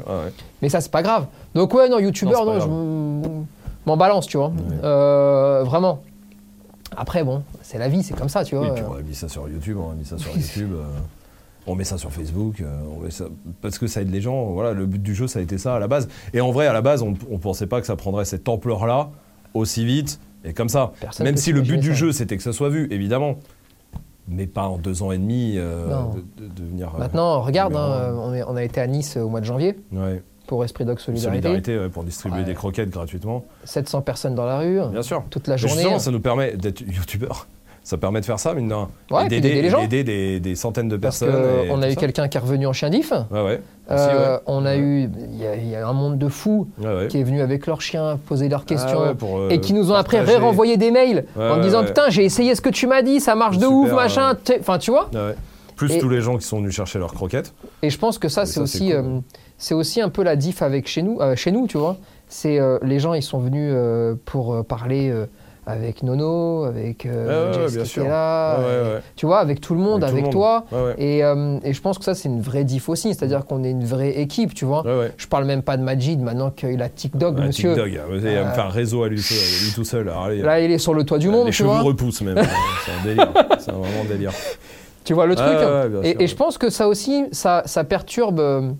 Mais ça, c'est pas grave. Donc ouais, non, youtubeur, Non, je m'en balance, tu vois. Euh, vraiment. Après, bon, c'est la vie, c'est comme ça, tu vois. Oui, puis on a mis ça sur YouTube, on a mis ça sur YouTube. euh, on met ça sur Facebook, euh, on met ça, parce que ça aide les gens. Voilà, le but du jeu, ça a été ça à la base. Et en vrai, à la base, on ne pensait pas que ça prendrait cette ampleur-là aussi vite et comme ça. Personne Même si le but du ça. jeu, c'était que ça soit vu, évidemment. Mais pas en deux ans et demi euh, de, de devenir. euh, Maintenant, regarde, hein, on, est- on a été à Nice au mois de janvier Ouais. pour Esprit Dog Solidarité. Solidarité ouais, pour distribuer Ouais. des croquettes gratuitement. 700 personnes dans la rue, Bien sûr. toute la journée. Justement, ça nous permet d'être youtubeur. Ça permet de faire ça, mine de rien. Ouais, Et d'aider les gens. d'aider des, des centaines de Parce personnes. et qu'on a eu quelqu'un qui est revenu en chien diff. Ouais, Euh, ouais. On a eu, il y, a- il y a un monde de fous qui est venu avec leurs chiens poser leurs questions Ah pour, euh, et qui nous ont après partager. renvoyé des mails en disant putain j'ai essayé ce que tu m'as dit ça marche de ouf machin enfin tu vois. Plus Et- tous les gens qui sont venus chercher leurs croquettes. et je pense que ça c'est aussi c'est cool. euh, c'est aussi un peu la diff avec chez nous euh, chez nous tu vois c'est euh, les gens ils sont venus pour parler avec Nono avec euh, ouais, qui était là ouais, ouais. tu vois avec tout le monde Avec avec, tout le monde. toi et, euh, et je pense que ça c'est une vraie diff aussi c'est-à-dire qu'on est une vraie équipe tu vois je parle même pas de Majid maintenant qu'il a TikTok monsieur TikTok, hein. il va me Euh, faire un réseau à lui, tout- lui tout seul. Alors, allez, là il est sur le toit du monde les tu cheveux vois repoussent même. c'est un délire. C'est un vraiment délire. Tu vois le truc bien et, sûr, et je pense que ça aussi, ça, ça perturbe, euh,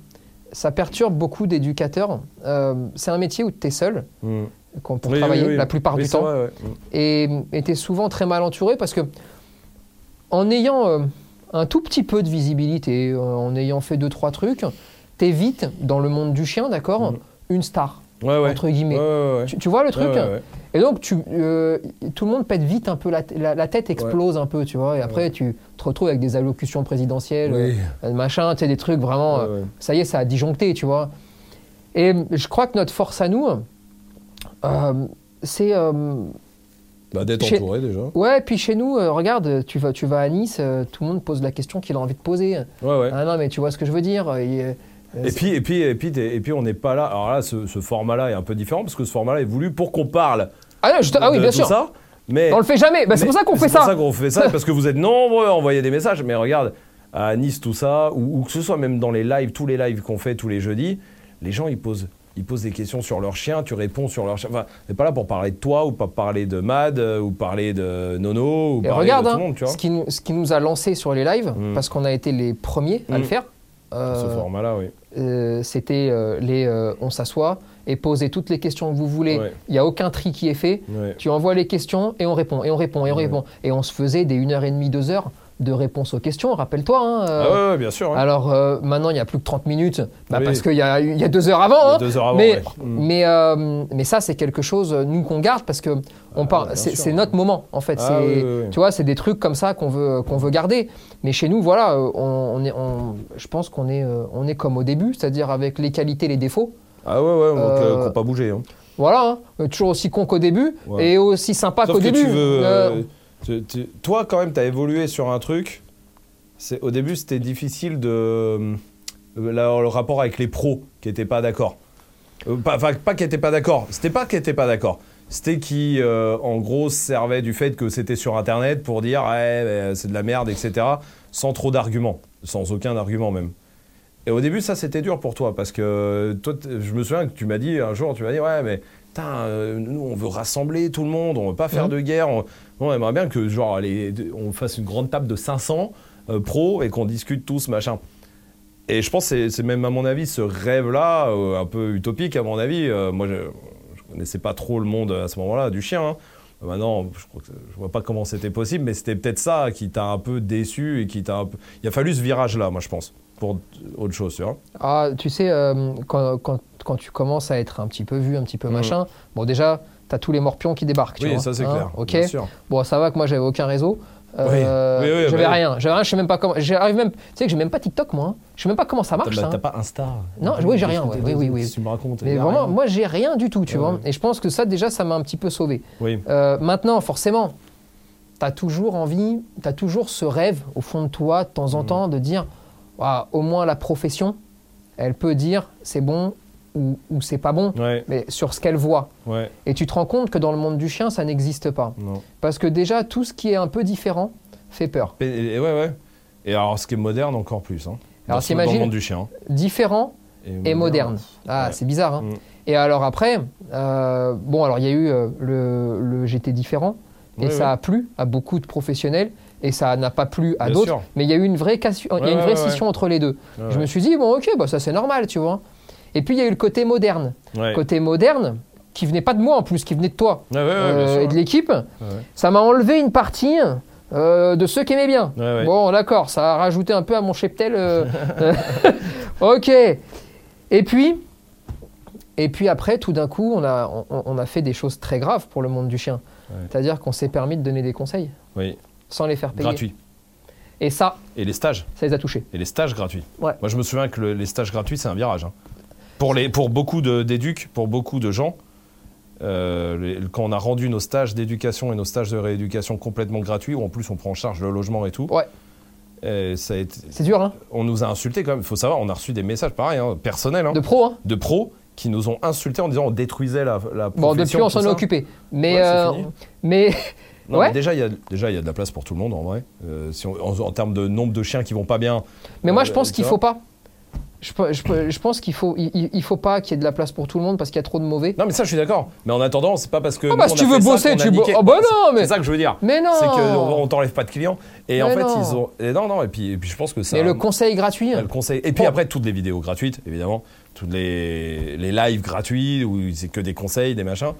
ça perturbe beaucoup d'éducateurs. Euh, c'est un métier où tu es seul Mm. Qu'on- pour Oui, la plupart du temps. vrai, ouais. Mm. Et tu es souvent très mal entouré parce que en ayant euh, un tout petit peu de visibilité, euh, en ayant fait deux, trois trucs, tu es vite dans le monde du chien, d'accord Mm. Une star, Ouais, ouais. entre guillemets. Tu, tu vois le truc. Et donc, tu, euh, tout le monde pète vite un peu, la, la- la tête explose un peu, tu vois. Et après, tu te retrouves avec des allocutions présidentielles, Oui. euh, machin, tu sais, des trucs vraiment. Ouais, euh. Ça y est, ça a disjoncté, tu vois. Et je crois que notre force à nous, c'est. euh, Bah, d'être Chez- entouré déjà. ouais, puis chez nous, euh, regarde, tu vas, tu vas à Nice, euh, tout le monde pose la question qu'il a envie de poser. Ouais, ouais. Ah non, mais tu vois ce que je veux dire et, euh, Et puis, et puis, et puis, et puis on n'est pas là. Alors là, ce, ce format-là est un peu différent parce que ce format-là est voulu pour qu'on parle. Ah, non, je te- ah oui, bien sûr. Ça, mais On le fait jamais. Bah, c'est pour ça qu'on fait C'est pour ça. ça qu'on fait ça parce que vous êtes nombreux à envoyer des messages. Mais regarde, à Nice, tout ça, ou, ou que ce soit même dans les lives, tous les lives qu'on fait tous les jeudis, les gens ils posent. Ils posent des questions sur leur chien, tu réponds sur leur chien. Enfin, n'est pas là pour parler de toi, ou pas parler de Mad, euh, ou parler de Nono, ou Et parler regarde, de tout hein, le monde, tu vois. ce, qui nous, ce qui nous a lancé sur les lives, Mm. parce qu'on a été les premiers à Mm. le faire. euh, Ce format-là, oui. euh, c'était euh, les euh, on s'assoit et posez toutes les questions que vous voulez. Ouais. Il n'y a aucun tri qui est fait. Ouais. Tu envoies les questions et on répond, et on répond, et on Ouais. répond. Et on se faisait des 1h30, 2 heures de réponse aux questions, rappelle-toi. hein, euh, Ah ouais, bien sûr. hein. Alors euh, maintenant, il n'y a plus que 30 minutes, bah, Oui. parce qu'il y a, il y a deux heures avant. Hein. deux heures avant, mais, ouais. Mm. mais, euh, mais ça, c'est quelque chose, nous, qu'on garde parce que on Ah, c'est notre moment, en fait. Ah, oui, oui. Tu vois, c'est des trucs comme ça qu'on veut, qu'on veut garder. Mais chez nous, voilà, on, on est, on- je pense qu'on est, on est comme au début, c'est-à-dire avec les qualités, les défauts. Ah ouais, ouais, euh, qu'on pas bougé. Hein. Voilà, hein. Toujours aussi con qu'au début Ouais. et aussi sympa qu'au que début. tu veux. Euh, toi, quand même, tu as évolué sur un truc. Au début, c'était difficile de. euh, le rapport avec les pros qui n'étaient pas d'accord. Euh, pas enfin, pas qu'elle était pas d'accord. C'était pas qu'elle était pas d'accord. C'était qui, euh, en gros, servait du fait que c'était sur Internet pour dire ouais, mais c'est de la merde, etc. Sans trop d'arguments, sans aucun argument même. Et au début, ça c'était dur pour toi parce que toi, je me souviens que tu m'as dit un jour, tu m'as dit ouais, mais euh, nous on veut rassembler tout le monde, on veut pas faire Mhm. de guerre. On, on aimerait bien que genre les- on fasse une grande table de 500 euh, pros et qu'on discute tous machin. Et je pense que c'est- même à mon avis ce rêve-là, euh, un peu utopique à mon avis. moi, je, je connaissais pas trop le monde à ce moment-là du chien. hein. Maintenant, je crois que je vois pas comment c'était possible, mais c'était peut-être ça qui t'a un peu déçu et qui t'a un peu. Il a fallu ce virage-là, moi, je pense, pour autre chose, tu vois. Ah, tu sais, quand, quand- quand tu commences à être un petit peu vu, un petit peu Mhm. machin, bon, déjà, tu as tous les morpions qui débarquent. tu Oui, vois, ça c'est hein, clair. Ok. bien sûr. Bon, ça va que moi, j'avais aucun réseau. Euh, Oui, oui, oui, j'avais bah rien. J'avais rien, je sais même pas comment. J'arrive même. Tu sais que j'ai même pas TikTok, moi. hein. Je sais même pas comment ça marche. T'as ça, t'as hein. pas Insta Non, oui, j'ai rien, ouais, oui, oui, oui. Tu me racontes. Mais vraiment, rien. moi, j'ai rien du tout, tu Ouais, vois. ouais. Et je pense que ça, déjà, ça m'a un petit peu sauvé. Oui. Euh, maintenant, forcément, tu as toujours envie, tu as toujours ce rêve au fond de toi, de temps en Mhm. temps, de dire au moins la profession, elle peut dire c'est bon ou, ou c'est pas bon, Ouais, mais sur ce qu'elle voit. ouais, Et tu te rends compte que dans le monde du chien, ça n'existe pas. non. Parce que déjà, tout ce qui est un peu différent fait peur. Et, et ouais, ouais. Et alors, ce qui est moderne encore plus. Hein. Alors, Dans ce- dans t'imagines- le monde du chien. Différent et moderne. Ah, Ouais. c'est bizarre. hein. Mm. Et alors après, euh, bon, alors il y a eu euh, le, le GT différent, et ça a plu à beaucoup de professionnels, et ça n'a pas plu à Bien d'autres. sûr. Mais il y a eu une vraie, cassu- il y a une vraie ouais. scission entre les deux. Je me suis dit, bon, ok, bah, ça c'est normal, tu vois. Et puis il y a eu le côté moderne. ouais. Côté moderne, qui venait pas de moi en plus, qui venait de toi ouais, ouais, euh, et de l'équipe, ça m'a enlevé une partie euh, de ceux qui aimaient bien. Bon, d'accord, ça a rajouté un peu à mon cheptel. euh, ok. Et puis, et puis après, tout d'un coup, on a, on, on a fait des choses très graves pour le monde du chien. C'est-à-dire qu'on s'est permis de donner des conseils Oui, sans les faire payer. gratuit. Et ça, Et les stages. ça les a touchés. Et les stages gratuits. Ouais. Moi, je me souviens que le- les stages gratuits, c'est un virage. hein. Pour, les, pour beaucoup d'éducs, pour beaucoup de gens, euh, les- quand on a rendu nos stages d'éducation et nos stages de rééducation complètement gratuits, où en plus on prend en charge le logement et tout, Ouais. C'est dur, hein on nous a insultés quand même. Il faut savoir, on a reçu des messages pareils, hein, personnels, hein, De pro, hein de pros qui nous ont insultés en disant on détruisait la, la Bon, profession, depuis, on s'en est occupé. Mais, Ouais, euh, mais Non, Ouais. mais déjà, il y a, déjà, il y a de la place pour tout le monde en vrai. Euh, si on- en, en termes de nombre de chiens qui vont pas bien. Mais moi, Euh, je pense qu'il faut pas. Je, pe- je pe- je pense qu'il faut, il, faut pas qu'il y ait de la place pour tout le monde parce qu'il y a trop de mauvais. Non, mais ça, je suis d'accord. Mais en attendant, c'est pas parce que. Ah bah, si tu veux ça bosser, tu bo- niqué. Ah bah non, mais- C'est ça que je veux dire. Mais non C'est qu'on on t'enlève pas de clients. Et en fait, non. ils ont. et non, non, et puis, et puis je pense que ça. Mais le conseil gratuit. le conseil. Et puis Bon. après, toutes les vidéos gratuites, évidemment. Toutes les, les lives gratuits où c'est que des conseils, des machins.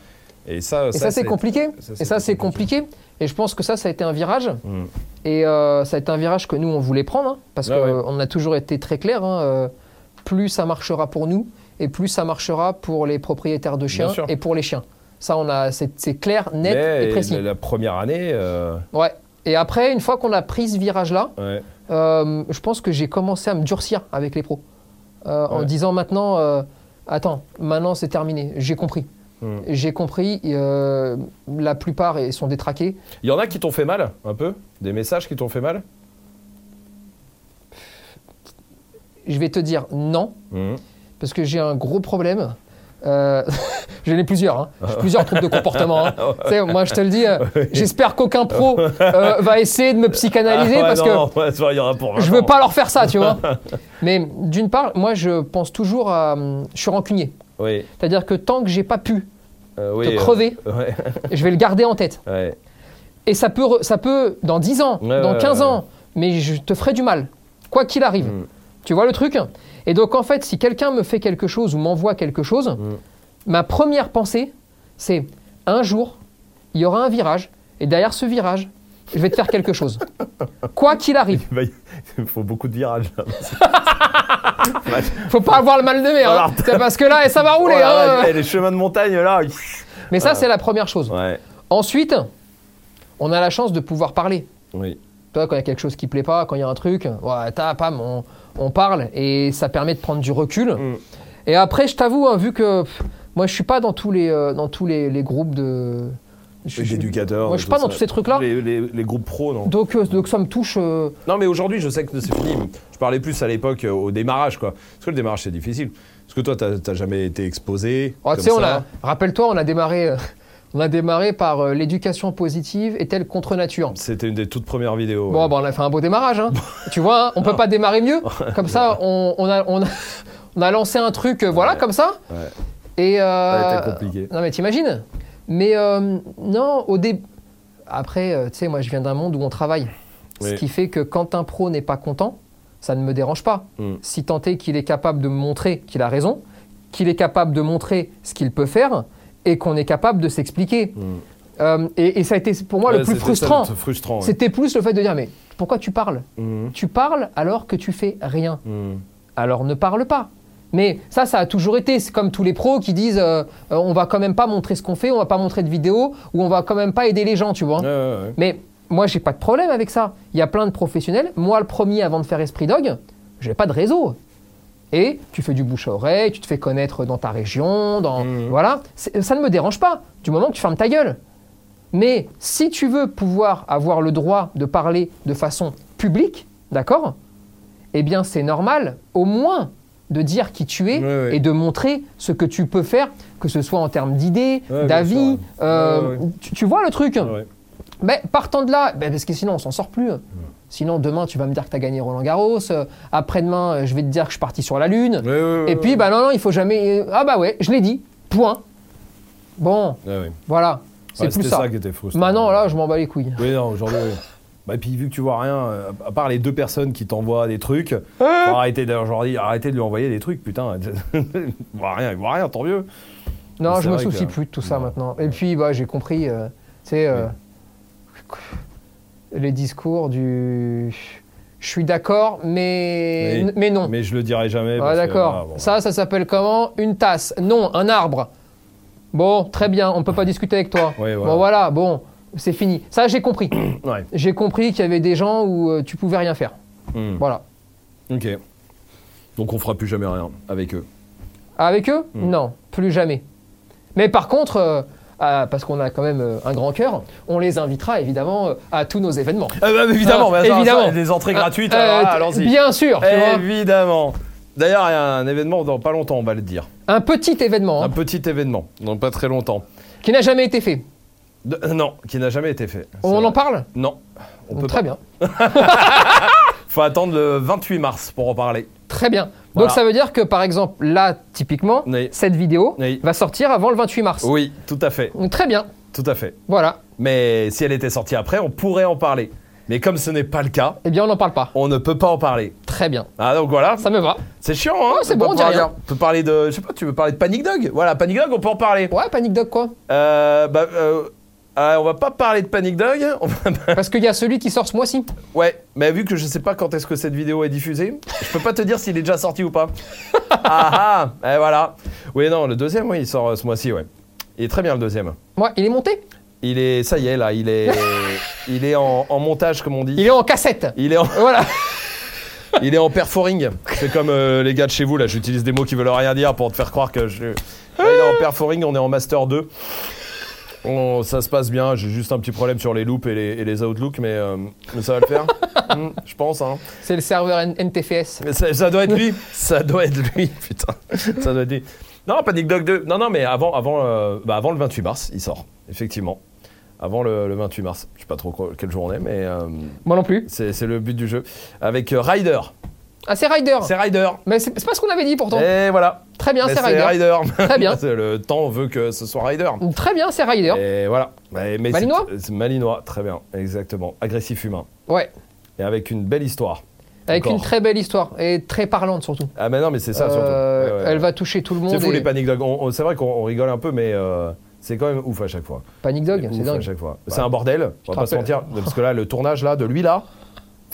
Et ça, Et ça, c'est compliqué. ça, Et ça, c'est compliqué. compliqué. Et je pense que ça, ça a été un virage. Mm. Et euh, ça a été un virage que nous, on voulait prendre. hein, parce qu'on a toujours été très clair. Plus ça marchera pour nous, et plus ça marchera pour les propriétaires de chiens et pour les chiens. Ça, on a, c'est, clair, net Mais et précis. La, la première année. euh, Ouais. Et après, une fois qu'on a pris ce virage-là, ouais. euh, je pense que j'ai commencé à me durcir avec les pros. Euh, En disant maintenant, attends, maintenant c'est terminé, j'ai compris. Mm. J'ai compris, la plupart sont détraqués. Il y en a qui t'ont fait mal, un peu? Des messages qui t'ont fait mal? Je vais te dire non, Mhm. parce que j'ai un gros problème. Euh, J'en ai plusieurs, hein. J'ai plusieurs troubles de comportement. hein. Moi, je te le dis, euh, j'espère qu'aucun pro euh, va essayer de me psychanalyser Ah ouais, parce non, que non, ouais, y pour je veux pas leur faire ça, tu vois. Mais d'une part, moi, je pense toujours à. hum, Je suis rancunier. Oui, C'est-à-dire que tant que j'ai pas pu oui, te crever, je vais le garder en tête. Et ça peut, ça peut dans 10 ans, dans ouais, 15 ouais. ans, mais je te ferai du mal, quoi qu'il arrive. Mm. Tu vois le truc? Et donc en fait, si quelqu'un me fait quelque chose ou m'envoie quelque chose, Mm. ma première pensée, c'est un jour, il y aura un virage, et derrière ce virage, je vais te faire quelque chose. Quoi qu'il arrive. Il faut beaucoup de virages. là. Faut pas avoir le mal de mer, hein. C'est parce que là, ça va rouler. Oh hein. les chemins de montagne là. Mais ça, c'est la première chose. Ouais, Ensuite, on a la chance de pouvoir parler. oui. Toi, quand il y a quelque chose qui plaît pas, quand il y a un truc, ouais, t'as, pam, on, on parle et ça permet de prendre du recul. Mm. Et après, je t'avoue, hein, vu que pff, moi, je suis pas dans tous les, euh, dans tous les, les groupes de, Je- Et je- d'éducateurs. Moi, je suis pas dans ça. tous ces trucs-là. Les, les- les groupes pro, non. Donc, euh, donc ça me touche. euh, Non, mais aujourd'hui, je sais que c'est fini. Je parlais plus à l'époque euh, au démarrage, quoi. Parce que le démarrage, c'est difficile. Parce que toi, t'as t'as jamais été exposé. Oh, tu sais. Rappelle-toi, on a démarré. On a démarré par euh, l'éducation positive est-elle contre nature? C'était une des toutes premières vidéos. Bon, ouais. bah, on a fait un beau démarrage. Hein. tu vois, hein, on peut pas démarrer mieux. Comme ça, on, on a, on, a, on a lancé un truc, euh, voilà, Ouais. comme ça. Ouais. Et. Ça euh, a été compliqué. Non, mais t'imagines Mais non, au début. Après, tu sais, moi, je viens d'un monde où on travaille. Ce qui fait que quand un pro n'est pas content, ça ne me dérange pas. Mm. Si tant est qu'il est capable de montrer qu'il a raison, qu'il est capable de montrer ce qu'il peut faire et qu'on est capable de s'expliquer. Mm. Euh, et, et ça a été pour moi Ouais, le plus frustrant. le- frustrant. ouais. C'était plus le fait de dire mais pourquoi tu parles? Mhm. Tu parles alors que tu fais rien. Mhm. Alors ne parle pas. Mais ça, ça a toujours été. C'est comme tous les pros qui disent euh, euh, on va quand même pas montrer ce qu'on fait, on va pas montrer de vidéo ou on va quand même pas aider les gens, tu vois. Ouais. Mais moi, j'ai pas de problème avec ça. Il y a plein de professionnels. Moi, le premier, avant de faire Esprit Dog, j'ai pas de réseau. Et tu fais du bouche à oreille, tu te fais connaître dans ta région, dans Mhm. voilà. Ça ne me dérange pas du moment que tu fermes ta gueule. Mais si tu veux pouvoir avoir le droit de parler de façon publique, d'accord Eh bien, c'est normal, au moins, de dire qui tu es Ouais, ouais. et de montrer ce que tu peux faire, que ce soit en termes d'idées, Ouais, d'avis. euh. Tu, tu vois le truc mais partant de là, ben, parce que sinon on s'en sort plus. Sinon demain tu vas me dire que tu as gagné Roland Garros, euh, après-demain euh, je vais te dire que je suis parti sur la Lune. Ouais, ouais, ouais, Et puis bah non non, il faut jamais euh, Ah bah ouais, je l'ai dit. Point. Bon, ouais. voilà, c'est Ouais, plus ça. ça qui était frustrant. Maintenant là, je m'en bats les couilles. Oui, non, aujourd'hui. Bah, et puis vu que tu vois rien, à part les deux personnes qui t'envoient des trucs, faut arrêter d'ailleurs, arrêtez de lui envoyer des trucs, putain. il voit rien, il voit rien, tant mieux. Non, C'est je me soucie que- plus de tout ça Non. maintenant. Et puis bah j'ai compris euh, tu sais euh, les discours du je suis d'accord mais Oui. mais non. Mais je le dirai jamais. Que, d'accord. bon. Ça, ça s'appelle comment? Une tasse. Non, un arbre. Bon, très bien, on ne peut pas discuter avec toi. Voilà. Bon, voilà, bon, c'est fini. Ça, j'ai compris. Ouais. j'ai compris qu'il y avait des gens où euh, tu pouvais rien faire. Hmm. Voilà. Ok. Donc on fera plus jamais rien avec eux. Avec eux? Hmm. Non, plus jamais. Mais par contre, euh, ah, parce qu'on a quand même euh, un grand cœur, on les invitera évidemment euh, à tous nos événements. Ah bah, évidemment, Ah, attends, évidemment. ça, des entrées gratuites, Euh, ah, allons-y. Bien sûr. Évidemment. D'ailleurs, il y a un événement dans pas longtemps, on va le dire. Un petit événement hein, Un petit événement, dans pas très longtemps. qui n'a jamais été fait. De- non, qui n'a jamais été fait. On en parle Non, on peut Très pas. bien. Faut attendre le 28 mars pour en parler. Très bien. Voilà. Donc ça veut dire que par exemple, là, typiquement, Oui. cette vidéo Oui. va sortir avant le 28 mars. Oui, tout à fait, Donc, Très bien. tout à fait. Voilà. Mais si elle était sortie après, on pourrait en parler. Mais comme ce n'est pas le cas, Eh bien, on n'en parle pas. on ne peut pas en parler. Très bien. Ah donc voilà, Ça me va. c'est chiant hein. Ouais, c'est bon, on dit rien. On peut parler de, je sais pas, tu veux parler de Panic Dog? Voilà, Panic Dog, on peut en parler. Ouais, Panic Dog quoi Euh, bah, euh, euh, on va pas parler de Panic Dog. on va- Parce qu'il y a celui qui sort ce mois-ci. Ouais, mais vu que je sais pas quand est-ce que cette vidéo est diffusée, je peux pas te dire s'il est déjà sorti ou pas. ah ah, et voilà. Oui, non, le deuxième, oui, il sort euh, ce mois-ci, ouais. Il est très bien le deuxième. Ouais, il est monté. Il est, ça y est, là, il est, il est en, en montage, comme on dit. Il est en cassette. Il est en, Voilà. il est en perforing. C'est comme euh, les gars de chez vous, là, j'utilise des mots qui veulent rien dire pour te faire croire que je. Là, il est en perforing, on est en Master 2. On- ça se passe bien, j'ai juste un petit problème sur les loops et les, et les outlooks, mais, euh, mais ça va le faire. Hmm, je pense, hein. C'est le serveur N- NTFS. Mais ça, ça doit être lui. ça doit être lui, putain. Ça doit être lui. Non, Panic Dog 2. Non, non, mais avant, avant, euh, bah, avant le 28 mars, il sort, effectivement. Avant le, le 28 mars. Je sais pas trop quoi- quelle journée, mais euh, Moi non plus. c'est le but du jeu. Avec euh, Ryder. Ah, c'est Ryder. C'est Ryder. Mais c'est c'est pas ce qu'on avait dit pourtant. Et voilà. Très bien, Mais c'est Ryder. Très bien. le temps veut que ce soit Ryder. Très bien, c'est Ryder. Et voilà. Mais, mais Malinois c'est- Malinois, très bien. Exactement. Agressif humain. Ouais. Et avec une belle histoire. Avec Encore. une très belle histoire et très parlante surtout. Ah, mais non, mais c'est ça surtout. Euh, Ouais, ouais, Elle ouais. va toucher tout le monde. C'est fou et- les Panic Dog. On- on- C'est vrai qu'on on rigole un peu, mais euh, c'est quand même ouf à chaque fois. Panic Dog, Ouf c'est à dingue. chaque fois. C'est un bordel. On va pas se rappelle. mentir. Parce que là, le tournage là, de lui là.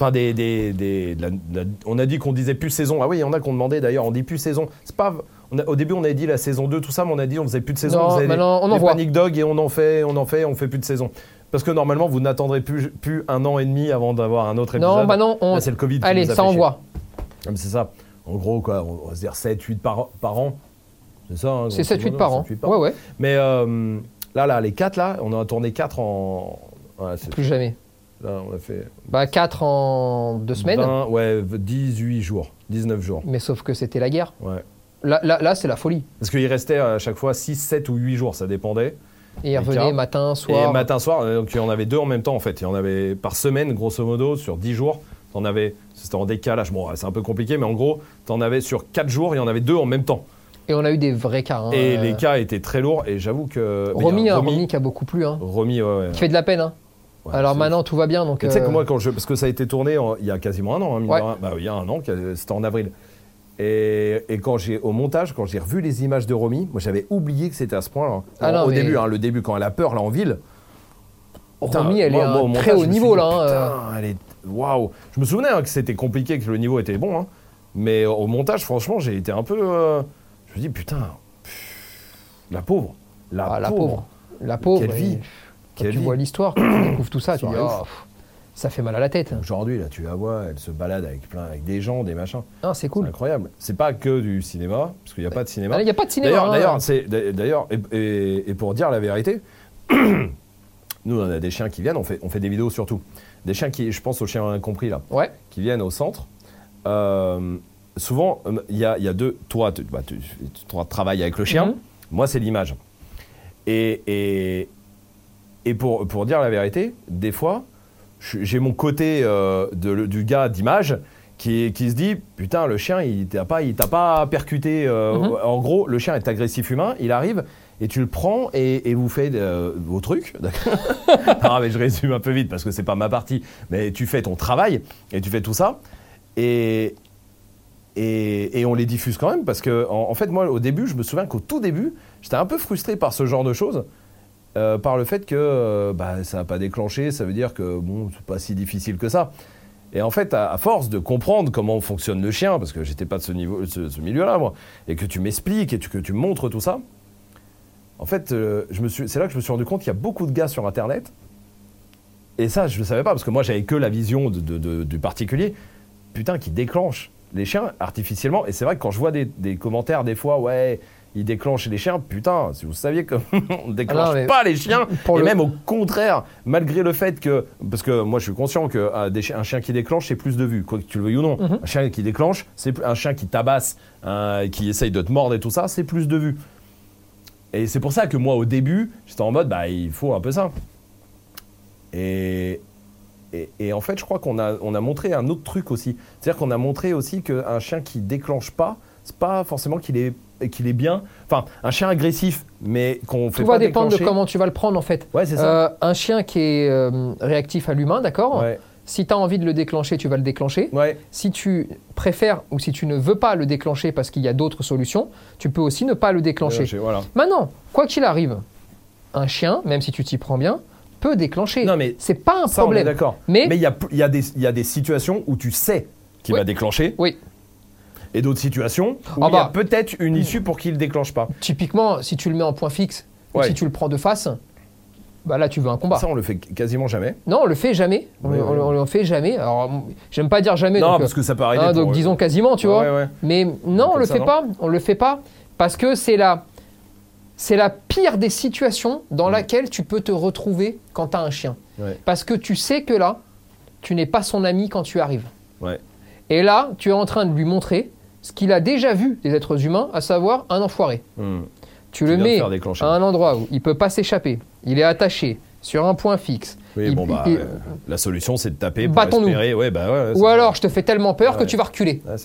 Enfin, des, des, des- de la- de la- on a dit qu'on disait plus saison. Ah oui, il y en a qu'on demandait d'ailleurs. On dit plus saison. C'est pas. on a- au début, on avait dit la saison 2, tout ça, mais on a dit on faisait plus de saison. Non, on maintenant, on en voit. Panic Dog et on en fait, on en fait, on fait plus de saison. Parce que normalement, vous n'attendrez plus, plus un an et demi avant d'avoir un autre épisode. Non, bah non, on... C'est le Covid. qui Allez, nous a ça envoie. Ah, C'est ça. En gros, quoi, on va se dire 7, 8 par, par an. C'est ça. hein, C'est grosso 7-8 modo, par an. 7-8 Ouais, ouais. Mais, euh, Là, là, les 4 là, on en a tourné 4 en. Ouais, Plus jamais. Là, on a fait. Bah 4 en 2 semaines, 20, ouais, 18 jours, 19 jours. mais sauf que c'était la guerre. Ouais. Là, là, là, c'est la folie. Parce qu'il restait à chaque fois 6, 7 ou 8 jours, ça dépendait. Et il revenait matin, soir. Et matin, soir, euh, donc il y en avait deux en même temps en fait. Il y en avait par semaine, grosso modo, sur 10 jours. T'en avais, c'était en décalage. Bon, c'est un peu compliqué, mais en gros, t'en avais sur 4 jours, il y en avait deux en même temps. Et on a eu des vrais cas. hein. Et Euh, les cas étaient très lourds. Et j'avoue que. Romy, a hein, Romy, Romy qui a beaucoup plu, hein. Romy, ouais, ouais. qui fait de la peine. Hein. Ouais, Alors maintenant, tout va bien. Donc, Tu sais euh, que moi, quand je, parce que ça a été tourné en- il y a quasiment un an, hein, Ouais. Bah, il y a un an, que- c'était en avril. Et, et quand j'ai au montage, quand j'ai revu les images de Romy, moi j'avais oublié que c'était à ce point-là. Ah non, au mais- début, hein, le début quand elle a peur là en ville. Putain, Romy, elle moi- est moi, au un montage, très haut niveau dit, là. hein, euh. Elle est waouh. Je me souvenais hein, que c'était compliqué, que le niveau était bon, hein. mais au montage, franchement, j'ai été un peu. euh, je me dis putain, pff, la pauvre, la, Ah, la pauvre. pauvre. La pauvre. Quelle et vie. Quand tu vois l'histoire, quand tu découvres tout ça, tu dis, oh, pff, ça fait mal à la tête. Aujourd'hui, là, tu la vois, elle se balade avec plein, avec des gens, des machins. Ah, c'est cool. incroyable. C'est pas que du cinéma, parce qu'il n'y a pas de cinéma. Il n'y a pas de cinéma. D'ailleurs, hein. d'ailleurs, c'est- d'ailleurs, et, et- et pour dire la vérité, nous on a des chiens qui viennent, on fait, on fait des vidéos surtout. Des chiens qui, je pense aux chiens incompris là, Ouais. qui viennent au centre. Euh, souvent, euh, il y, a, y a deux. Toi, tu, bah, tu, tu travailles avec le chien. Mhm. Moi, c'est l'image. Et, et, et pour, pour dire la vérité, des fois, j'ai mon côté euh, de- du gars d'image qui, qui se dit Putain, le chien, il t'a pas, il t'a pas percuté. euh, Mhm. En gros, le chien est agressif humain, il arrive. Et tu le prends et, et vous faites euh, vos trucs. ah, mais je résume un peu vite parce que c'est pas ma partie. Mais tu fais ton travail et tu fais tout ça. Et, et, et on les diffuse quand même parce que, en, en fait, moi, au début, je me souviens qu'au tout début, j'étais un peu frustré par ce genre de choses. Euh, par le fait que euh, bah, ça n'a pas déclenché, ça veut dire que bon, c'est pas si difficile que ça. Et en fait, à, force de comprendre comment fonctionne le chien, parce que j'étais pas de ce, niveau, ce, milieu-là, moi, et que tu m'expliques et que tu montres tout ça, en fait, euh, c'est là que je me suis rendu compte qu'il y a beaucoup de gars sur Internet, et ça, je ne savais pas, parce que moi, j'avais que la vision de- de- de- du particulier, putain, qui déclenche les chiens artificiellement. Et c'est vrai que quand je vois des, des commentaires, des fois, ouais, ils déclenchent les chiens, putain, si vous saviez qu'on ne déclenche Ah pas les chiens, pour et le- même au contraire, malgré le fait que, parce que moi je suis conscient qu'un chien qui déclenche, c'est plus de vues, quoi que tu le veuilles ou non. Mhm. Un chien qui déclenche, c'est un chien qui tabasse, qui essaye de te mordre et tout ça, c'est plus de vues. Et c'est pour ça que moi, au début, j'étais en mode, bah, il faut un peu ça. Et, et, et en fait, je crois qu'on a, on a montré un autre truc aussi. C'est-à-dire qu'on a montré aussi qu'un chien qui déclenche pas, c'est pas forcément qu'il est, qu'il est bien. Enfin, un chien agressif, mais qu'on fait Tout pas va dépendre de comment tu vas le prendre en fait. Ouais, c'est ça. Euh, un chien qui est euh, réactif à l'humain, d'accord Ouais, Si tu as envie de le déclencher, tu vas le déclencher. ouais. Si tu préfères ou si tu ne veux pas le déclencher parce qu'il y a d'autres solutions, tu peux aussi ne pas le déclencher. Voilà. Maintenant, quoi qu'il arrive, un chien, même si tu t'y prends bien, peut déclencher. Non, mais C'est pas un ça, problème. d'accord. Mais- Mais il y a, y, a y a des situations où tu sais qu'il Oui. va déclencher Oui, et d'autres situations où Ah il y a bah. peut-être une issue pour qu'il ne déclenche pas. typiquement, si tu le mets en point fixe ou si tu le prends de face, bah là tu veux un combat. Ça, on le fait quasiment jamais. Non, on le fait jamais. On, Oui, le- oui. on le- on le fait jamais. Alors, j'aime pas dire jamais. non, donc, parce que ça peut arriver. hein, donc pour- disons quasiment, tu vois. ouais, ouais. Mais non, on Comme le ça, fait non pas. On le fait pas parce que c'est la, c'est la pire des situations dans Mm. laquelle tu peux te retrouver quand tu as un chien. Ouais. Parce que tu sais que là, tu n'es pas son ami quand tu arrives. Et là, tu es en train de lui montrer ce qu'il a déjà vu des êtres humains, à savoir un enfoiré. Hmm. Tu le mets à un endroit où il peut pas s'échapper, il est attaché sur un point fixe. Oui, Il- bon, bah, il- euh, la solution, c'est de taper pour espérer. Ouais, bah, ouais, Ou alors, je te fais tellement peur que Ouais. tu vas reculer. Vrai.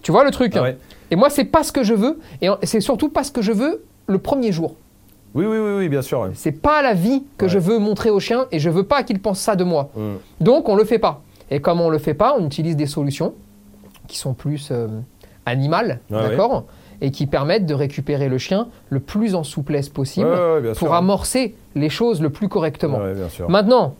Tu vois le truc Ah hein. Et moi, c'est pas ce que je veux. Et c'est surtout pas ce que je veux le premier jour. Oui, oui, oui, oui, bien sûr. C'est pas la vie que Ouais. je veux montrer au chien et je veux pas qu'il pense ça de moi. Hmm. Donc, on le fait pas. Et comme on le fait pas, on utilise des solutions qui sont plus euh, Ouais, d'accord Et qui permettent de récupérer le chien le plus en souplesse possible Ouais, ouais, pour sûr. amorcer les choses le plus correctement. Ouais, bien sûr. Maintenant,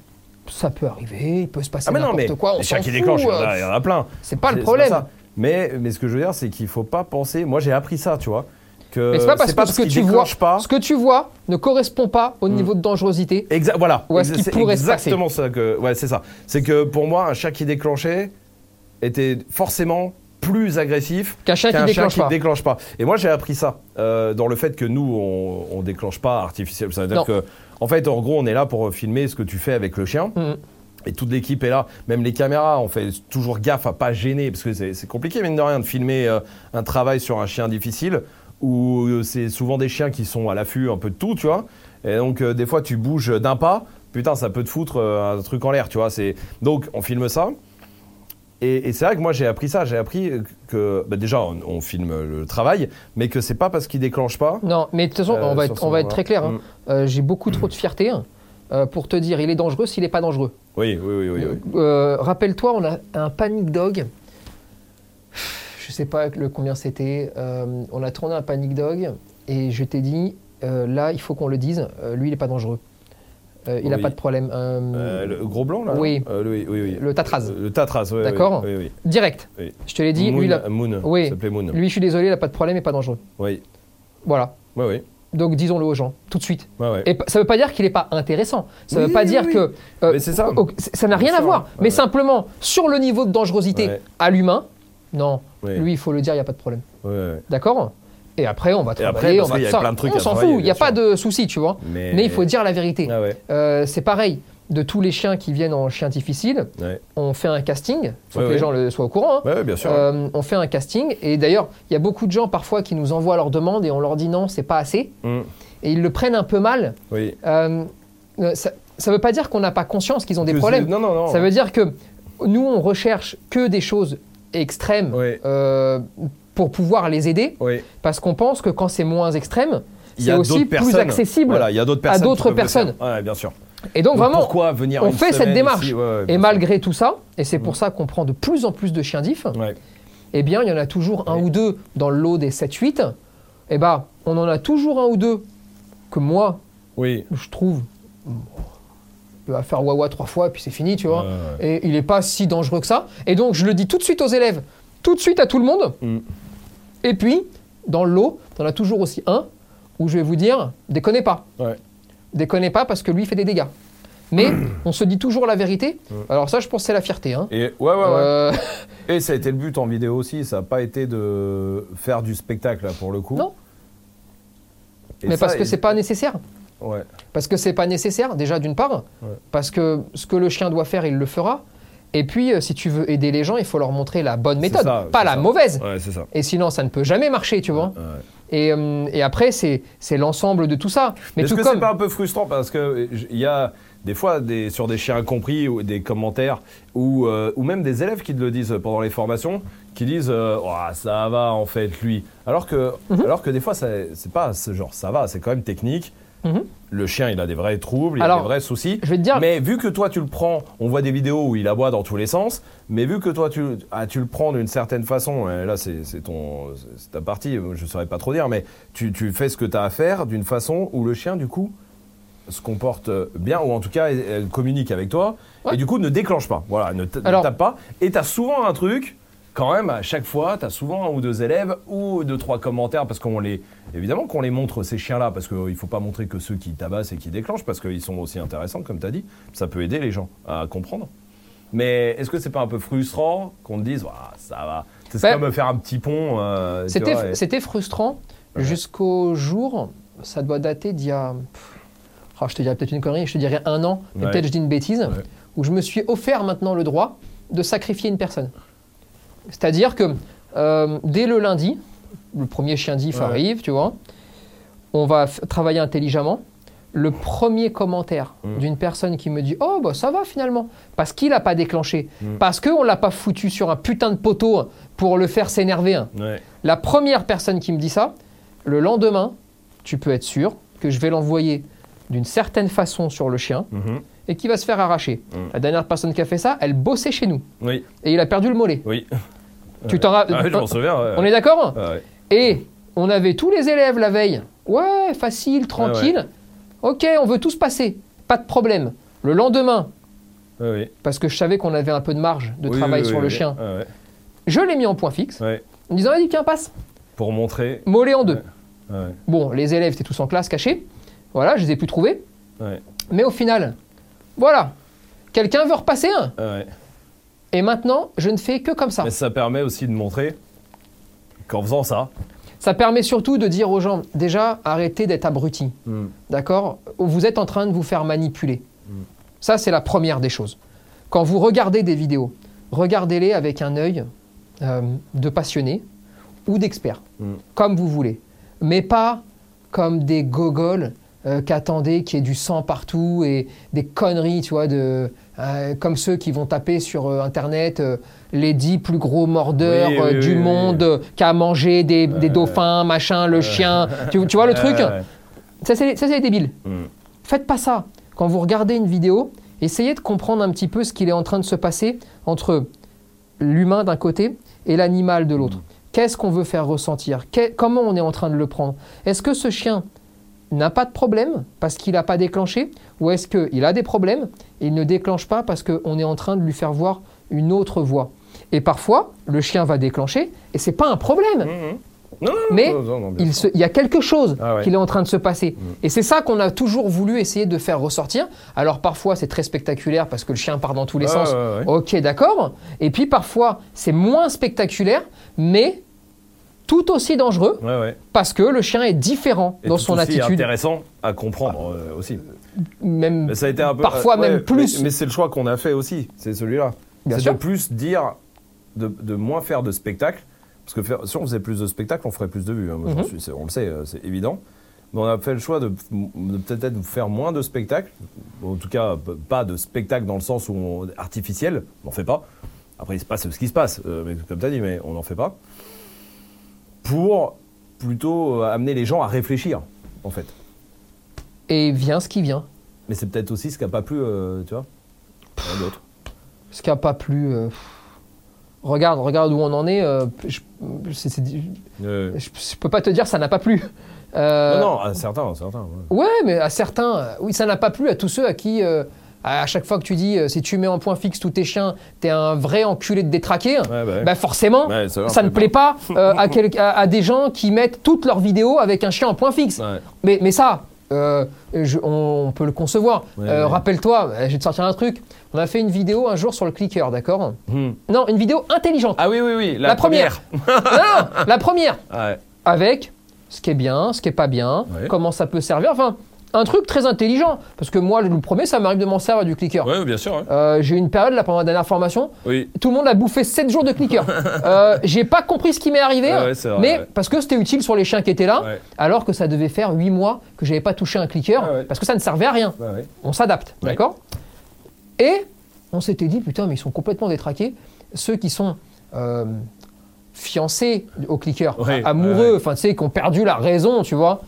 ça peut arriver, il peut se passer Ah, mais non, n'importe mais quoi, les chiens qui déclenchent, il y en euh, a- il y, en a plein. C'est pas le problème. Mais, mais ce que je veux dire, c'est qu'il faut pas penser. Moi, j'ai appris ça, tu vois. Que Mais c'est pas parce que ce que tu vois, pas. ce que tu vois ne correspond pas au Hmm. niveau de dangerosité. Exact, voilà. C'est pourrait se passer exactement ça que. Ouais, c'est ça. C'est que pour moi, un chien qui déclenchait était forcément plus agressif Qu'un chien qui déclenche qui pas. déclenche pas. Et moi, j'ai appris ça euh, dans le fait que nous, on, on déclenche pas artificiel. Non. C'est-à-dire que, en fait, en gros, on est là pour filmer ce que tu fais avec le chien. Mhm. Et toute l'équipe est là, même les caméras, on fait toujours gaffe à pas gêner, parce que c'est compliqué, mine de rien, de filmer euh, un travail sur un chien difficile, où euh, c'est souvent des chiens qui sont à l'affût un peu de tout, tu vois. Et donc, euh, des fois, tu bouges d'un pas, putain, ça peut te foutre un truc en l'air, tu vois. Donc, on filme ça. Et, et c'est vrai que moi, j'ai appris ça. J'ai appris que, bah, déjà, on, on filme le travail, mais que c'est pas parce qu'il déclenche pas. Non, mais de toute façon, Euh, on va être, ce on va être moment-là. très clair. hein. Mm. Euh, J'ai beaucoup trop de fierté hein, euh, pour te dire il est dangereux s'il n'est pas dangereux. Oui, oui, oui, oui. oui. Euh, Rappelle-toi, on a un panic dog. Je sais pas le combien c'était. On a tourné un panic dog et je t'ai dit là, il faut qu'on le dise. lui, il n'est pas dangereux. Euh, il n'a Oui. pas de problème. Euh, Euh, le gros blanc, là Oui. Oui, oui, oui. Le Tatraz. Le Tatraz, oui. D'accord. Direct. Je te l'ai dit. Moon, lui, Moon, Oui. Moon. lui, je suis désolé, il n'a pas de problème et pas dangereux. Oui, Voilà. oui, oui. Donc disons-le aux gens tout de suite. Ouais. Et ça ne veut pas dire qu'il n'est pas intéressant. Ça ne Oui, veut pas oui, dire oui. que. euh, ça. ça n'a rien à voir. Mais ouais. simplement, sur le niveau de dangerosité Ouais. à l'humain, non. Lui, il faut le dire, il n'y a pas de problème. D'accord? Et après, on va après, travailler, parce on va y a ça. plein de trucs On s'en fout, il n'y a pas de souci, tu vois. Mais... Mais il faut dire la vérité. Ah ouais, Euh, c'est pareil, de tous les chiens qui viennent en chien difficile, ouais. on fait un casting, faut Ouais, que les gens le soient au courant. hein. Bien sûr. Euh, on fait un casting et d'ailleurs, il y a beaucoup de gens parfois qui nous envoient leurs demandes et on leur dit non, c'est pas assez. Hum, Et ils le prennent un peu mal. Oui. Euh, ça ne veut pas dire qu'on n'a pas conscience qu'ils ont des Que problèmes. Non, non, non. Ça veut dire que nous, on recherche que des choses extrêmes Oui. euh, pour pouvoir les aider, Oui. parce qu'on pense que quand c'est moins extrême, c'est aussi plus accessible. Voilà, il y a d'autres personnes. d'autres. Ouais, bien sûr. Et donc, Donc, vraiment, pourquoi venir on fait cette démarche. ici Ouais, ouais, et malgré tout ça, et c'est pour ça qu'on prend de plus en plus de chiens. Ouais. eh bien, il y en a toujours un ou deux dans le lot des 7-8. Eh ben, on en a toujours un ou deux que moi, Oui. je trouve, il va faire wawa trois fois et puis c'est fini, tu vois. Et il n'est pas si dangereux que ça. Et donc, je le dis tout de suite aux élèves, tout de suite à tout le monde. Mm. Et puis, dans le lot, tu en as toujours aussi un où je vais vous dire, déconnez pas. Ouais. Déconnez pas parce que lui fait des dégâts. Mais on se dit toujours la vérité. Alors ça, je pense que c'est la fierté. hein. Et ouais, ouais, ouais. Euh, Et ça a été le but en vidéo aussi. Ça n'a pas été de faire du spectacle là, pour le coup. Non. Et mais ça, parce que et- c'est pas nécessaire. Ouais. Parce que c'est pas nécessaire, déjà d'une part, Ouais. parce que ce que le chien doit faire, il le fera. Et puis, euh, si tu veux aider les gens, il faut leur montrer la bonne méthode, ça, pas la ça. mauvaise. Ouais, c'est ça. Et sinon, ça ne peut jamais marcher, tu vois. Ouais. Et, euh, et après, c'est l'ensemble de tout ça. Mais Est-ce que comme. c'est pas un peu frustrant parce que il y a des fois des, sur des chiens incompris ou des commentaires ou, euh, ou même des élèves qui te le disent pendant les formations qui disent euh, ça va en fait lui alors que Mhm. alors que des fois c'est pas ce genre ça va c'est quand même technique Mhm. le chien il a des vrais troubles il a des vrais soucis Je vais te dire, mais vu que toi tu le prends, on voit des vidéos où il aboie dans tous les sens, mais vu que toi tu, ah, tu le prends d'une certaine façon, et là c'est ton ta partie, je ne saurais pas trop dire, mais tu, tu fais ce que tu as à faire d'une façon où le chien du coup se comporte bien, ou en tout cas elle, communique avec toi, Ouais. et du coup ne déclenche pas, voilà, ne, ne tape pas, et tu as souvent un truc, quand même, à chaque fois, tu as souvent un ou deux élèves ou deux, trois commentaires, parce qu'on les. Évidemment qu'on les montre, ces chiens-là, parce qu'il ne faut pas montrer que ceux qui tabassent et qui déclenchent, parce qu'ils sont aussi intéressants, comme tu as dit. Ça peut aider les gens à comprendre. Mais est-ce que c'est pas un peu frustrant qu'on te dise, ça va C'est Ben, comme faire un petit pont. euh, c'était et- frustrant Ouais. jusqu'au jour, ça doit dater d'il y a. oh, je te dirais peut-être une connerie, je te dirais un an, mais Ouais. peut-être je dis une bêtise, Ouais. où je me suis offert maintenant le droit de sacrifier une personne. C'est-à-dire que euh, dès le lundi, le premier chien diff Ouais. arrive, tu vois, on va travailler intelligemment. Le premier commentaire Mm. d'une personne qui me dit Oh, bah ça va finalement, parce qu'il n'a pas déclenché, Mm. parce qu'on ne l'a pas foutu sur un putain de poteau pour le faire s'énerver. hein. Ouais. La première personne qui me dit ça, le lendemain, tu peux être sûr que je vais l'envoyer d'une certaine façon sur le chien Mhm. Et qui va se faire arracher. Mm. La dernière personne qui a fait ça, elle bossait chez nous Oui, et il a perdu le mollet. oui. Tu t'en ra- Ah oui, ouais. On est d'accord ouais. Et on avait tous les élèves la veille. Ouais, facile, tranquille. Ok, on veut tous passer. Pas de problème. Le lendemain, ouais. parce que je savais qu'on avait un peu de marge de Oui, travail oui, sur oui, le oui. chien, ouais. je l'ai mis en point fixe en disant Vas-y, tiens, passe. Pour montrer. Mollet en deux. Ouais. Bon, les élèves étaient tous en classe cachés. Voilà, je les ai plus trouvés. Mais au final, voilà. Quelqu'un veut repasser un Ouais. Et maintenant, je ne fais que comme ça. Mais ça permet aussi de montrer qu'en faisant ça, Ça permet surtout de dire aux gens, déjà, arrêtez d'être abrutis. Hmm. D'accord? Vous êtes en train de vous faire manipuler. Ça, c'est la première des choses. Quand vous regardez des vidéos, regardez-les avec un œil euh, de passionné ou d'expert, Mm. comme vous voulez. Mais pas comme des gogoles euh, qui attendaient qu'il y ait du sang partout et des conneries, tu vois, de, euh, comme ceux qui vont taper sur euh, Internet les dix plus gros mordeurs Oui, oui, du oui, monde qui a mangé des, des dauphins, machin, le chien. Tu, tu vois le truc. Ça, c'est les débiles. Hmm. Faites pas ça. Quand vous regardez une vidéo, essayez de comprendre un petit peu ce qu'il est en train de se passer entre l'humain d'un côté et l'animal de l'autre. Qu'est-ce qu'on veut faire ressentir? Comment on est en train de le prendre? Est-ce que ce chien n'a pas de problème parce qu'il n'a pas déclenché Ou est-ce qu'il a des problèmes et il ne déclenche pas parce qu'on est en train de lui faire voir une autre voie Et parfois, le chien va déclencher et c'est pas un problème. Non, Mais non, non, Il, sûr. se- il y a quelque chose Ah ouais. qui est en train de se passer. Et c'est ça qu'on a toujours voulu essayer de faire ressortir. Alors parfois c'est très spectaculaire parce que le chien part dans tous les sens. ouais, ouais. Ok, d'accord. Et puis parfois c'est moins spectaculaire, mais tout aussi dangereux Ouais, ouais. parce que le chien est différent Et dans tout son aussi attitude. intéressant à comprendre euh, aussi. Même Mais ça a été un peu. Parfois euh, même plus. Mais, mais c'est le choix qu'on a fait aussi, c'est celui-là. C'est de plus dire, de, de moins faire de spectacle. Parce que faire- si on faisait plus de spectacles, on ferait plus de vues. hein. Moi, Mhm. suis- on le sait, euh, c'est évident. Mais on a fait le choix de, de peut-être faire moins de spectacles. En tout cas, pas de spectacles dans le sens où on, artificiel. On n'en fait pas. Après, il se passe ce qui se passe, euh, mais comme tu as dit, mais on n'en fait pas. Pour plutôt euh, amener les gens à réfléchir, en fait. et vient ce qui vient. Mais c'est peut-être aussi ce qui n'a pas plu, euh, tu vois, d'autres. Ce qui n'a pas plu. euh, Regarde, regarde où on en est. euh, je, je peux pas te dire ça n'a pas plu. Non, non, à certains, à certains. ouais. Ouais, mais à certains, oui, ça n'a pas plu à tous ceux à qui, à chaque fois que tu dis, euh, si tu mets en point fixe tous tes chiens, t'es un vrai enculé de détraqué, Ouais, bah ouais. bah forcément, Ouais, ça ne plaît pas euh, à, quel- à- à des gens qui mettent toutes leurs vidéos avec un chien en point fixe. Ouais. Mais, mais ça, euh, je- on, on peut le concevoir. Rappelle-toi, je vais te sortir un truc. On a fait une vidéo un jour sur le clicker, d'accord? Hmm. Non, une vidéo intelligente. Ah oui, oui, oui, la, La première. non, non, la première. Avec ce qui est bien, ce qui est pas bien, comment ça peut servir. Enfin, un truc très intelligent. Parce que moi, le premier, ça m'arrive de m'en servir du clicker. Ouais, bien sûr. Euh, j'ai eu une période, là, pendant ma dernière formation, Oui. tout le monde a bouffé 7 jours de clicker. euh, j'ai pas compris ce qui m'est arrivé, ouais, vrai, mais ouais. parce que c'était utile sur les chiens qui étaient là, alors que ça devait faire 8 mois que j'avais pas touché un clicker, parce que ça ne servait à rien. On s'adapte, d'accord? Et on s'était dit, putain, mais ils sont complètement détraqués. Ceux qui sont euh, fiancés au clicker, amoureux, enfin, tu sais, qui ont perdu la raison, tu vois.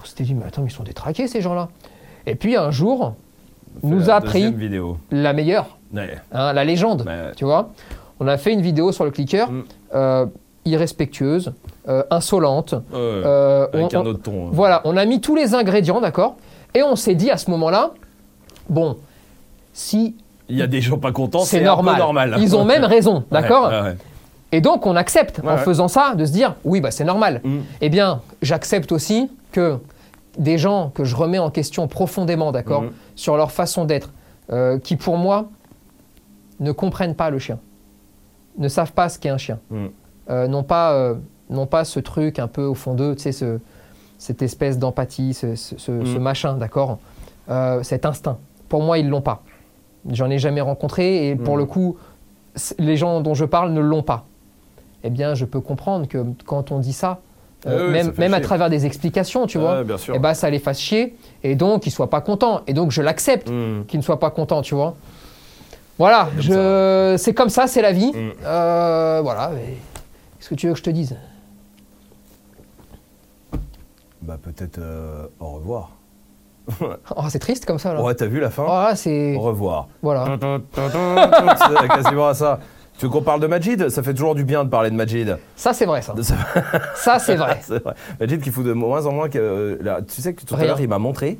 On s'était dit, mais attends, ils sont détraqués, ces gens-là. Et puis, un jour, nous a appris vidéo. la meilleure, Ouais. hein, la légende, tu vois. On a fait une vidéo sur le clicker, Mm. euh, irrespectueuse, euh, insolente. Euh, Avec on- un autre ton. hein. voilà, on a mis tous les ingrédients, d'accord Et on s'est dit à ce moment-là, bon, si Il y a des gens pas contents, c'est normal. un peu normal. Ils ont même raison, d'accord ouais, ouais. Et donc on accepte en faisant ça de se dire oui bah c'est normal. Mm. Eh bien j'accepte aussi que des gens que je remets en question profondément, d'accord, Mhm. sur leur façon d'être, euh, qui pour moi ne comprennent pas le chien, ne savent pas ce qu'est un chien, Mm. euh, n'ont pas, euh, n'ont pas ce truc un peu au fond d'eux, tu sais, ce- cette espèce d'empathie, ce, ce- ce- Mm. ce machin, d'accord, cet instinct. Pour moi ils l'ont pas. J'en ai jamais rencontré et pour Mm. le coup, les gens dont je parle ne l'ont pas. Eh bien, je peux comprendre que quand on dit ça, euh, ouais, même, à travers des explications, tu vois, Ouais, bien sûr. eh ben, ça les fasse chier et donc ils soient pas contents. Et donc je l'accepte Mm. qu'ils ne soient pas contents, tu vois. Voilà, je... c'est comme ça, c'est la vie. Mm. Euh, voilà. mais Qu'est-ce que tu veux que je te dise? Bah peut-être euh, au revoir. Oh, c'est triste comme ça là. Ouais, t'as vu la fin? Oh, là, c'est Au revoir. voilà. C'est quasiment à ça. Tu veux qu'on parle de Majid? Ça fait toujours du bien de parler de Majid. Ça c'est vrai ça. Ça- Ça c'est vrai. C'est vrai. Majid qui fout de moins en moins que. euh, là, tu sais que tout à l'heure, il m'a montré.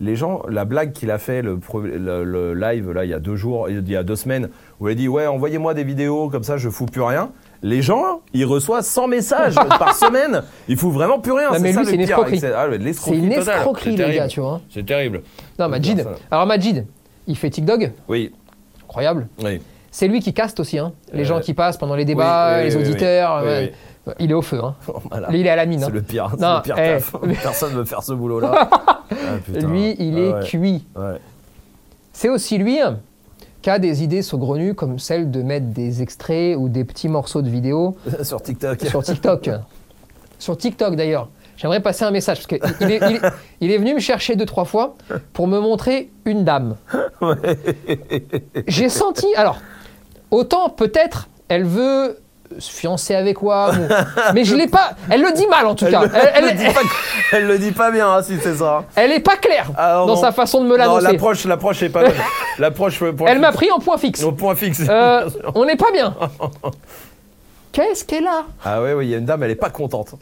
Les gens, la blague qu'il a fait, le, pre- le- le live, là, il y a deux jours, il y a deux semaines, où il a dit Ouais, envoyez-moi des vidéos, comme ça, je fous plus rien. Les gens, ils reçoivent 100 messages par semaine. Ils foutent vraiment plus rien. Non, mais lui, c'est une escroquerie. C'est ah, une totale. escroquerie les terrible. gars, tu vois. C'est terrible. Non, Majid. Alors Majid, il fait TikTok, Oui, incroyable. oui. C'est lui qui caste aussi, hein. les Euh, gens qui passent pendant les débats, oui, les oui, auditeurs. oui. Il est au feu. Hein. Voilà. Lui, il est à la mine. C'est hein. le pire, Non, le pire eh. Personne ne veut faire ce boulot-là. Ah. Lui, il est Ah ouais. cuit. Ouais. C'est aussi lui hein, qui a des idées saugrenues comme celle de mettre des extraits ou des petits morceaux de vidéo Sur TikTok. sur TikTok. sur TikTok d'ailleurs. J'aimerais passer un message parce qu'il il est, il est- il est venu me chercher deux, trois fois pour me montrer une dame. J'ai senti. Alors, autant peut-être elle veut se fiancer avec moi, mais je l'ai pas. Elle le dit mal en tout cas. Elle, Elle, elle- le dit pas, elle le dit pas bien, hein, si c'est ça. elle est pas claire Ah, dans non. sa façon de me Non, l'annoncer. l'approche, l'approche est pas. L'approche pour Elle m'a pris en point fixe. au point fixe. Euh, on n'est pas bien. Qu'est-ce qu'elle a Ah ouais, ouais, il y a une dame, elle est pas contente.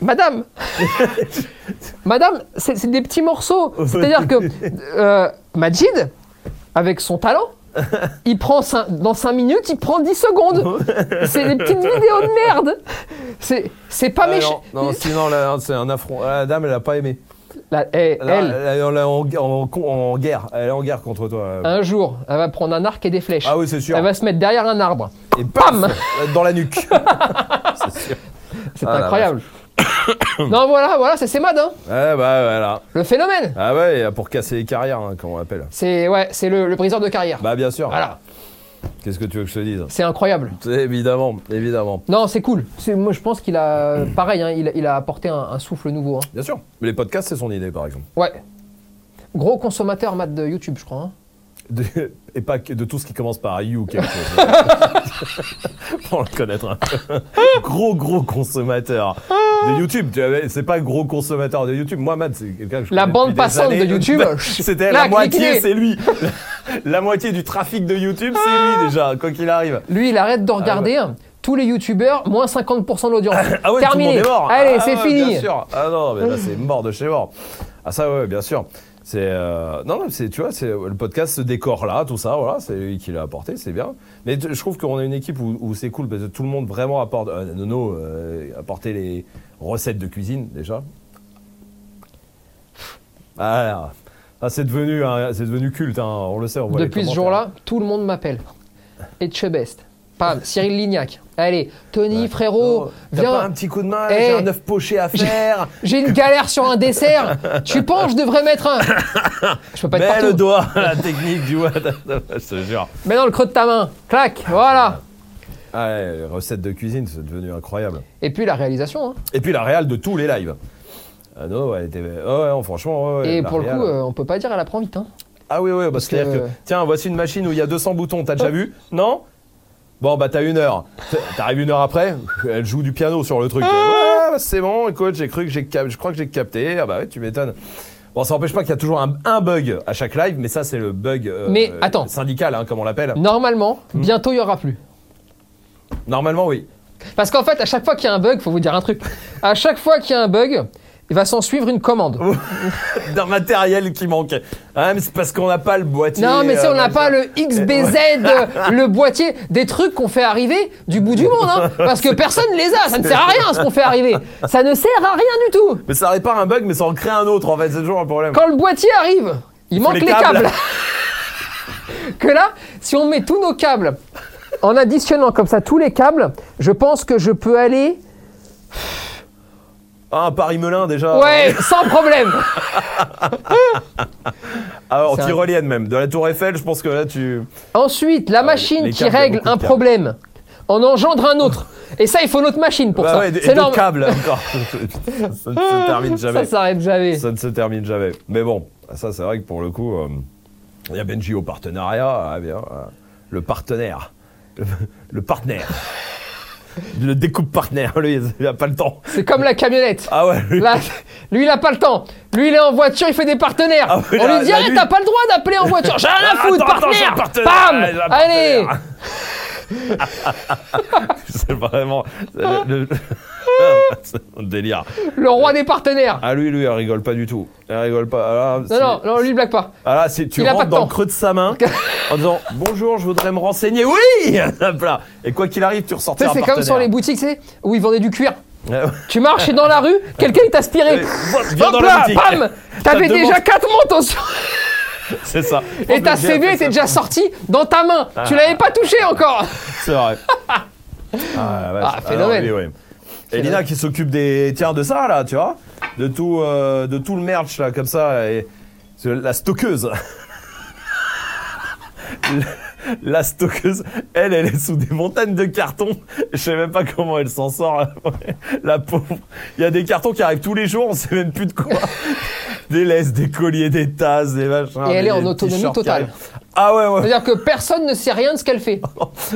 Madame Madame, c'est c'est des petits morceaux. C'est-à-dire que euh, Majid, avec son talent, il prend cin- dans 5 minutes, il prend 10 secondes. C'est des petites vidéos de merde. C'est c'est pas Ah, méchant. non, non, sinon, là, c'est un affront. La dame, elle a pas aimé. La- eh, Là, elle, elle, elle est en, en- en guerre. Elle est en guerre contre toi. un jour, elle va prendre un arc et des flèches. Ah oui, c'est sûr. Elle va se mettre derrière un arbre. Et Bam Dans la nuque. c'est sûr. C'est Ah, incroyable. non, voilà, voilà, c'est c'est Mad, hein, Ouais, bah voilà. le phénomène. Ah ouais, pour casser les carrières, hein, comme on l'appelle. C'est ouais, c'est le, le briseur de carrière. Bah bien sûr. Voilà, Qu'est-ce que tu veux que je te dise? C'est incroyable. Évidemment, évidemment. Non, c'est cool. Moi, je pense qu'il a, pareil, hein, il, a- il a apporté un, un souffle nouveau. hein. Bien sûr. Mais les podcasts, c'est son idée, par exemple. Ouais. Gros consommateur, Matt, de YouTube, je crois. hein. De- et pas que de tout ce qui commence par You quelque chose. Pour le connaître un peu. Gros, gros consommateur de YouTube. Tu avais- C'est pas gros consommateur de YouTube. Moi, Matt, c'est quelqu'un que je La bande passante années. de YouTube. C'était Là, la moitié, c'est lui. La, moitié du trafic de YouTube, c'est lui déjà, quoi qu'il arrive. Lui, il arrête de regarder hein, tous les YouTubeurs, moins 50% de l'audience. Ah ouais, Terminé. tout le monde est mort. Allez, Ah c'est ouais, fini. Bien sûr. Ah non, mais là c'est mort de chez mort. Ah ça ouais, bien sûr. C'est euh, non non, c'est tu vois, c'est le podcast ce décor là, tout ça, voilà, c'est lui qui l'a apporté, c'est bien. Mais je trouve qu'on a une équipe où, où c'est cool parce que tout le monde vraiment apporte. Euh, Nono euh, apporter les recettes de cuisine déjà. Ah, ah, c'est devenu c'est devenu culte, hein, on le sait. On voit les Depuis ce jour-là, tout le monde m'appelle. Etchebest. Pam, Cyril Lignac. Allez, Tony, frérot, T'as pas un viens. petit coup de main, Eh. j'ai un œuf poché à faire. J'ai une galère sur un dessert. Tu penses que je devrais mettre un. Je peux pas être Mets partout. le doigt, la technique du doigt. je te jure. Mets dans le creux de ta main. Clac, voilà. Ah les recettes de cuisine, c'est devenu incroyable. Et puis la réalisation. hein. Et puis la réal de tous les lives. Ah non, elle était. oh ouais, non, franchement. ouais, Et pour le coup, euh, on peut pas dire elle apprend vite. Hein. Ah oui, oui, parce, que- que, que. Tiens, voici une machine où il y a 200 boutons, t'as déjà vu? Non? Bon, bah t'as une heure. T'arrives une heure après, elle joue du piano sur le truc. Ah. Ouais, c'est bon, écoute, j'ai cru que j'ai cap- je crois que j'ai capté. Ah bah ouais, tu m'étonnes. Bon, ça n'empêche pas qu'il y a toujours un, un bug à chaque live, mais ça, c'est le bug euh, Mais, euh, attends. syndical, hein, comme on l'appelle. Normalement, Hmm. bientôt il y aura plus. Normalement, oui. Parce qu'en fait, à chaque fois qu'il y a un bug, faut vous dire un truc. À chaque fois qu'il y a un bug, il va s'en suivre une commande. D'un matériel qui manque. Ah, mais c'est parce qu'on n'a pas le boîtier. Non, mais si euh, on n'a machin. pas le XBZ, euh, le boîtier, des trucs qu'on fait arriver du bout du monde, hein, parce que personne les a, ça ne sert à rien ce qu'on fait arriver. Ça ne sert à rien du tout. Mais ça répare un bug, mais ça en crée un autre, en fait, c'est toujours un problème. Quand le boîtier arrive, il manque les les câbles. câbles. que là, si on met tous nos câbles, en additionnant comme ça tous les câbles, je pense que je peux aller, Ah, un Paris-Melun, déjà. ouais, sans problème. Ah, un- tyrolienne même. De la Tour Eiffel, je pense que là, tu. Ensuite, la machine les qui règle un problème en engendre un autre. Et ça, il faut notre machine pour Bah ça. ouais, C'est normal. câbles encore. ça ne se termine Ça jamais. s'arrête jamais. Ça ne se termine jamais. Mais bon, ça, c'est vrai que pour le coup, euh, il y a Benji au partenariat. Ah, bien. ah, le partenaire. Le, le partenaire. Le découpe partenaire. Lui, il n'a pas le temps. C'est comme la camionnette. Ah ouais, lui, Là, lui, il a pas le temps. Lui, il est en voiture, il fait des partenaires. Ah oui, On là- lui dit, là, lui- t'as pas le droit d'appeler en voiture. J'ai rien à Ah, foutre, attends, attends, partenaire. partenaire. Bam Ah, Allez c'est vraiment le- c'est un délire. Le roi des partenaires. Ah lui, lui, elle rigole pas du tout. Elle rigole pas. Ah, là, Non, non, non, lui, il blague pas. Ah là, c'est- tu Il a pas rentres de dans temps. le creux de sa main en disant bonjour, je voudrais me renseigner. Oui, Hop là. Et quoi qu'il arrive, tu Tu ressortiras c'est comme sur les boutiques, tu sais, où ils vendaient du cuir. Ouais, ouais. Tu marches dans la rue, quelqu'un il t'a aspiré. Viens Hop dans la là, boutique. bam T'avais demande- déjà quatre manteaux sur... C'est ça. Et ta Franck Levier a CV était déjà sortie dans ta main. Tu l'avais pas touché encore. C'est vrai. Ah, la vache. Ah, phénomène. Alors, oui, oui. Et Lina qui s'occupe des tiens de ça là, tu vois, de tout euh, de tout le merch là comme ça et la stockeuse. La stockeuse, elle, elle est sous des montagnes de cartons. Je sais même pas comment elle s'en sort. La pauvre. Il y a des cartons qui arrivent tous les jours, on sait même plus de quoi. Des laisses, des colliers, des tasses, des machins. Et elle est en autonomie totale. Ah ouais, ouais. C'est-à-dire que personne ne sait rien de ce qu'elle fait.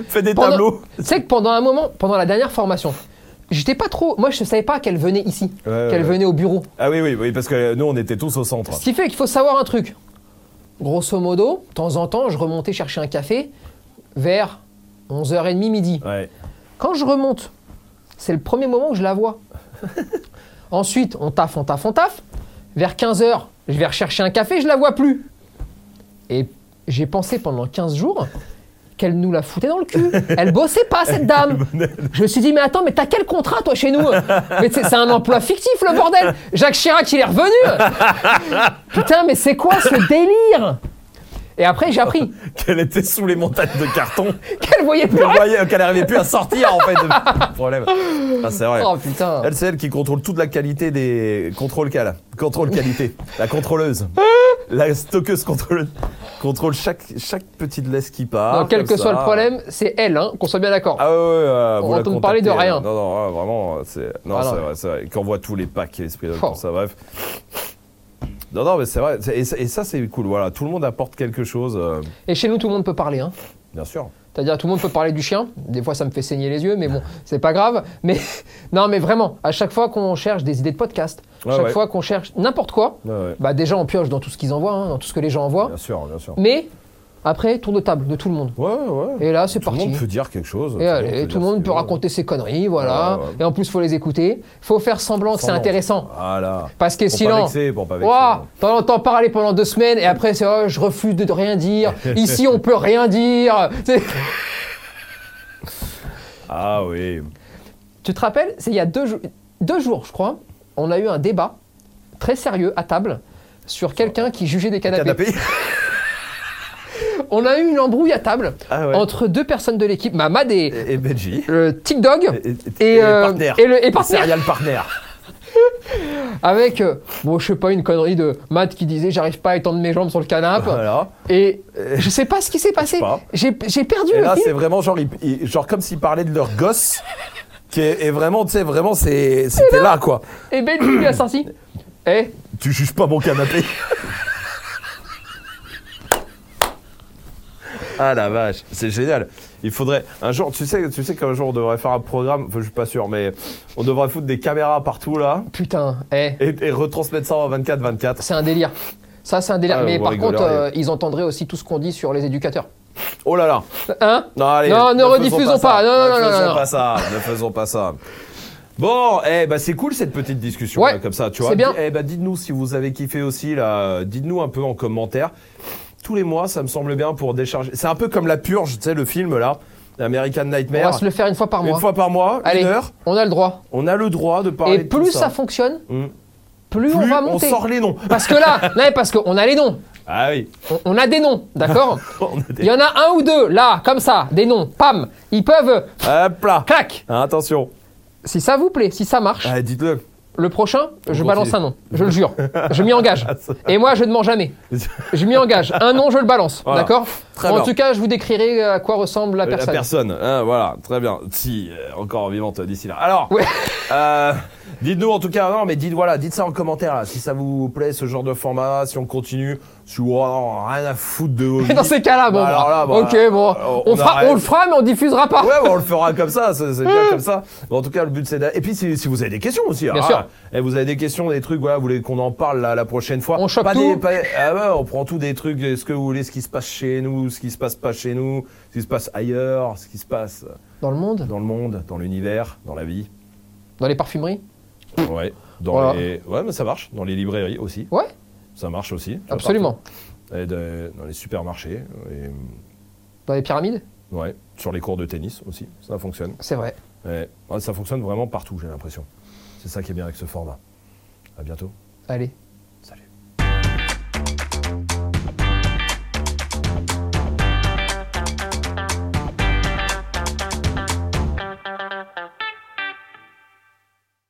Fais des Pendant- tableaux. Tu sais que pendant un moment, pendant la dernière formation, j'étais pas trop. Moi, je savais pas qu'elle venait ici, qu'elle venait au bureau. Ah oui, oui, oui, parce que nous, on était tous au centre. Ce qui fait qu'il faut savoir un truc. Grosso modo, de temps en temps, je remontais chercher un café vers 11h30 midi. Ouais. Quand je remonte, c'est le premier moment où je la vois. Ensuite, on taffe, on taffe, on taffe. Vers 15h, je vais rechercher un café, je la vois plus. Et j'ai pensé pendant 15 jours qu'elle nous la foutait dans le cul. Elle bossait pas, cette dame. Je me suis dit, mais attends, mais t'as quel contrat, toi, chez nous? Mais c'est c'est un emploi fictif, le bordel. Jacques Chirac, il est revenu. Putain, mais c'est quoi ce délire? Et après, j'ai appris Qu'elle était sous les montagnes de carton. qu'elle voyait plus Qu'elle qu'elle n'arrivait plus à sortir, en fait. de- Problème. Ah, c'est vrai. Oh putain Elle, c'est elle qui contrôle toute la qualité des. Contrôle cal. Contrôle qualité. La contrôleuse. La stockeuse contrôle. Contrôle chaque, chaque petite laisse qui part. Quel que soit le problème, c'est elle, hein, qu'on soit bien d'accord. Ah ouais, vous On entend parler de rien. Non, non, ouais, vraiment, c'est. Non, Ah, c'est vrai, c'est vrai. Qu'on voit tous les packs, esprit de Oh. ça, bref. Non, non, mais c'est vrai. Et, ça- et ça, c'est cool. Voilà, tout le monde apporte quelque chose, euh, Et chez nous, tout le monde peut parler. Hein. bien sûr. C'est-à-dire, tout le monde peut parler du chien. Des fois, ça me fait saigner les yeux, mais bon, c'est pas grave. Mais non, mais vraiment, à chaque fois qu'on cherche des idées de podcast, Ouais, chaque ouais. fois qu'on cherche n'importe quoi, Ouais, ouais. bah déjà, on pioche dans tout ce qu'ils envoient, hein, dans tout ce que les gens envoient. Bien sûr, bien sûr. Mais après, tour de table de tout le monde. Ouais, ouais. Et là, c'est tout le parti. monde peut dire quelque chose. Et allez, peut tout le monde peut raconter ses conneries, voilà. Ouais, ouais. Et en plus, faut les écouter. Faut faire semblant que c'est intéressant. Voilà. Parce que Pour sinon, pas vexer, pour pas vexer. T'en entends parler pendant deux semaines et après c'est oh, je refuse de rien dire. Ici on peut rien dire. Ah oui. Tu te rappelles, c'est il y a deux, jours- deux jours, je crois, on a eu un débat très sérieux à table sur quelqu'un qui jugeait des canapés. Canapé. On a eu une embrouille à table Ah ouais. entre deux personnes de l'équipe, Mamad et Et, et Benji. le Tic Dog, Et, et, euh, partner. et le- et partner. Serial partner. avec, euh, bon, je sais pas, une connerie de Matt qui disait j'arrive pas à étendre mes jambes sur le canapé. Voilà. Et je sais pas ce qui s'est passé. pas. J'ai perdu Et le là, c'est vraiment genre, ils- genre comme s'ils parlaient de leur gosse. Qui est, et vraiment, tu sais, vraiment, c'est, c'était là, quoi. Et Benji lui a sorti. Eh, Tu juges pas mon canapé. ah la vache, c'est génial. Il faudrait un jour, tu sais, tu sais qu'un jour on devrait faire un programme. Enfin, je suis pas sûr, mais on devrait foutre des caméras partout là putain, eh, et, et retransmettre ça en 24-24. c'est un délire. Ça, c'est un délire. Ah, Mais par contre, euh, ils entendraient aussi tout ce qu'on dit sur les éducateurs. Oh là là. Hein Non, allez, Non, ne rediffusons pas. Non, non, ne non, faisons non, pas ça. Ne faisons pas ça. Bon, eh ben c'est cool cette petite discussion Ouais, là, comme ça, tu vois. c'est bien. Eh ben dites-nous si vous avez kiffé aussi là, dites-nous un peu en commentaire. Tous les mois, ça me semble bien pour décharger. C'est un peu comme la purge, tu sais le film là, American On Nightmare. va se le faire une fois par Une mois. fois par mois, Allez, une heure. on a le droit. On a le droit de parler Et de tout plus ça. ça fonctionne, Hmm. plus, Plus on va on monter. sort les noms. Parce que là, non, parce qu'on a les noms. Ah oui. On, on a des noms, d'accord On des- Il y en a un ou deux, là, comme ça, des noms, pam. Ils peuvent, Hop là. clac. Attention. Si ça vous plaît, si ça marche, Ah, dites-le. Le prochain, je continue. balance un nom. Je le jure. Je m'y engage. Et moi, je ne mens jamais. Je m'y engage. Un nom, je le balance. Voilà. D'accord Très En bien. tout cas, je vous décrirai à quoi ressemble la Euh, personne. La personne, hein, voilà, très bien. Si, euh, encore vivante d'ici là. Alors, Ouais. euh, dites-nous en tout cas, non, mais dites voilà, dites ça en commentaire là, si ça vous plaît ce genre de format, si on continue, si oh, rien à foutre de vos dans ces cas-là, bon, Bah, alors là, bah, bah, ok, bon, euh, on, on fera, arrête. on le fera, mais on diffusera pas. Ouais, bah, on le fera comme ça, c'est bien comme ça. Bon, en tout cas, le but c'est d'a- Et puis, si, si vous avez des questions aussi, Bien ah, sûr. Et vous avez des questions, des trucs, voilà, vous voulez qu'on en parle là, la prochaine fois. On chope pas tout. Des, pas- ah ouais, on prend tout des trucs, ce que vous voulez, ce qui se passe chez nous, ce qui se passe pas chez nous, ce qui se passe ailleurs, ce qui se passe Dans le monde? Dans le monde, dans l'univers, dans la vie. Dans les parfumeries? Ouais. Dans Voilà. les... Ouais, mais ça marche. Dans les librairies aussi. Ouais, Ça marche aussi. absolument. Et de- dans les supermarchés. Et... Dans les pyramides Ouais. Sur les cours de tennis aussi. Ça fonctionne. C'est vrai. Ouais, ça fonctionne vraiment partout, j'ai l'impression. C'est ça qui est bien avec ce format. À bientôt. Allez.